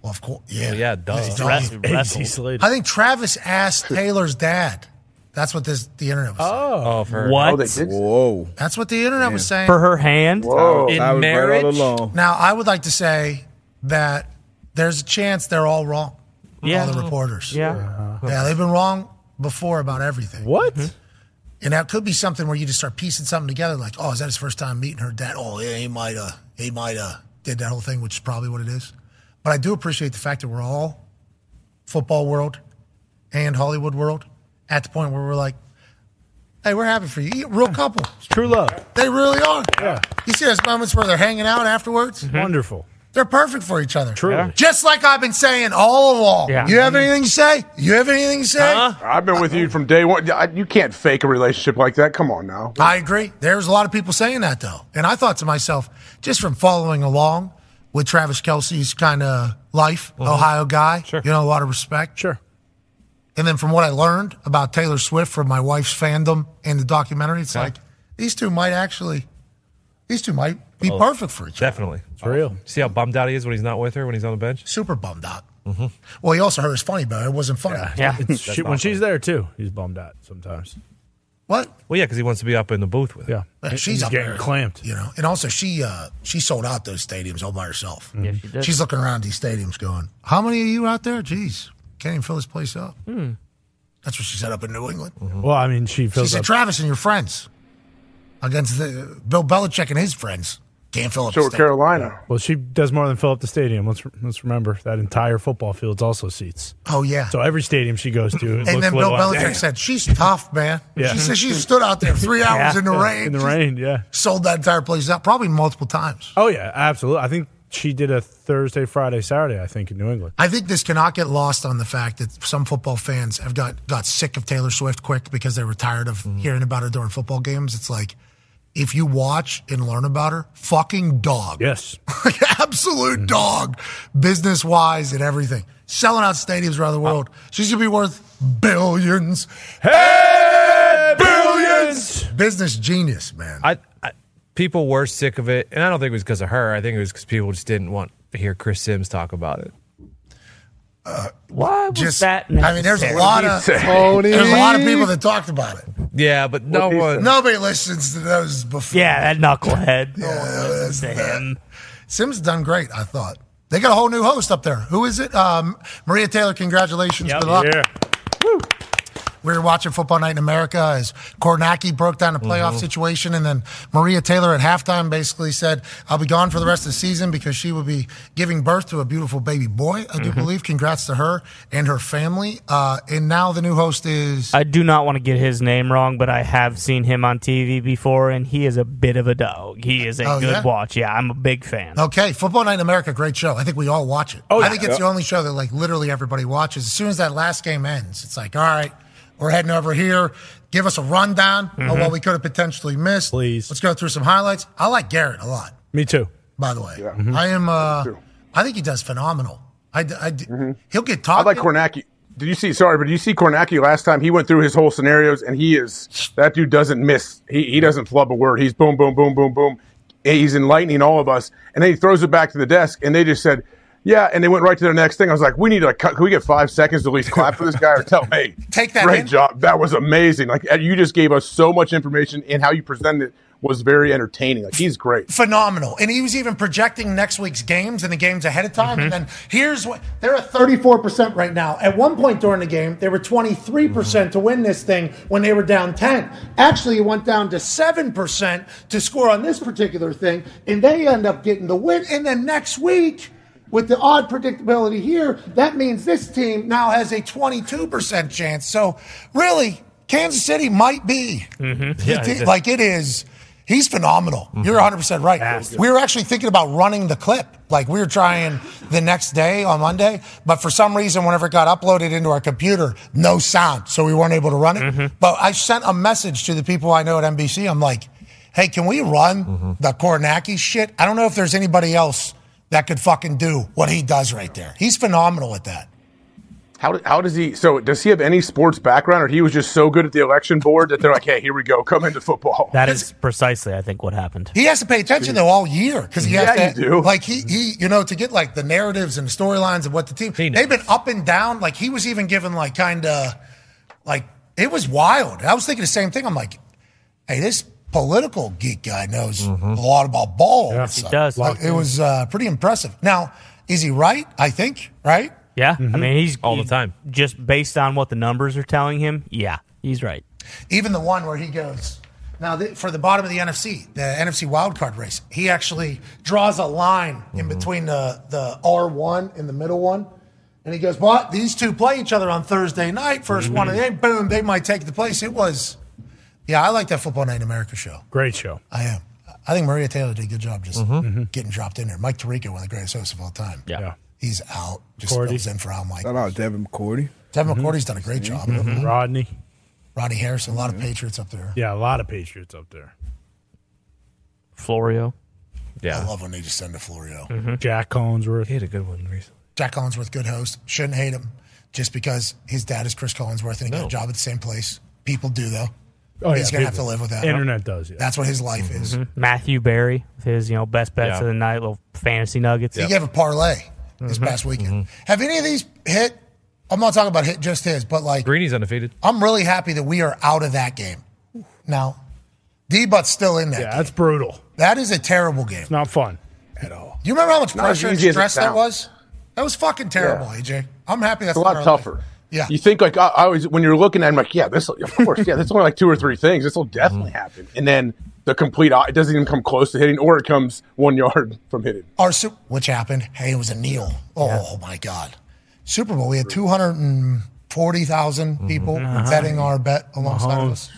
S1: well, of course, yeah,
S3: Well, yeah, duh.
S1: He's
S4: Wrest-
S2: AC Slater.
S1: I think Travis asked Taylor's dad. That's what this the internet was. saying.
S3: Oh, oh
S4: for
S15: oh, What? Oh.
S6: Whoa.
S1: That's what the internet was saying.
S4: For her hand?
S15: Whoa. Oh.
S3: in
S6: I
S3: marriage.
S6: right along.
S1: now, I would like to say that there's a chance they're all wrong.
S4: Yeah.
S1: all the reporters.
S4: Yeah.
S1: yeah, they've been wrong before about everything.
S2: What? Mm-hmm.
S1: And that could be something where you just start piecing something together, like, oh, is that his first time meeting her dad? Oh, yeah, he might have, he might have did that whole thing, which is probably what it is. But I do appreciate the fact that we're all football world and Hollywood world at the point where we're like, hey, we're happy for you. You a Real couple.
S2: It's true love.
S1: They really are.
S2: Yeah.
S1: You see those moments where they're hanging out afterwards? Mm-hmm.
S2: Wonderful.
S1: They're perfect for each other.
S2: Truly.
S1: Just like I've been saying all along.
S4: Yeah.
S1: You have anything to say? You have anything to say? Huh?
S15: I've been with you from day one. I- You can't fake a relationship like that. Come on now.
S1: I agree. There's a lot of people saying that though. And I thought to myself, just from following along with Travis Kelce's kind of life, mm-hmm. Ohio guy, you know, a lot of respect.
S2: Sure.
S1: And then from what I learned about Taylor Swift from my wife's fandom and the documentary, it's like these two might actually, these two might be
S3: Oh,
S1: perfect for each other.
S3: Definitely.
S2: It's real.
S3: Uh, see how bummed out he is when he's not with her when he's on the bench?
S1: Super bummed out. Mm-hmm. Well, he also hurt his funny but It wasn't funny.
S2: It's- she- when she's there too, he's bummed out sometimes.
S1: What?
S3: Well, yeah, because he wants to be up in the booth with.
S2: Yeah,
S1: Yeah, she's up
S2: getting
S1: there,
S2: clamped.
S1: You know, and also she uh, she sold out those stadiums all by herself. Mm-hmm.
S4: Yeah, she did.
S1: She's looking around these stadiums, going, "How many of you out there? Jeez, can't even fill this place up."
S4: Hmm.
S1: That's what she said up in New England.
S2: Well, I mean, she
S1: She
S2: fills
S1: said,
S2: up.
S1: "Travis and your friends against the Bill Belichick and his friends can't fill up." the stadium."
S2: Well, she does more than fill up the stadium. Let's let's remember that entire football field's also seats.
S1: Oh yeah.
S2: So every stadium she goes to, it
S1: And
S2: looks
S1: then
S2: a
S1: Bill
S2: little
S1: Belichick said, "She's tough, man."
S2: Yeah.
S1: She said she stood out there three [laughs] hours
S2: Yeah.
S1: in the
S2: Yeah.
S1: rain.
S2: In the rain, yeah.
S1: Sold that entire place out, probably multiple times.
S2: Oh yeah, absolutely. I think she did a Thursday, Friday, Saturday. I think in New England.
S1: I think this cannot get lost on the fact that some football fans have got, got sick of Taylor Swift quick because they were tired of
S2: Mm-hmm.
S1: hearing about her during football games. It's like, if you watch and learn about her, fucking dog.
S2: Yes. [laughs]
S1: Absolute dog, business wise and everything. Selling out stadiums around the world. She's going to be worth billions. Hey, billions! Business genius, man.
S3: I, I people were sick of it, and I don't think it was because of her. I think it was because people just didn't want to hear Chris Sims talk about it.
S4: Why was
S1: Just,
S4: that?
S1: I mean, there's a lot of there's a lot of people that talked about it.
S3: Yeah, but no one.
S1: Nobody listens to those before.
S4: Yeah, that knucklehead.
S1: Yeah,
S4: listens to him.
S1: Sims done great, I thought. They got a whole new host up there. Who is it? Um, Maria Taylor, congratulations. Good luck.
S2: Yeah.
S1: We were watching Football Night in America as Kornacki broke down the playoff situation, and then Maria Taylor at halftime basically said, I'll be gone for the rest of the season because she will be giving birth to a beautiful baby boy, I do believe. Congrats to her and her family. Uh, and now the new host is.
S4: I do not want to get his name wrong, but I have seen him on TV before, and he is a bit of a dog. He is a
S1: Oh,
S4: good
S1: yeah?
S4: watch. Yeah, I'm a big fan.
S1: Okay, Football Night in America, great show. I think we all watch it.
S4: Oh, yeah.
S1: I think it's the only show that like literally everybody watches. As soon as that last game ends, it's like, all right, we're heading over here. Give us a rundown of
S2: Mhm.
S1: what we could have potentially missed. Please. Let's go through some highlights. I like Garrett a lot,
S2: Me too.
S1: by the way.
S2: Mhm.
S1: I am. Uh, I think he does phenomenal. I, I, he'll get
S15: I like Kornacki. Did you see? Sorry, but did you see Kornacki last time? He went through his whole scenarios, and he is that dude doesn't miss. He he doesn't flub a word. He's boom, boom, boom, boom, boom. He's enlightening all of us, and then he throws it back to the desk, and they just said, "Yeah," and they went right to their next thing. I was like, "We need to cut. Can we get five seconds to at least clap for this guy or tell hey, [laughs]
S1: Take that
S15: great
S1: in.
S15: job. That was amazing. Like you just gave us so much information, and how you presented it was very entertaining. Like he's great.
S1: phenomenal. And he was even projecting next week's games and the games ahead of time. Mm-hmm. And then here's what they're at 34% right now. At one point during the game, they were 23% to win this thing when they were down 10. Actually, it went down to 7% to score on this particular thing. And they end up getting the win. And then next week, with the odd predictability here, that means this team now has a 22% chance. So really, Kansas City might be
S4: Mm-hmm.
S1: team- like it is. He's phenomenal. You're 100% right. We were actually thinking about running the clip. Like we were trying the next day on Monday, but for some reason, whenever it got uploaded into our computer, no sound. So we weren't able to run it. But I sent a message to the people I know at NBC. I'm like, hey, can we run the Kornacki shit? I don't know if there's anybody else that could fucking do what he does right there. He's phenomenal at that.
S15: How, how does he? So does he have any sports background, or he was just so good at the election board that they're like, "Hey, here we go, come into football."
S4: That [laughs] is precisely, I think, what happened.
S1: He has to pay attention though all year because he
S15: Yeah,
S1: has to
S15: you do.
S1: like he he you know to get like the narratives and the storylines of what the team they've been up and down. Like he was even given like kind of like it was wild. I was thinking the same thing. I'm like, hey, this political geek guy knows mm-hmm. a lot about ball.
S4: Yeah, he does.
S1: Like, it was uh, pretty impressive. Now, is he right? I think right.
S4: Yeah, I mm-hmm. mean, he's
S3: All the time.
S4: Just based on what the numbers are telling him, yeah, he's right.
S1: Even the one where he goes, now the, for the bottom of the NFC, the NFC wildcard race, he actually draws a line in mm-hmm. between the, the R1 and the middle one. And he goes, What? These two play each other on Thursday night. 1st one of the eight, boom, they might take the place. It was, yeah, I like that Football Night in America show.
S2: Great show.
S1: I am. I think Maria Taylor did a good job just mm-hmm. Mm-hmm. getting dropped in there. Mike Tirico, one of the greatest hosts of all time.
S4: Yeah.
S1: He's out. Just
S6: Cordy.
S1: fills in for Al Mike.
S6: Shout out Devin McCourty.
S1: Devin mm-hmm. McCourty's done a great job.
S2: Mhm. Rodney.
S1: Rodney Harrison, a lot of Patriots up there.
S2: Yeah, a lot of Patriots up there.
S4: Florio. Yeah.
S1: I love when they just send to Florio.
S2: Jack Collinsworth.
S3: He had a good one recently.
S1: Jack Collinsworth, good host. Shouldn't hate him just because his dad is Chris Collinsworth and he got a job at the same place. People do though.
S2: Oh,
S1: He's
S2: yeah,
S1: gonna have to live with that.
S2: Internet does, yeah.
S1: That's what his life is.
S4: Mhm. Matthew Berry with his, you know, best bets
S3: Yeah.
S4: of the night, little fantasy nuggets.
S1: He gave a parlay. this
S3: Mhm.
S1: past weekend. Have any of these hit? I'm not talking about hit just his, but like
S3: Greeny's undefeated.
S1: I'm really happy that we are out of that game. Now, D Butt's still in that.
S2: Yeah, that's brutal.
S1: That is a terrible game. It's
S2: not fun. At all.
S1: Do you remember how much
S15: Not as
S1: pressure and
S15: easy as it
S1: stress that
S15: sounds.
S1: was? That was fucking terrible, AJ. I'm happy that's
S15: It's a
S1: not
S15: lot
S1: our
S15: tougher.
S1: Life. Yeah.
S15: You think like I, I always when you're looking at, it, I'm like, yeah, this of course, yeah, that's only like two or three things. This will definitely happen, and then the complete it doesn't even come close to hitting, or it comes one yard [laughs] from hitting.
S1: Our Su- which happened? Hey, it was a kneel. Oh my God! Super Bowl. We had two hundred and forty thousand people
S15: Mhm.
S1: betting our bet alongside of
S15: Mahomes.
S1: us.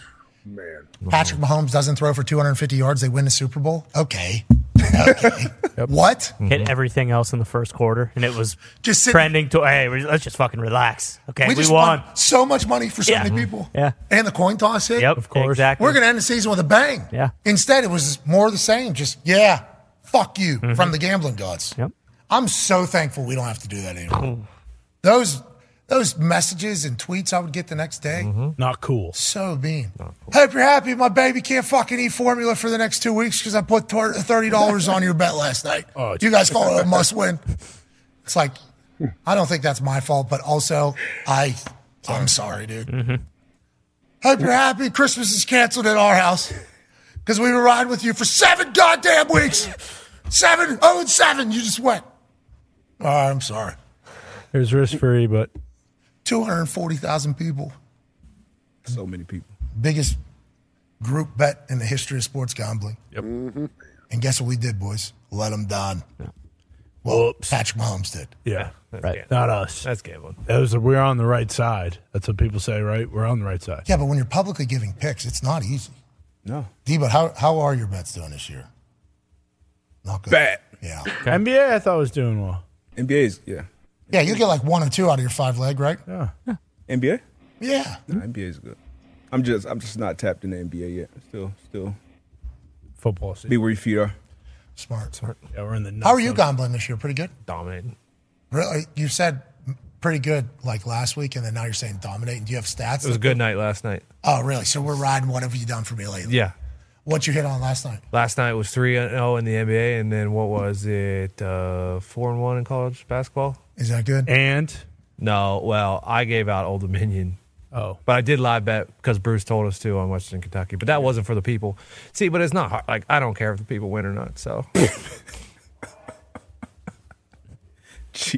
S1: Man, Patrick Mahomes doesn't throw for two hundred and fifty yards. They win the Super Bowl. Okay. Okay. [laughs] What?
S4: Hit everything else in the first quarter, and it was
S1: just
S4: trending to. Hey, we- let's just fucking relax. Okay, we,
S1: just
S4: won.
S1: so much money for so
S4: Yeah.
S1: many people.
S4: Yeah.
S1: And the coin toss hit.
S4: Yep, Of course. exactly.
S1: We're going to end the season with a bang.
S4: Yeah.
S1: Instead, it was more of the same. Just, yeah, fuck you
S4: Mhm.
S1: from the gambling gods.
S4: Yep.
S1: I'm so thankful we don't have to do that anymore. Those those messages and tweets I would get the next day. Mm-hmm.
S2: Not cool.
S1: So mean. Hope you're happy my baby can't fucking eat formula for the next two weeks because I put $30 on your bet last night.
S2: Oh,
S1: you guys call it a [laughs] must win. It's like, I don't think that's my fault, but also, I, I'm sorry, dude. Mm-hmm. Hope you're happy Christmas is canceled at our house because we were riding with you for seven goddamn weeks. Seven, oh, and seven. You just went. All right, I'm sorry.
S2: There's risk free, but
S1: 240,000 people.
S6: So many people.
S1: Biggest group bet in the history of sports gambling.
S2: Yep. Mm-hmm.
S1: And guess what we did, boys? Let them down. Well, Patrick Mahomes did.
S2: yeah,
S3: right.
S2: Not us.
S3: That's gambling.
S2: That was we're on the right side. That's what people say, right? We're on the right side.
S1: Yeah, but when you're publicly giving picks, it's not easy.
S6: No.
S1: D, but how, how are your bets doing this year? Not good.
S6: Bad.
S1: Yeah.
S2: NBA, I thought was doing well.
S6: NBA's yeah.
S1: Yeah, you get like one or two out of your five leg, right?
S2: Yeah.
S6: NBA.
S1: Yeah.
S6: No, NBA's good. I'm just I'm just not tapped in the NBA yet. Still still
S2: football season.
S6: Be where your feet are.
S1: Smart, smart.
S2: Yeah, we're in the.
S1: How are you gambling this year? Pretty good.
S3: Dominating.
S1: Really? You said pretty good like last week, and then now you're saying dominating. Do you have stats?
S3: It was a good night last night.
S1: Oh, really? So we're riding. What have you done for me lately?
S3: Yeah.
S1: What you hit on last night?
S3: Last night was 3 0 in the NBA, and then what was it? Uh, 4 and 1 in college basketball?
S1: Is that good?
S2: And?
S3: No, well, I gave out Old Dominion.
S2: Oh.
S3: But I did live bet because Bruce told us to on Western Kentucky. But that wasn't for the people. See, but it's not hard. Like, I don't care if the people win or not. So, [laughs]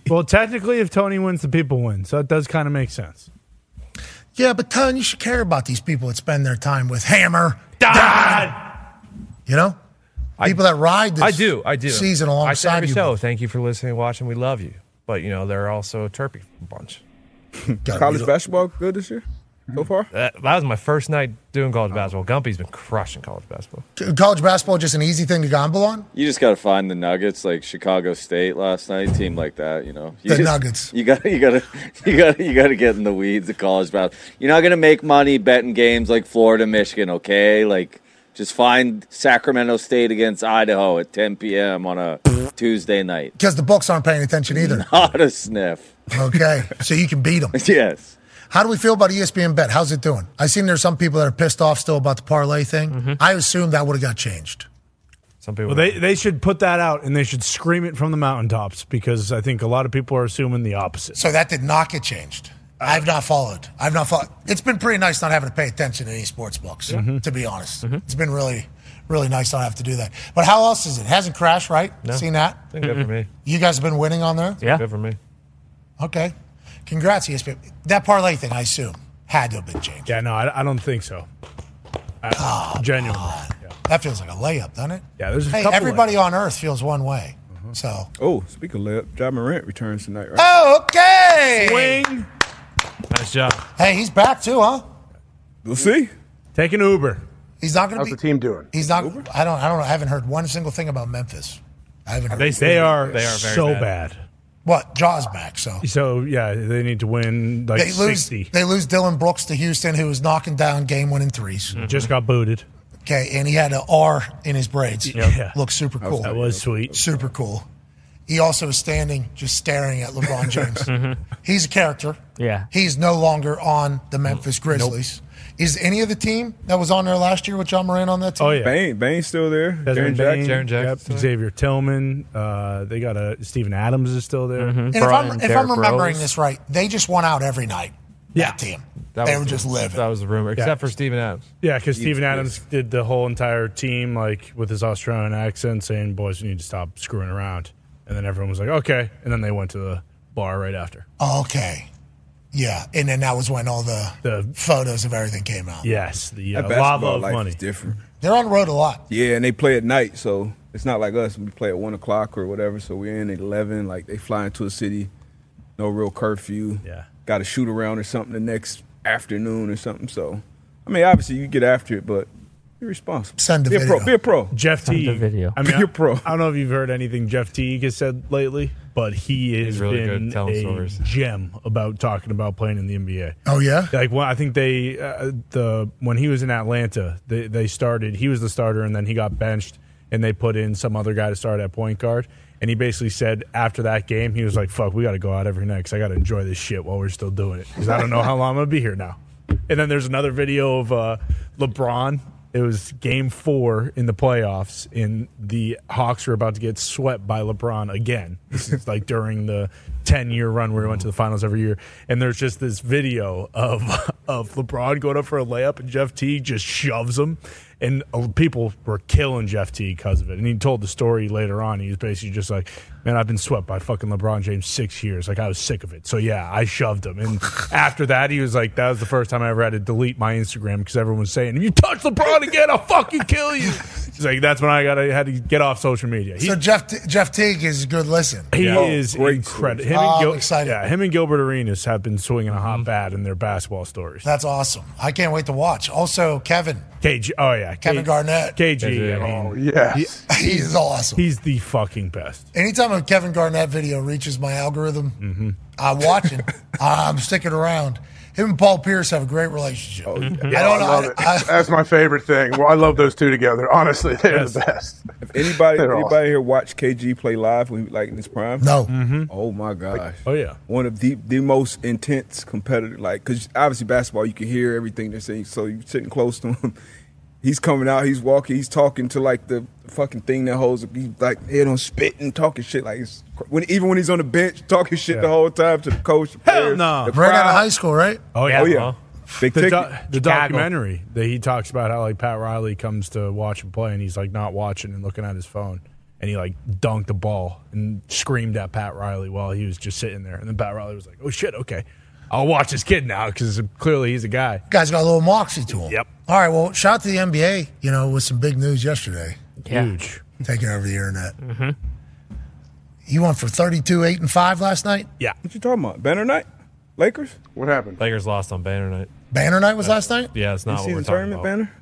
S2: Well, technically, if Tony wins, the people win. So it does kind of make sense.
S1: Yeah, but Tony, you should care about these people that spend their time with Hammer, Dad. You know, people that ride this
S3: I do. I do.
S1: season
S3: I say
S1: alongside
S3: every
S1: you.
S3: show, thank you for listening and watching. We love you. But, you know, they're also a Terpy bunch. [laughs]
S6: College basketball good this year so mm-hmm. far.
S3: That, that was my first night doing college oh. basketball. Gumpy's been crushing college basketball.
S1: College basketball just an easy thing to gamble on.
S5: You just got to find the Nuggets, like Chicago State last night, team like that. You know, you
S1: The
S5: just-
S1: Nuggets.
S5: You got, you got to, [laughs] you got, you got to get in the weeds of college basketball. You're not gonna make money betting games like Florida, Michigan. Okay, like just find Sacramento State against Idaho at 10 p.m. on a Tuesday night.
S1: Because the books aren't paying attention either. [laughs]
S5: Not a sniff.
S1: Okay, so you can beat them. [laughs]
S5: yes.
S1: How do we feel about ESPN Bet? How's it doing? I seen there's some people that are pissed off still about the parlay thing.
S3: Mm-hmm.
S1: I assume that would have got changed.
S3: Some people.
S2: Well, they they should put that out and they should scream it from the mountaintops because I think a lot of people are assuming the opposite.
S1: So that did not get changed. I've not followed. I've not followed. It's been pretty nice not having to pay attention to any sports books,
S3: Mm-hmm.
S1: to be honest. It's been really, really nice not have to do that. But how else is it? Hasn't crashed, right?
S3: No.
S1: Seen that?
S3: Been good for me.
S1: You guys have been winning on there?
S3: Yeah. Good for me.
S1: Okay. Congrats, ESPN. That parlay thing, I assume, had to have been changed.
S2: Yeah, no, I, I don't think so. I, genuinely. Yeah.
S1: That feels like a layup, doesn't it?
S2: Yeah, there's a
S1: Hey,
S2: couple
S1: everybody on earth feels one way.
S3: Mm-hmm.
S1: So.
S6: Oh, speaking of layup, Ja Morant returns tonight, right?
S1: Oh, okay.
S2: Swing.
S3: Nice job.
S1: Hey, he's back too, huh?
S6: We'll see.
S2: Take an Uber.
S1: He's not going to be.
S15: How's
S1: to
S15: the
S1: be.
S15: team doing?
S1: He's not. I don't. I don't. I haven't heard one single thing about Memphis. I haven't heard.
S2: They, they are
S3: They are very
S2: so
S3: bad.
S2: bad.
S1: What? Ja's back. So
S2: So yeah, they need to win like
S1: they lose.
S2: sixty.
S1: They lose Dillon Brooks to Houston, who was knocking down game-winning 3s mm-hmm.
S2: Just got booted.
S1: Okay, and he had an R in his braids.
S2: Yeah.
S1: Looks super cool.
S2: That was sweet.
S1: super cool. He also is standing, just staring at LeBron James. [laughs] Mm-hmm. He's a character.
S4: Yeah.
S1: He's no longer on the mm-hmm. Memphis Grizzlies. Is any of the team that was on there last year with Ja Morant on that team?
S2: Oh yeah,
S6: Bane, Bane's still there.
S2: Desmond
S6: Jaren
S2: Bain,
S6: Jackson.
S2: yep, Xavier Tillman. Uh, they got a Steven Adams is still there. Mm-hmm.
S1: And if I'm, if I'm remembering this right, they just went out every night.
S2: Yeah.
S1: That team.
S3: That
S1: they
S3: was
S1: were just
S3: the-
S1: living.
S3: That was the rumor, except for Steven Adams.
S2: Yeah, because
S3: Stephen
S2: Steven Adams did the whole entire team like with his Australian accent, saying, "Boys, you need to stop screwing around." And then everyone was like, "Okay," and then they went to the bar right after.
S1: Okay. Yeah. And then that was when all the,
S2: The
S1: photos of everything came out.
S2: yes, the uh,
S6: That basketball
S2: lava of
S6: life
S2: money.
S6: is different.
S1: They're on the road a lot.
S6: Yeah, and they play at night, so it's not like us. We play at one o'clock or whatever. So we're in at eleven. Like they fly into a city, no real curfew.
S2: Yeah,
S6: got to shoot around or something the next afternoon or something. So, I mean, obviously you get after it, but be responsible.
S1: Send a
S6: be a pro. Be a pro.
S2: Jeff
S6: Send
S2: Teague.
S6: the video.
S2: I mean,
S6: Be a pro.
S2: I don't know if you've heard anything Jeff Teague has said lately, but he has
S3: He's really good
S2: been
S3: telling
S2: a
S3: stories.
S2: gem about talking about playing in the NBA.
S1: Oh yeah.
S2: Like when I think they uh, the when he was in Atlanta, they they started. He was the starter, and then he got benched, and they put in some other guy to start at point guard. And he basically said after that game, he was like, "Fuck, we got to go out every night because I got to enjoy this shit while we're still doing it because I don't know how long I'm gonna be here now." And then there's another video of uh, LeBron. It was Game Four in the playoffs, and the Hawks were about to get swept by LeBron again. This is like during the ten year run where we went to the finals every year. And there's just this video of [laughs] of LeBron going up for a layup, and Jeff Teague just shoves him. And uh, people were killing Jeff Teague because of it. And he told the story later on. He was basically just like, "Man, I've been swept by fucking LeBron James six years. Like I was sick of it. So yeah, I shoved him." And [laughs] after that, he was like, "That was the first time I ever had to delete my Instagram because everyone was saying, if you touch LeBron again, I'll fucking kill you." He's like, "That's when I got to had to get off social media." He,
S1: so Jeff T- Jeff Teague is a good listen.
S2: he
S1: Oh,
S2: is
S1: great
S2: incredible.
S1: Stories.
S2: Him,
S1: Oh,
S2: and
S1: I'm excited.
S2: Yeah, him and Gilbert Arenas have been swinging a hot bat in their basketball stories.
S1: That's awesome. I can't wait to watch. Also, Kevin.
S2: KG, oh yeah,
S1: Kevin
S2: K-
S1: Garnett.
S2: KG, I
S15: Oh, yeah,
S2: he-
S1: He's awesome.
S2: He's the fucking best.
S1: Anytime a Kevin Garnett video reaches my algorithm,
S2: Mm-hmm.
S1: I'm watching. [laughs] I'm sticking around. Him and Paul Pierce have a great relationship. I don't
S15: I love
S1: I-
S15: it.
S1: I-
S15: That's my favorite thing. Well, I love those two together. Honestly, they're
S2: Yes.
S15: the best.
S6: If anybody,
S15: They're
S6: anybody
S15: awesome.
S6: here watch KG play live when he like in his prime?
S1: No.
S2: Mm-hmm.
S6: Oh my gosh.
S2: Oh yeah.
S6: One of the the most intense competitor, like because obviously basketball, you can hear everything they're saying. So you're sitting close to him. He's coming out. He's walking. He's talking to like the fucking thing that holds. He's like head on spitting, and talking shit. Like it's, when even when he's on the bench, talking shit the whole time to the coach. The
S2: Hell
S6: players,
S2: no.
S6: the
S1: right out of high school, right?
S2: Oh yeah.
S6: Oh yeah. Big
S2: The, do- the documentary that he talks about how like Pat Riley comes to watch him play and he's like not watching and looking at his phone and he like dunked the ball and screamed at Pat Riley while he was just sitting there and then Pat Riley was like, "Oh shit, okay, I'll watch this kid now because clearly he's a guy."
S1: Guy's got a little moxie to him.
S2: Yep.
S1: All right. Well, shout out to the NBA. You know, with some big news yesterday,
S2: Huge.
S1: taking over the internet.
S2: Mm-hmm.
S1: He went for 32, eight and five last night.
S2: Yeah.
S6: What you talking about? Banner night? Lakers?
S15: What happened?
S3: Lakers lost on Banner night.
S1: Banner night was last night.
S3: Yeah, it's not what
S6: see
S3: we're
S6: the
S3: talking
S6: tournament
S3: about.
S6: banner?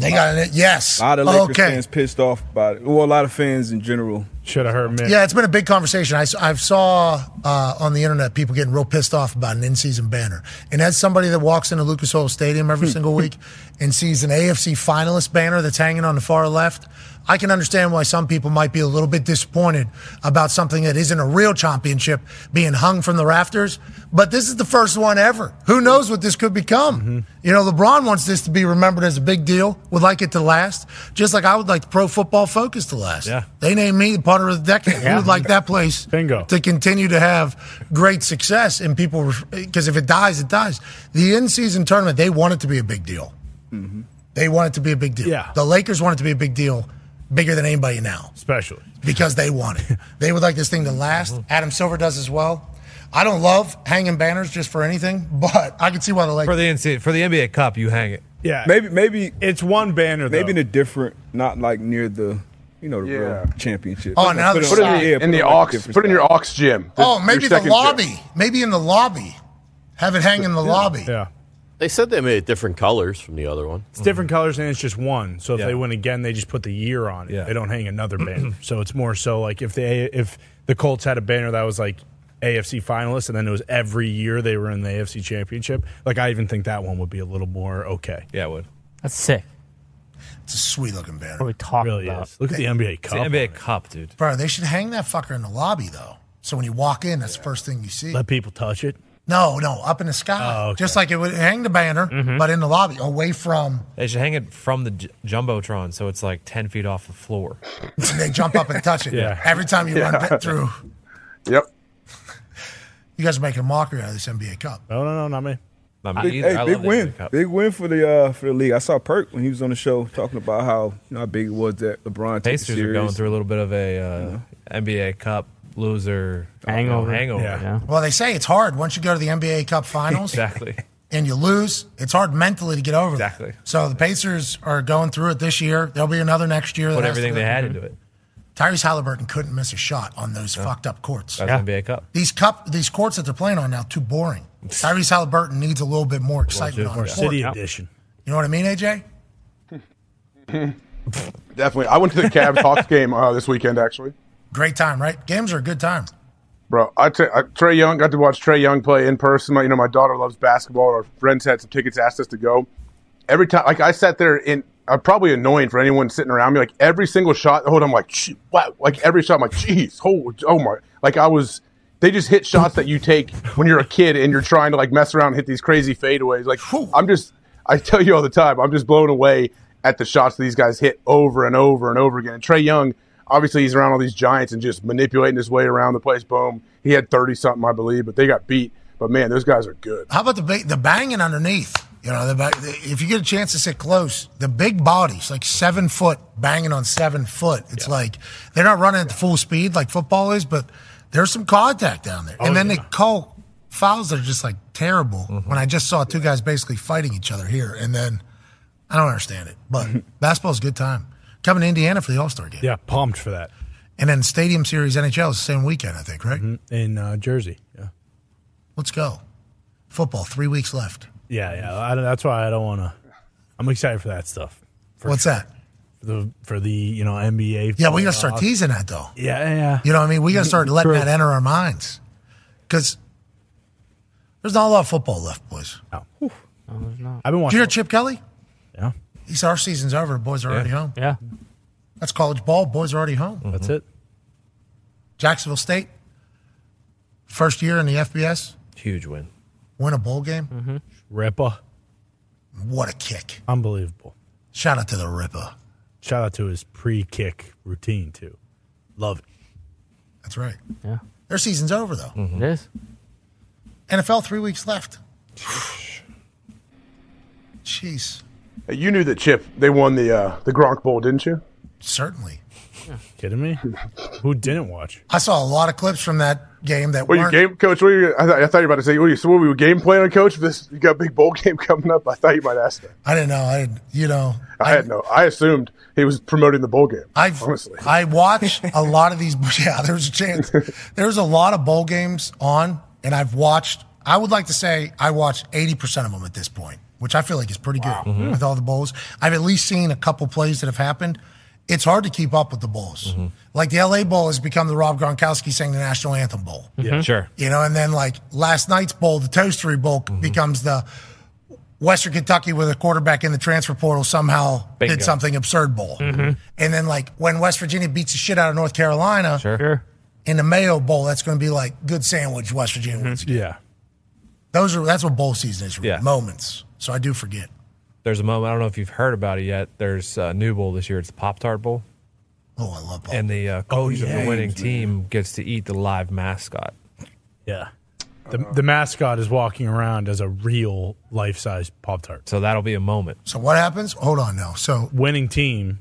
S1: They got it. Yes.
S6: A lot of Lakers
S1: okay.
S6: fans pissed off about it. Well, a lot of fans in general.
S2: Should have heard me.
S1: Yeah, it's been a big conversation. I, s- I saw uh, on the internet people getting real pissed off about an in-season banner. And as somebody that walks into Lucas Oil Stadium every [laughs] single week and sees an AFC finalist banner that's hanging on the far left, I can understand why some people might be a little bit disappointed about something that isn't a real championship being hung from the rafters. But this is the first one ever. Who knows what this could become? Mm-hmm. You know, LeBron wants this to be remembered as a big deal, would like it to last, just like I would like the Pro Football Focus to last.
S3: Yeah.
S1: They named me the punter of the decade.
S2: Yeah.
S1: We would like that place [laughs]
S2: Bingo.
S1: to continue to have great success and people, because if it dies, it dies. The in season tournament, they want it to be a big deal. Mm-hmm. They want it to be a big deal.
S2: Yeah.
S1: The Lakers want it to be a big deal, bigger than anybody now,
S2: Especially.
S1: because they want it. [laughs] they would like this thing to last. Mm-hmm. Adam Silver does as well. I don't love hanging banners just for anything, but I can see why the
S3: For the NC, for the NBA Cup, you hang it.
S2: Yeah.
S6: Maybe, maybe,
S2: It's one banner though.
S6: maybe in a different, not like near the, you know, the
S15: Yeah.
S6: real championship.
S1: Oh, now
S6: Put it
S15: Put it
S6: on-
S15: in,
S6: yeah,
S15: in the
S6: it like,
S15: aux. Put it in your
S6: side.
S15: aux gym.
S1: oh,
S15: Your
S1: maybe the
S15: second gym.
S1: lobby. Maybe in the lobby. Have it hang in the lobby.
S2: Yeah.
S19: They said they made it different colors from the other one.
S2: It's different colors and it's just one. So if
S3: Yeah.
S2: they win again, they just put the year on it.
S3: Yeah.
S2: They don't hang another [clears throat] banner. so it's more so like if they if the Colts had a banner that was like AFC finalists and then it was every year they were in the AFC championship, like I even think that one would be a little more okay.
S3: Yeah, it would.
S4: That's sick.
S1: It's a sweet looking banner.
S4: What are we talking
S2: really
S4: about?
S2: is. Look at the NBA
S3: It's
S2: Cup.
S3: the NBA Cup, dude.
S1: Bro, they should hang that fucker in the lobby, though. So when you walk in, that's the first thing you see.
S2: Let people touch it.
S1: No, no, up in the sky. Just like it would hang the banner, but in the lobby, away from.
S3: They should hang it from the j- jumbotron, so it's like ten feet off the floor. [laughs]
S1: And they jump up and touch it
S3: Yeah.
S1: every time you
S3: Yeah.
S1: run [laughs] bit through.
S15: Yep.
S1: You guys are making a mockery out of this NBA Cup.
S2: No, no, no, not me.
S6: Big, hey, big win, big win for the uh, for the league. I saw Perk when he was on the show talking about how you know how big it was that LeBron took the
S3: Pacers are
S6: series.
S3: going through a little bit of a uh, NBA Cup loser
S4: Hangover.
S3: hangover.
S4: Yeah.
S1: Well, they say it's hard once you go to the NBA Cup Finals. [laughs]
S3: exactly.
S1: and you lose, it's hard mentally to get over that.
S3: Exactly.
S1: So the Pacers are going through it this year. There'll be another next year.
S3: Put everything they had into it.
S1: Tyrese Halliburton couldn't miss a shot on those fucked up courts.
S3: That's NBA Cup.
S1: These cup, these courts that they're playing on now, too boring. [laughs] Tyrese Halliburton needs a little bit more excitement on
S2: More
S1: the
S2: city
S1: court.
S2: edition.
S1: You know what I mean, AJ? [laughs]
S15: Definitely. I went to the Cavs Hawks game uh, this weekend, actually.
S1: Great time, right? Games are a good time.
S15: Bro, I t- I, Trae Young got to watch Trae Young play in person. My, you know, my daughter loves basketball. Our friends had some tickets, asked us to go. Every time, like I sat there in, uh, probably annoying for anyone sitting around me. Like every single shot, hold, I'm like, wow! Like every shot, I'm like, jeez, oh, oh my! Like I was, they just hit shots that you take when you're a kid and you're trying to like mess around and hit these crazy fadeaways. Like I'm just, I tell you all the time, I'm just blown away at the shots these guys hit over and over and over again. And Trae Young, obviously, he's around all these giants and just manipulating his way around the place. Boom, he had thirty something, I believe, but they got beat. But man, those guys are good.
S1: How about the ba- the banging underneath? You know, the, ba- if you get a chance to sit close, the big bodies, like seven foot, banging on seven foot. It's like they're not running at full speed like football is, but there's some contact down there. Oh, and then they call fouls that are just like terrible. Mm-hmm. When I just saw two guys basically fighting each other here, and then I don't understand it. But [laughs] basketball's a good time. Coming to Indiana for the All Star game.
S2: Yeah, pumped for that.
S1: And then Stadium Series NHL is the same weekend, I think, right?
S2: In uh, Jersey. Yeah.
S1: Let's go. Football, three weeks left.
S2: Yeah, yeah. I, that's why I don't want to. I'm excited for that stuff. For
S1: What's that?
S2: For the for the you know NBA.
S1: Yeah, we got to start
S2: playoffs.
S1: teasing that though.
S2: Yeah, yeah.
S1: You know what I mean? We got to start letting
S2: True.
S1: that enter our minds because there's not a lot of football left, boys.
S2: No.
S4: No, there's not.
S2: I've been
S1: Did
S2: watching.
S1: you hear Chip Kelly?
S2: Yeah.
S1: He said our season's over. Boys are already home.
S4: Yeah.
S1: That's college ball. Boys are already home.
S2: That's it.
S1: Jacksonville State, first year in the FBS,
S3: Huge win.
S1: win a bowl game.
S2: Mm-hmm. Ripper.
S1: What a kick!
S2: Unbelievable.
S1: Shout out to the Ripper.
S2: Shout out to his pre-kick routine too. Love it.
S1: That's right.
S4: Yeah.
S1: Their season's over though.
S2: Mm-hmm.
S4: It is.
S1: NFL three weeks left. [sighs] Jeez,
S15: Hey, You knew that Chip they won the uh, the Gronk Bowl, didn't you?
S1: certainly.
S2: Kidding me? [laughs] Who didn't watch?
S1: I saw a lot of clips from that game that
S15: What you
S1: weren't.
S15: game coach? What you, I, thought, I thought you were about to say. What you, so what were you game planning, coach? This you got a big bowl [laughs] game coming up. I thought you might ask that.
S1: I didn't know. I didn't, you know.
S15: I, had no. I assumed he was promoting the bowl game.
S1: I've
S15: honestly.
S1: I watch a lot of these. [laughs] Yeah, there's a chance. There's a lot of bowl games on, and I've watched. I would like to say I watched 80 percent of them at this point, which I feel like is pretty good
S3: Mm-hmm.
S1: with all the bowls. I've at least seen a couple plays that have happened. It's hard to keep up with the bowls.
S3: Mm-hmm.
S1: Like the LA Bowl has become the Rob Gronkowski sang the national anthem bowl.
S3: Yeah, sure.
S1: You know, and then like last night's bowl, the Toastery Bowl
S3: Mm-hmm.
S1: becomes the Western Kentucky with a quarterback in the transfer portal somehow
S3: Bingo.
S1: did something absurd bowl.
S3: Mhm.
S1: And then like when West Virginia beats the shit out of North Carolina
S3: Sure.
S1: in the Mayo Bowl, that's going to be like good sandwich West Virginia wins.
S2: Yeah.
S1: Those are that's what bowl season is.
S3: Yeah.
S1: Moments. So I do forget.
S3: There's a moment. I don't know if you've heard about it yet. There's a new bowl this year. It's the Pop Tart Bowl.
S1: Oh, I love Pop.
S3: And the uh,
S2: Oh,
S3: coach of the winning team gets to eat the live mascot.
S2: Yeah. The, the mascot is walking around as a real life size Pop Tart.
S3: So that'll be a moment.
S1: So what happens? Hold on now. So
S2: Winning team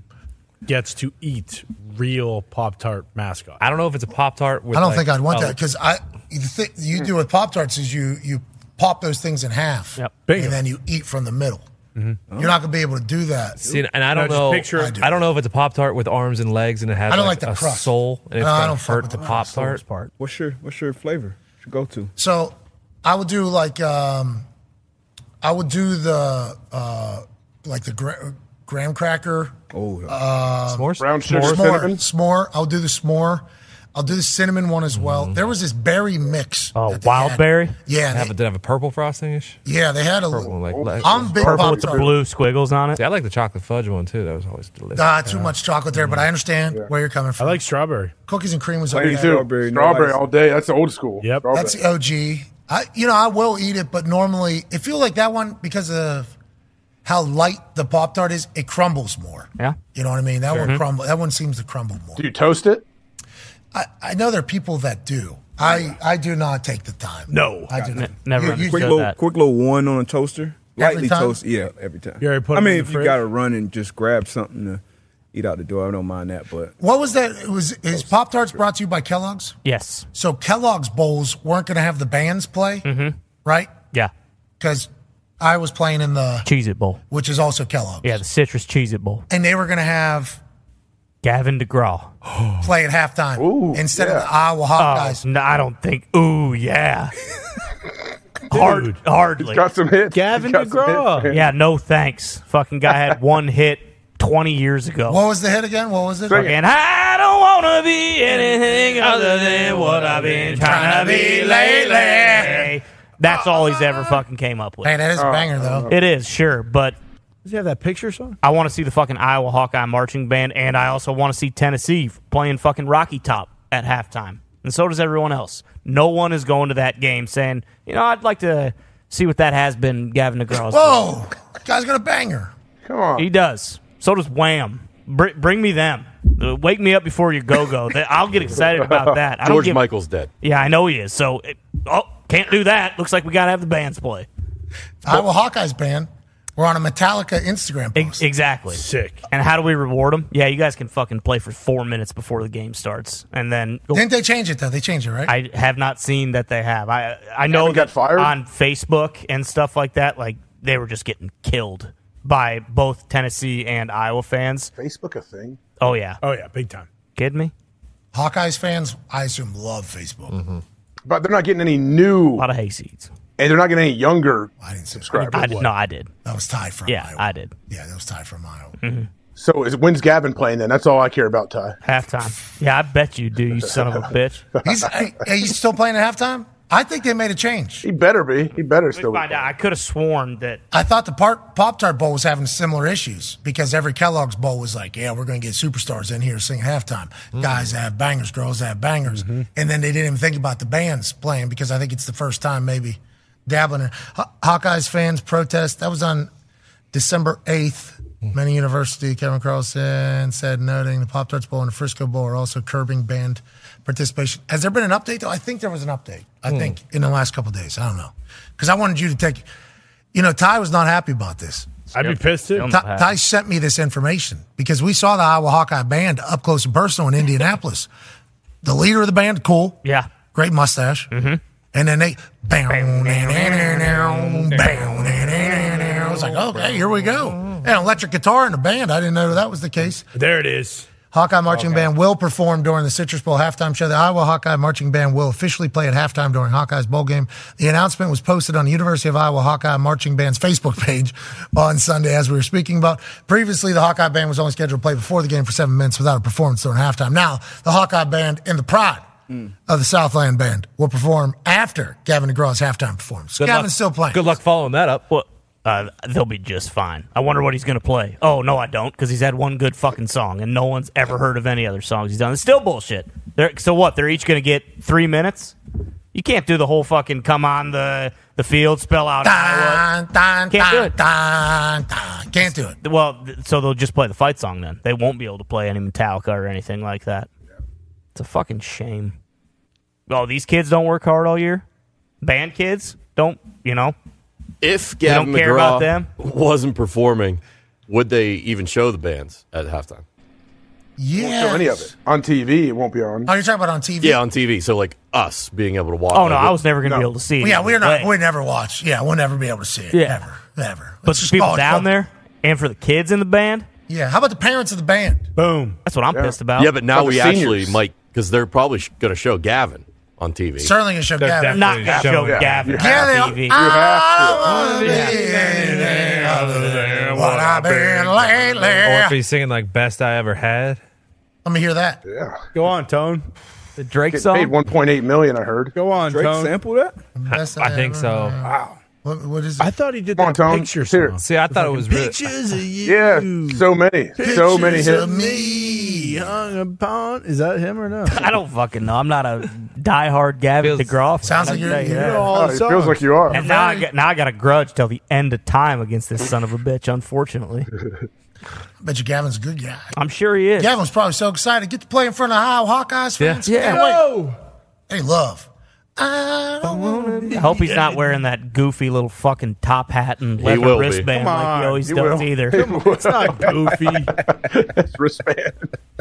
S2: gets to eat real Pop Tart mascot.
S3: I don't know if it's a Pop Tart.
S1: I don't think I'd want that because I the thing you do with Pop Tarts is you you pop those things in half
S2: Yep.
S1: And then you eat from the middle. You're not going to be able to do that.
S3: See, and I don't
S2: just
S3: know.
S2: picture-
S3: I,
S2: I do.
S3: don't know if it's a Pop Tart with arms and legs and it has
S1: I don't
S3: like,
S1: like the
S3: a
S1: crust.
S3: soul and it's
S1: No, I
S3: going
S1: don't
S3: to hurt
S1: with
S3: the
S1: the
S3: Pop. Tart.
S2: part.
S6: What's your what's your flavor? What's your go to?
S1: So I would do like um, I would do the uh, like the gra- graham cracker.
S6: Oh,
S1: uh,
S3: S'mores?
S15: Brown sugar
S1: s'more,
S15: cinnamon.
S1: s'more. I'll do the s'more. I'll do the cinnamon one as well.
S3: Mm-hmm.
S1: There was this berry mix.
S4: Oh,
S1: that they
S4: wild
S1: had.
S4: berry?
S1: Yeah,
S3: Have
S1: they,
S3: a, did it have a purple frosting ish?
S1: yeah, they had a.
S3: Purple, like, like
S1: I'm big
S4: Purple with the
S1: Tart.
S4: blue squiggles on it.
S3: See, I like the chocolate fudge one too. That was always delicious.
S1: Nah, too much chocolate there, but I understand where you're coming from.
S2: I
S1: from.
S2: like strawberry.
S1: cookies and cream was
S6: Plain
S1: okay.
S15: Me too.
S6: Strawberry,
S15: Strawberry,
S6: no ice.
S15: all day. That's the old school.
S2: Yep.
S15: Strawberry.
S1: That's the OG. I, you know, I will eat it, but normally it feel like that one because of how light the pop tart is. It crumbles more.
S4: Yeah.
S1: You know what I mean? That
S15: Sure.
S1: one crumble. That one seems to crumble more.
S15: Do you toast it?
S1: I, I know there are people that do. I, I do not take the time.
S7: No,
S1: I do not.
S4: never
S1: You- you-
S6: quick little, quick little one on a toaster.
S1: Every
S6: Lightly
S1: time?
S6: toast. Yeah, every time.
S7: You already put
S6: I mean,
S7: in
S6: if you
S7: fridge?
S6: got to run and just grab something to eat out the door, I don't mind that. But
S1: What was that? It was is Pop Tarts brought to you by Kellogg's?
S4: Yes.
S1: So Kellogg's bowls weren't going to have the bands play,
S4: Mm-hmm.
S1: right?
S4: Yeah.
S1: Because I was playing in the,
S4: Cheez It Bowl.
S1: which is also Kellogg's.
S4: Yeah, the citrus Cheez It Bowl.
S1: and they were going to have
S4: Gavin DeGraw. [gasps]
S1: play at halftime instead of the Iowa Hawkeyes.
S4: Oh, no, I don't think. Ooh, yeah. [laughs] Hard, hardly.
S15: Got some hits.
S2: Gavin
S15: He's got some
S2: DeGraw.
S15: hits.
S4: Yeah, no thanks. Fucking guy had [laughs] one hit 20 years ago.
S1: What was the hit again? What was it?
S4: Fucking, I don't want to be anything other than what I've been trying to be lately. That's all he's ever fucking came up with.
S1: Hey, that is a oh, banger though.
S4: It is, sure, but
S2: Does he have that picture song?
S4: I want to see the fucking Iowa Hawkeye marching band, and I also want to see Tennessee playing fucking Rocky Top at halftime. And so does everyone else. No one is going to that game saying, you know, I'd like to see what that has been Gavin DeGraw's.
S1: Whoa, guy's got a banger.
S15: Come on.
S4: He does. So does Wham. Br- bring me them. Uh, Wake me up before you go go. I'll get excited about [laughs] that. I don't
S19: George
S4: give-
S19: Michael's dead.
S4: Yeah, I know he is. So, it, oh, can't do that. Looks like we got to have the bands play.
S1: Iowa Hawkeyes band. We're on a Metallica Instagram post.
S4: Exactly.
S7: Sick.
S4: And how do we reward them? Yeah, you guys can fucking play for four minutes before the game starts, and then go
S1: Didn't they change it though? They changed it, right?
S4: I have not seen that they have. I I know
S15: Haven't got fired?
S4: on Facebook and stuff like that. Like they were just getting killed by both Tennessee and Iowa fans.
S15: Facebook a thing?
S4: Oh yeah,
S7: Oh yeah, big time.
S4: kidding me?
S1: Hawkeyes fans, I assume, love Facebook. Mm-hmm.
S15: But they're not getting any new,
S4: A lot of hayseeds.
S15: And they're not getting any younger
S1: I didn't say
S15: subscribers.
S4: I did, no, I did.
S1: That was tied from
S4: Yeah,
S1: Iowa.
S4: I did.
S1: Yeah, that was tied from Iowa.
S4: Mm-hmm.
S15: So is when's Gavin playing then? That's all I care about, Ty.
S4: Halftime. Yeah, I bet you do. You son of a bitch. [laughs]
S1: He's hey, he's still playing at halftime. I think they made a change.
S15: He better be. He better still. be
S4: Find out. I could have sworn that
S1: I thought the Pop Tart Bowl was having similar issues because every Kellogg's Bowl was like, yeah, we're going to get superstars in here to sing halftime. Guys that have bangers, girls that have bangers. And then they didn't even think about the bands playing because I think it's the first time maybe dabbling in. Haw- Hawkeyes fans protest. That was on December 8th. Many University, Kevin Carlson said, noting the Pop Tarts Bowl and the Frisco Bowl are also curbing band participation. Has there been an update, though? I think there was an update. I think in the last couple of days. I don't know. Because I wanted you to take, you know, Ty was not happy about this.
S7: I'd be pissed too.
S1: Ty, Ty sent me this information because we saw the Iowa Hawkeye band up close and personal in Indianapolis. the leader of the band, cool.
S4: Yeah.
S1: Great mustache. Mm-hmm. And then they, I was like, okay, here we go. And electric guitar in the band. I didn't know that was the case.
S7: There it is.
S1: Hawkeye Marching Band will perform during the Citrus Bowl halftime show. The Iowa Hawkeye Marching Band will officially play at halftime during Hawkeye's bowl game. The announcement was posted on the University of Iowa Hawkeye Marching Band's Facebook page on Sunday, as we were speaking about. Previously, the Hawkeye Band was only scheduled to play before the game for seven minutes without a performance during halftime. Now, the Hawkeye Band and the pride of the Southland Band will perform after Gavin DeGraw's halftime performance.
S4: Good
S1: Gavin's
S4: luck-
S1: still playing.
S3: Good luck following that up.
S4: Well, uh, they'll be just fine. I wonder what he's going to play. Oh no, I don't, because he's had one good fucking song, and no one's ever heard of any other songs he's done. It's still bullshit. They're, so what? They're each going to get three minutes. You can't do the whole fucking come on the the field, spell out Iowa.
S1: Dun,
S4: Can't do it.
S1: dun, dun. Can't do it.
S4: Well, so they'll just play the fight song then. They won't be able to play any Metallica or anything like that. It's a fucking shame. Oh, these kids don't work hard all year. Band kids don't, you know.
S19: If Gavin
S4: don't care
S19: McGraw
S4: about them?
S19: wasn't performing, would they even show the bands at halftime?
S1: Yeah.
S15: show any of it on TV. It won't be on.
S1: Oh, you're talking about on TV?
S19: Yeah, on TV. So like us being able to watch.
S4: Oh no, I was never going to be able to see it.
S1: Well, yeah,
S4: either
S1: we're not.
S4: way.
S1: We never watch. Yeah, we'll never be able to see it.
S4: Yeah.
S1: Ever. Never.
S4: But
S1: Let's
S4: the
S1: just
S4: people
S1: call
S4: down
S1: football.
S4: there, and for the kids in the band,
S1: Yeah. How about the parents of the band?
S7: Boom.
S4: that's what I'm pissed about.
S19: Yeah, but now
S15: Like the
S19: we actually
S15: seniors.
S19: might because they're probably sh- going to show Gavin on TV.
S1: Certainly gonna show
S3: They're
S1: Gavin.
S4: not going show
S3: showing
S4: Gavin
S15: You
S4: on
S1: Yeah, they
S4: TV.
S1: are.
S15: You have
S1: I wanna be anything other than what I've been lately.
S3: Oh, or if he's singing like "Best I Ever Had."
S1: Let me hear that.
S15: Yeah.
S2: Go on, Tone.
S4: the Drake
S15: Getting
S4: song.
S15: paid 1.8 million. I heard.
S2: Go on,
S6: Drake
S2: Tone.
S6: sample that?
S1: Best
S3: I think
S1: ever.
S3: so.
S6: Wow.
S1: What, what is it?
S2: I thought he did
S15: Come on, Tone.
S2: picture
S15: Let's hear it.
S2: song.
S3: See, I thought it was really.
S2: Pictures of you.
S15: Yeah, so many, so many
S1: Pictures
S15: hits.
S1: of me.
S2: Be hung upon. Is that him or no? [laughs]
S4: I don't fucking know. I'm not a diehard Gavin DeGraw. fan,
S1: Sounds
S4: I
S1: like you're-
S4: tell you
S1: you're
S4: that.
S1: all Oh, it feels like
S15: you are.
S4: And now I, got, now I got a grudge till the end of time against this son of a bitch. Unfortunately, I [laughs]
S1: Bet you Gavin's a good guy.
S4: I'm sure he is.
S1: Gavin's probably so excited. To get to play in front of Ohio Hawkeyes fans.
S4: Yeah.
S1: Can't wait. Hey, love. I don't wanna be-
S4: I hope he's not wearing that goofy little fucking top hat and
S19: He
S4: leather
S19: will be.
S4: wristband
S19: Come
S4: like he
S19: on,
S4: always
S19: he
S4: does
S19: will.
S4: either.
S19: It's not goofy. [laughs]
S15: It's wristband.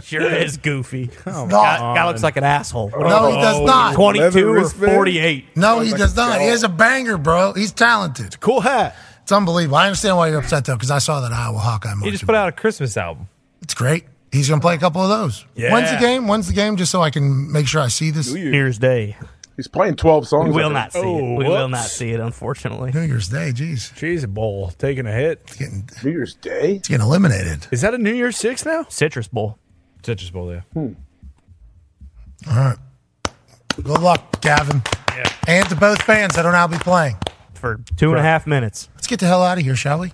S4: Sure is goofy.
S1: No.
S4: guy, guy looks like an asshole.
S1: No, he does oh, not.
S4: 22 or 48.
S1: No, he does not. He has a banger, bro. He's talented.
S2: cool hat.
S1: It's unbelievable. I understand why you're upset though, because I saw that Iowa Hawkeye
S3: He just put out a Christmas album.
S1: It's great. He's gonna play a couple of those.
S3: Yeah.
S1: When's the game? When's the game? Just so I can make sure I see this.
S4: New Year's Day.
S15: He's playing 12 songs.
S4: We will not see
S2: Oh,
S4: it. We will not see it, unfortunately.
S1: New Year's Day, jeez.
S2: Cheese bowl taking a hit.
S1: It's getting
S15: New Year's Day.
S1: it's getting eliminated.
S2: Is that a New Year's Six now?
S4: Citrus Bowl.
S3: Citrus Bowl, yeah.
S1: All right. Good luck, Gavin. Yeah. And to both fans that will now be playing.
S4: For two and a half minutes.
S1: Let's get the hell out of here, shall we?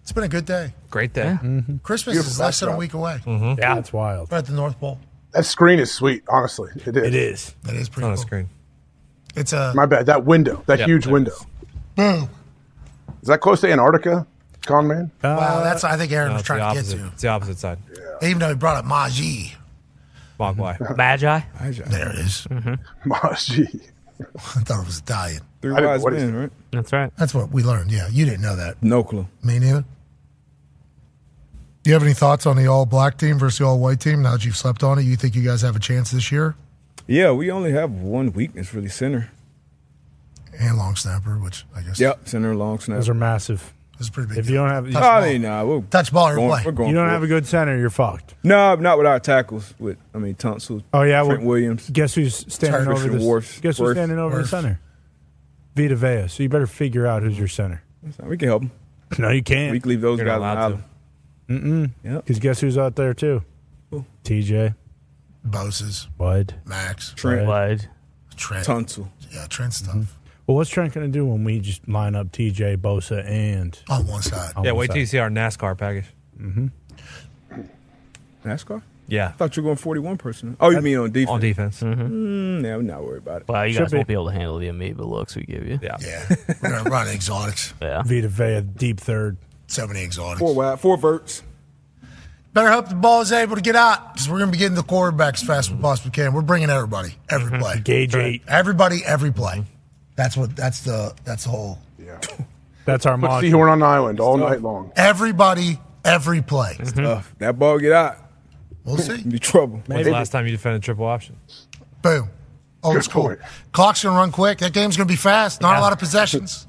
S1: It's been a good day.
S3: Great day.
S1: Christmas
S15: Beautiful
S1: is less than a week away.
S3: Mm-hmm.
S2: Yeah, it's wild.
S1: We're at the North Pole.
S15: That screen is sweet, honestly. It is.
S2: It is.
S1: That is
S3: It's
S1: pretty
S3: on a screen.
S1: It's a
S15: My bad. That window, that
S3: Yep,
S15: huge window.
S1: boom.
S15: Is that close to Antarctica, con man?
S1: Uh, wow, that's what I think Aaron
S3: No,
S1: was trying to get
S3: opposite.
S1: to.
S3: It's the opposite side.
S1: Even though he brought up Maji. [laughs]
S3: Mogwai.
S4: Magi.
S1: There it is. Mm-hmm.
S15: Maji. [laughs]
S1: I thought it was Italian.
S6: Three wise men, right?
S4: That's right.
S1: That's what we learned. Yeah, you didn't know that.
S6: No clue.
S1: Me neither. Do you have any thoughts on the all black team versus the all white team now that you've slept on it? You think you guys have a chance this year?
S6: Yeah, we only have one weakness really center.
S1: And long snapper, which I guess
S6: Yep, center long snap.
S2: Those are massive.
S1: is pretty big
S2: If
S1: deal.
S2: you don't have,
S1: Touch
S6: I
S1: ball.
S6: mean, nah, we're
S1: Touch ball or
S6: going,
S1: play.
S6: we're going
S2: you don't have
S6: it.
S2: a good center, you're fucked.
S6: No, not with our tackles. With I mean, Tunsil.
S2: Oh yeah,
S6: Trent
S2: well,
S6: Williams.
S2: Guess who's standing
S6: Christian
S2: over the
S6: Worth.
S2: Guess who's
S6: Worth.
S2: standing over the center? Vita Vea. So you better figure out who's your center.
S6: We can help them.
S2: No, you can't.
S6: We can leave those
S3: You're
S6: guys
S3: not
S2: Mm-mm.
S6: Yep.
S2: Because guess who's out there too? TJ
S1: Bosas,
S2: Bud.
S1: Max,
S6: Trent
S4: Bud.
S1: Trent.
S6: Tunsil.
S1: Yeah, Trent mm-hmm. stuff.
S2: Well, what's Trent going to do when we just line up TJ, Bosa, and
S1: On one side.
S2: on
S3: Yeah,
S2: one
S3: wait till you see our NASCAR package. Mm-hmm.
S6: NASCAR.
S3: Yeah.
S6: I thought you were going forty-one person. Oh, you mean on defense?
S3: On defense. Mm-hmm.
S6: Mm, yeah, I'm not worried about it.
S4: Well, you
S2: Should
S4: guys
S2: be.
S4: won't be able to handle the amoeba looks we give you.
S3: Yeah.
S1: Yeah, we're gonna run exotics.
S4: Yeah.
S2: Vita Vea, deep third.
S1: So many exotics.
S6: Four wide, four verts.
S1: Better hope the ball is able to get out because we're gonna be getting the quarterback as fast as we possibly can. We're bringing everybody, every mm-hmm. play,
S2: Gauge eight.
S1: everybody, every play. That's what. That's the. That's the whole. Yeah.
S2: That's our
S15: Put
S2: mantra.
S15: Seahorn on the island all night long.
S1: Everybody, every play. Mm-hmm.
S6: Tough. That ball get out.
S1: We'll see.
S6: Be trouble.
S3: When's the last time you defended triple option?
S1: Boom. Old
S15: Good
S1: school.
S15: point.
S1: Clock's gonna run quick. That game's gonna be fast. Not a lot of possessions.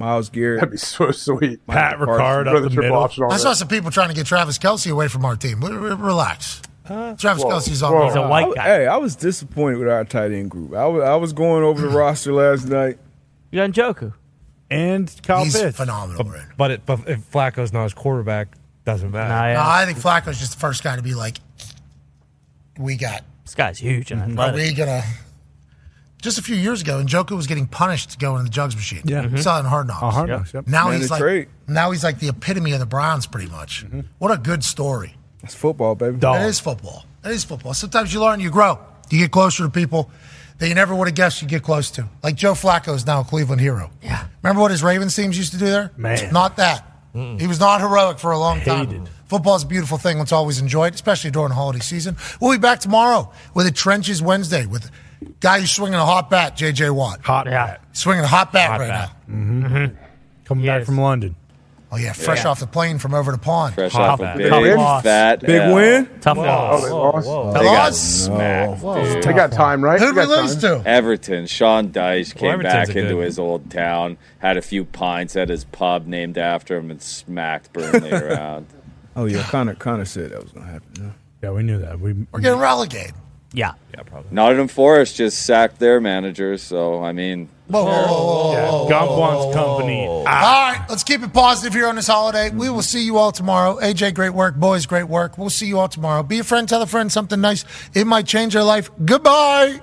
S6: Myles Garrett.
S15: That'd be so sweet.
S2: Pat
S6: Parsons.
S2: Ricard up
S15: the
S2: the
S15: triple
S2: middle.
S15: option
S1: I
S15: there.
S1: saw some people trying to get Travis Kelce away from our team. Re- re- Relax. Travis
S15: Whoa.
S1: Kelce's on.
S15: Whoa.
S4: He's a
S6: I
S4: white
S6: was-
S4: guy.
S6: hey, I was disappointed with our tight end group. I was, I was going over the [clears throat] roster last night.
S4: You got Njoku.
S2: And Kyle
S1: He's
S2: Pitts.
S1: phenomenal. Ren.
S3: But, it, but if Flacco's not his quarterback, doesn't matter.
S4: Nah,
S1: No. I think Flacco's just the first guy to be like, we got.
S4: This guy's huge and
S1: Are we gonna? Just a few years ago, Njoku was getting punished to go in the jugs machine.
S2: Yeah.
S1: mm Saw it in Hard Knocks.
S2: Oh, hard knocks, yep.
S1: Now
S6: Man
S1: he's like
S6: trade.
S1: now he's like the epitome of the Browns, pretty much. What a good story.
S6: That's football, baby.
S2: Dog.
S1: That is football. It is football. Sometimes you learn, you grow. You get closer to people that you never would have guessed you'd get close to. Like Joe Flacco is now a Cleveland hero.
S4: Yeah.
S1: Remember what his Ravens teams used to do there?
S2: Man.
S1: Not that. He was not heroic for a long time. Football's a beautiful thing. Let's always enjoy it, especially during the holiday season. We'll be back tomorrow with a Trenches Wednesday with a guy who's swinging a hot bat, J.J. Watt.
S2: Hot
S4: Yeah.
S2: bat.
S1: Swinging a hot bat
S3: Hot
S1: right
S3: bat.
S1: now. Mm-hmm. Mm-hmm.
S2: Coming back
S4: Yes.
S2: from London.
S1: Oh, yeah, fresh
S4: Yeah.
S1: off the plane from over the pond.
S5: Fresh
S4: Tough
S5: off a
S4: bat.
S5: big,
S4: loss.
S5: fat
S6: Big
S5: L.
S6: win.
S4: Tough
S15: Oh,
S4: loss.
S15: they lost.
S5: They got
S1: loss?
S5: smacked, dude.
S15: They got time, right?
S1: Who'd we lose
S15: time.
S1: to?
S5: Everton, Sean Dyche came
S3: Everton's
S5: back
S3: a good-
S5: into his old town, had a few pints at his pub named after him, and smacked Burnley [laughs] around.
S6: Oh yeah, Connor. Connor said that was gonna happen.
S2: Yeah, we knew that. We
S1: We're getting relegated.
S4: Yeah.
S3: Yeah, probably.
S5: Nottingham Forest just sacked their manager, so I mean,
S1: Whoa, whoa, whoa, whoa,
S2: yeah,
S1: whoa,
S2: Gump wants company.
S1: All right, let's keep it positive here on this holiday. We will see you all tomorrow. AJ, great work. Boys, great work. We'll see you all tomorrow. Be a friend, tell a friend something nice. It might change their life. Goodbye.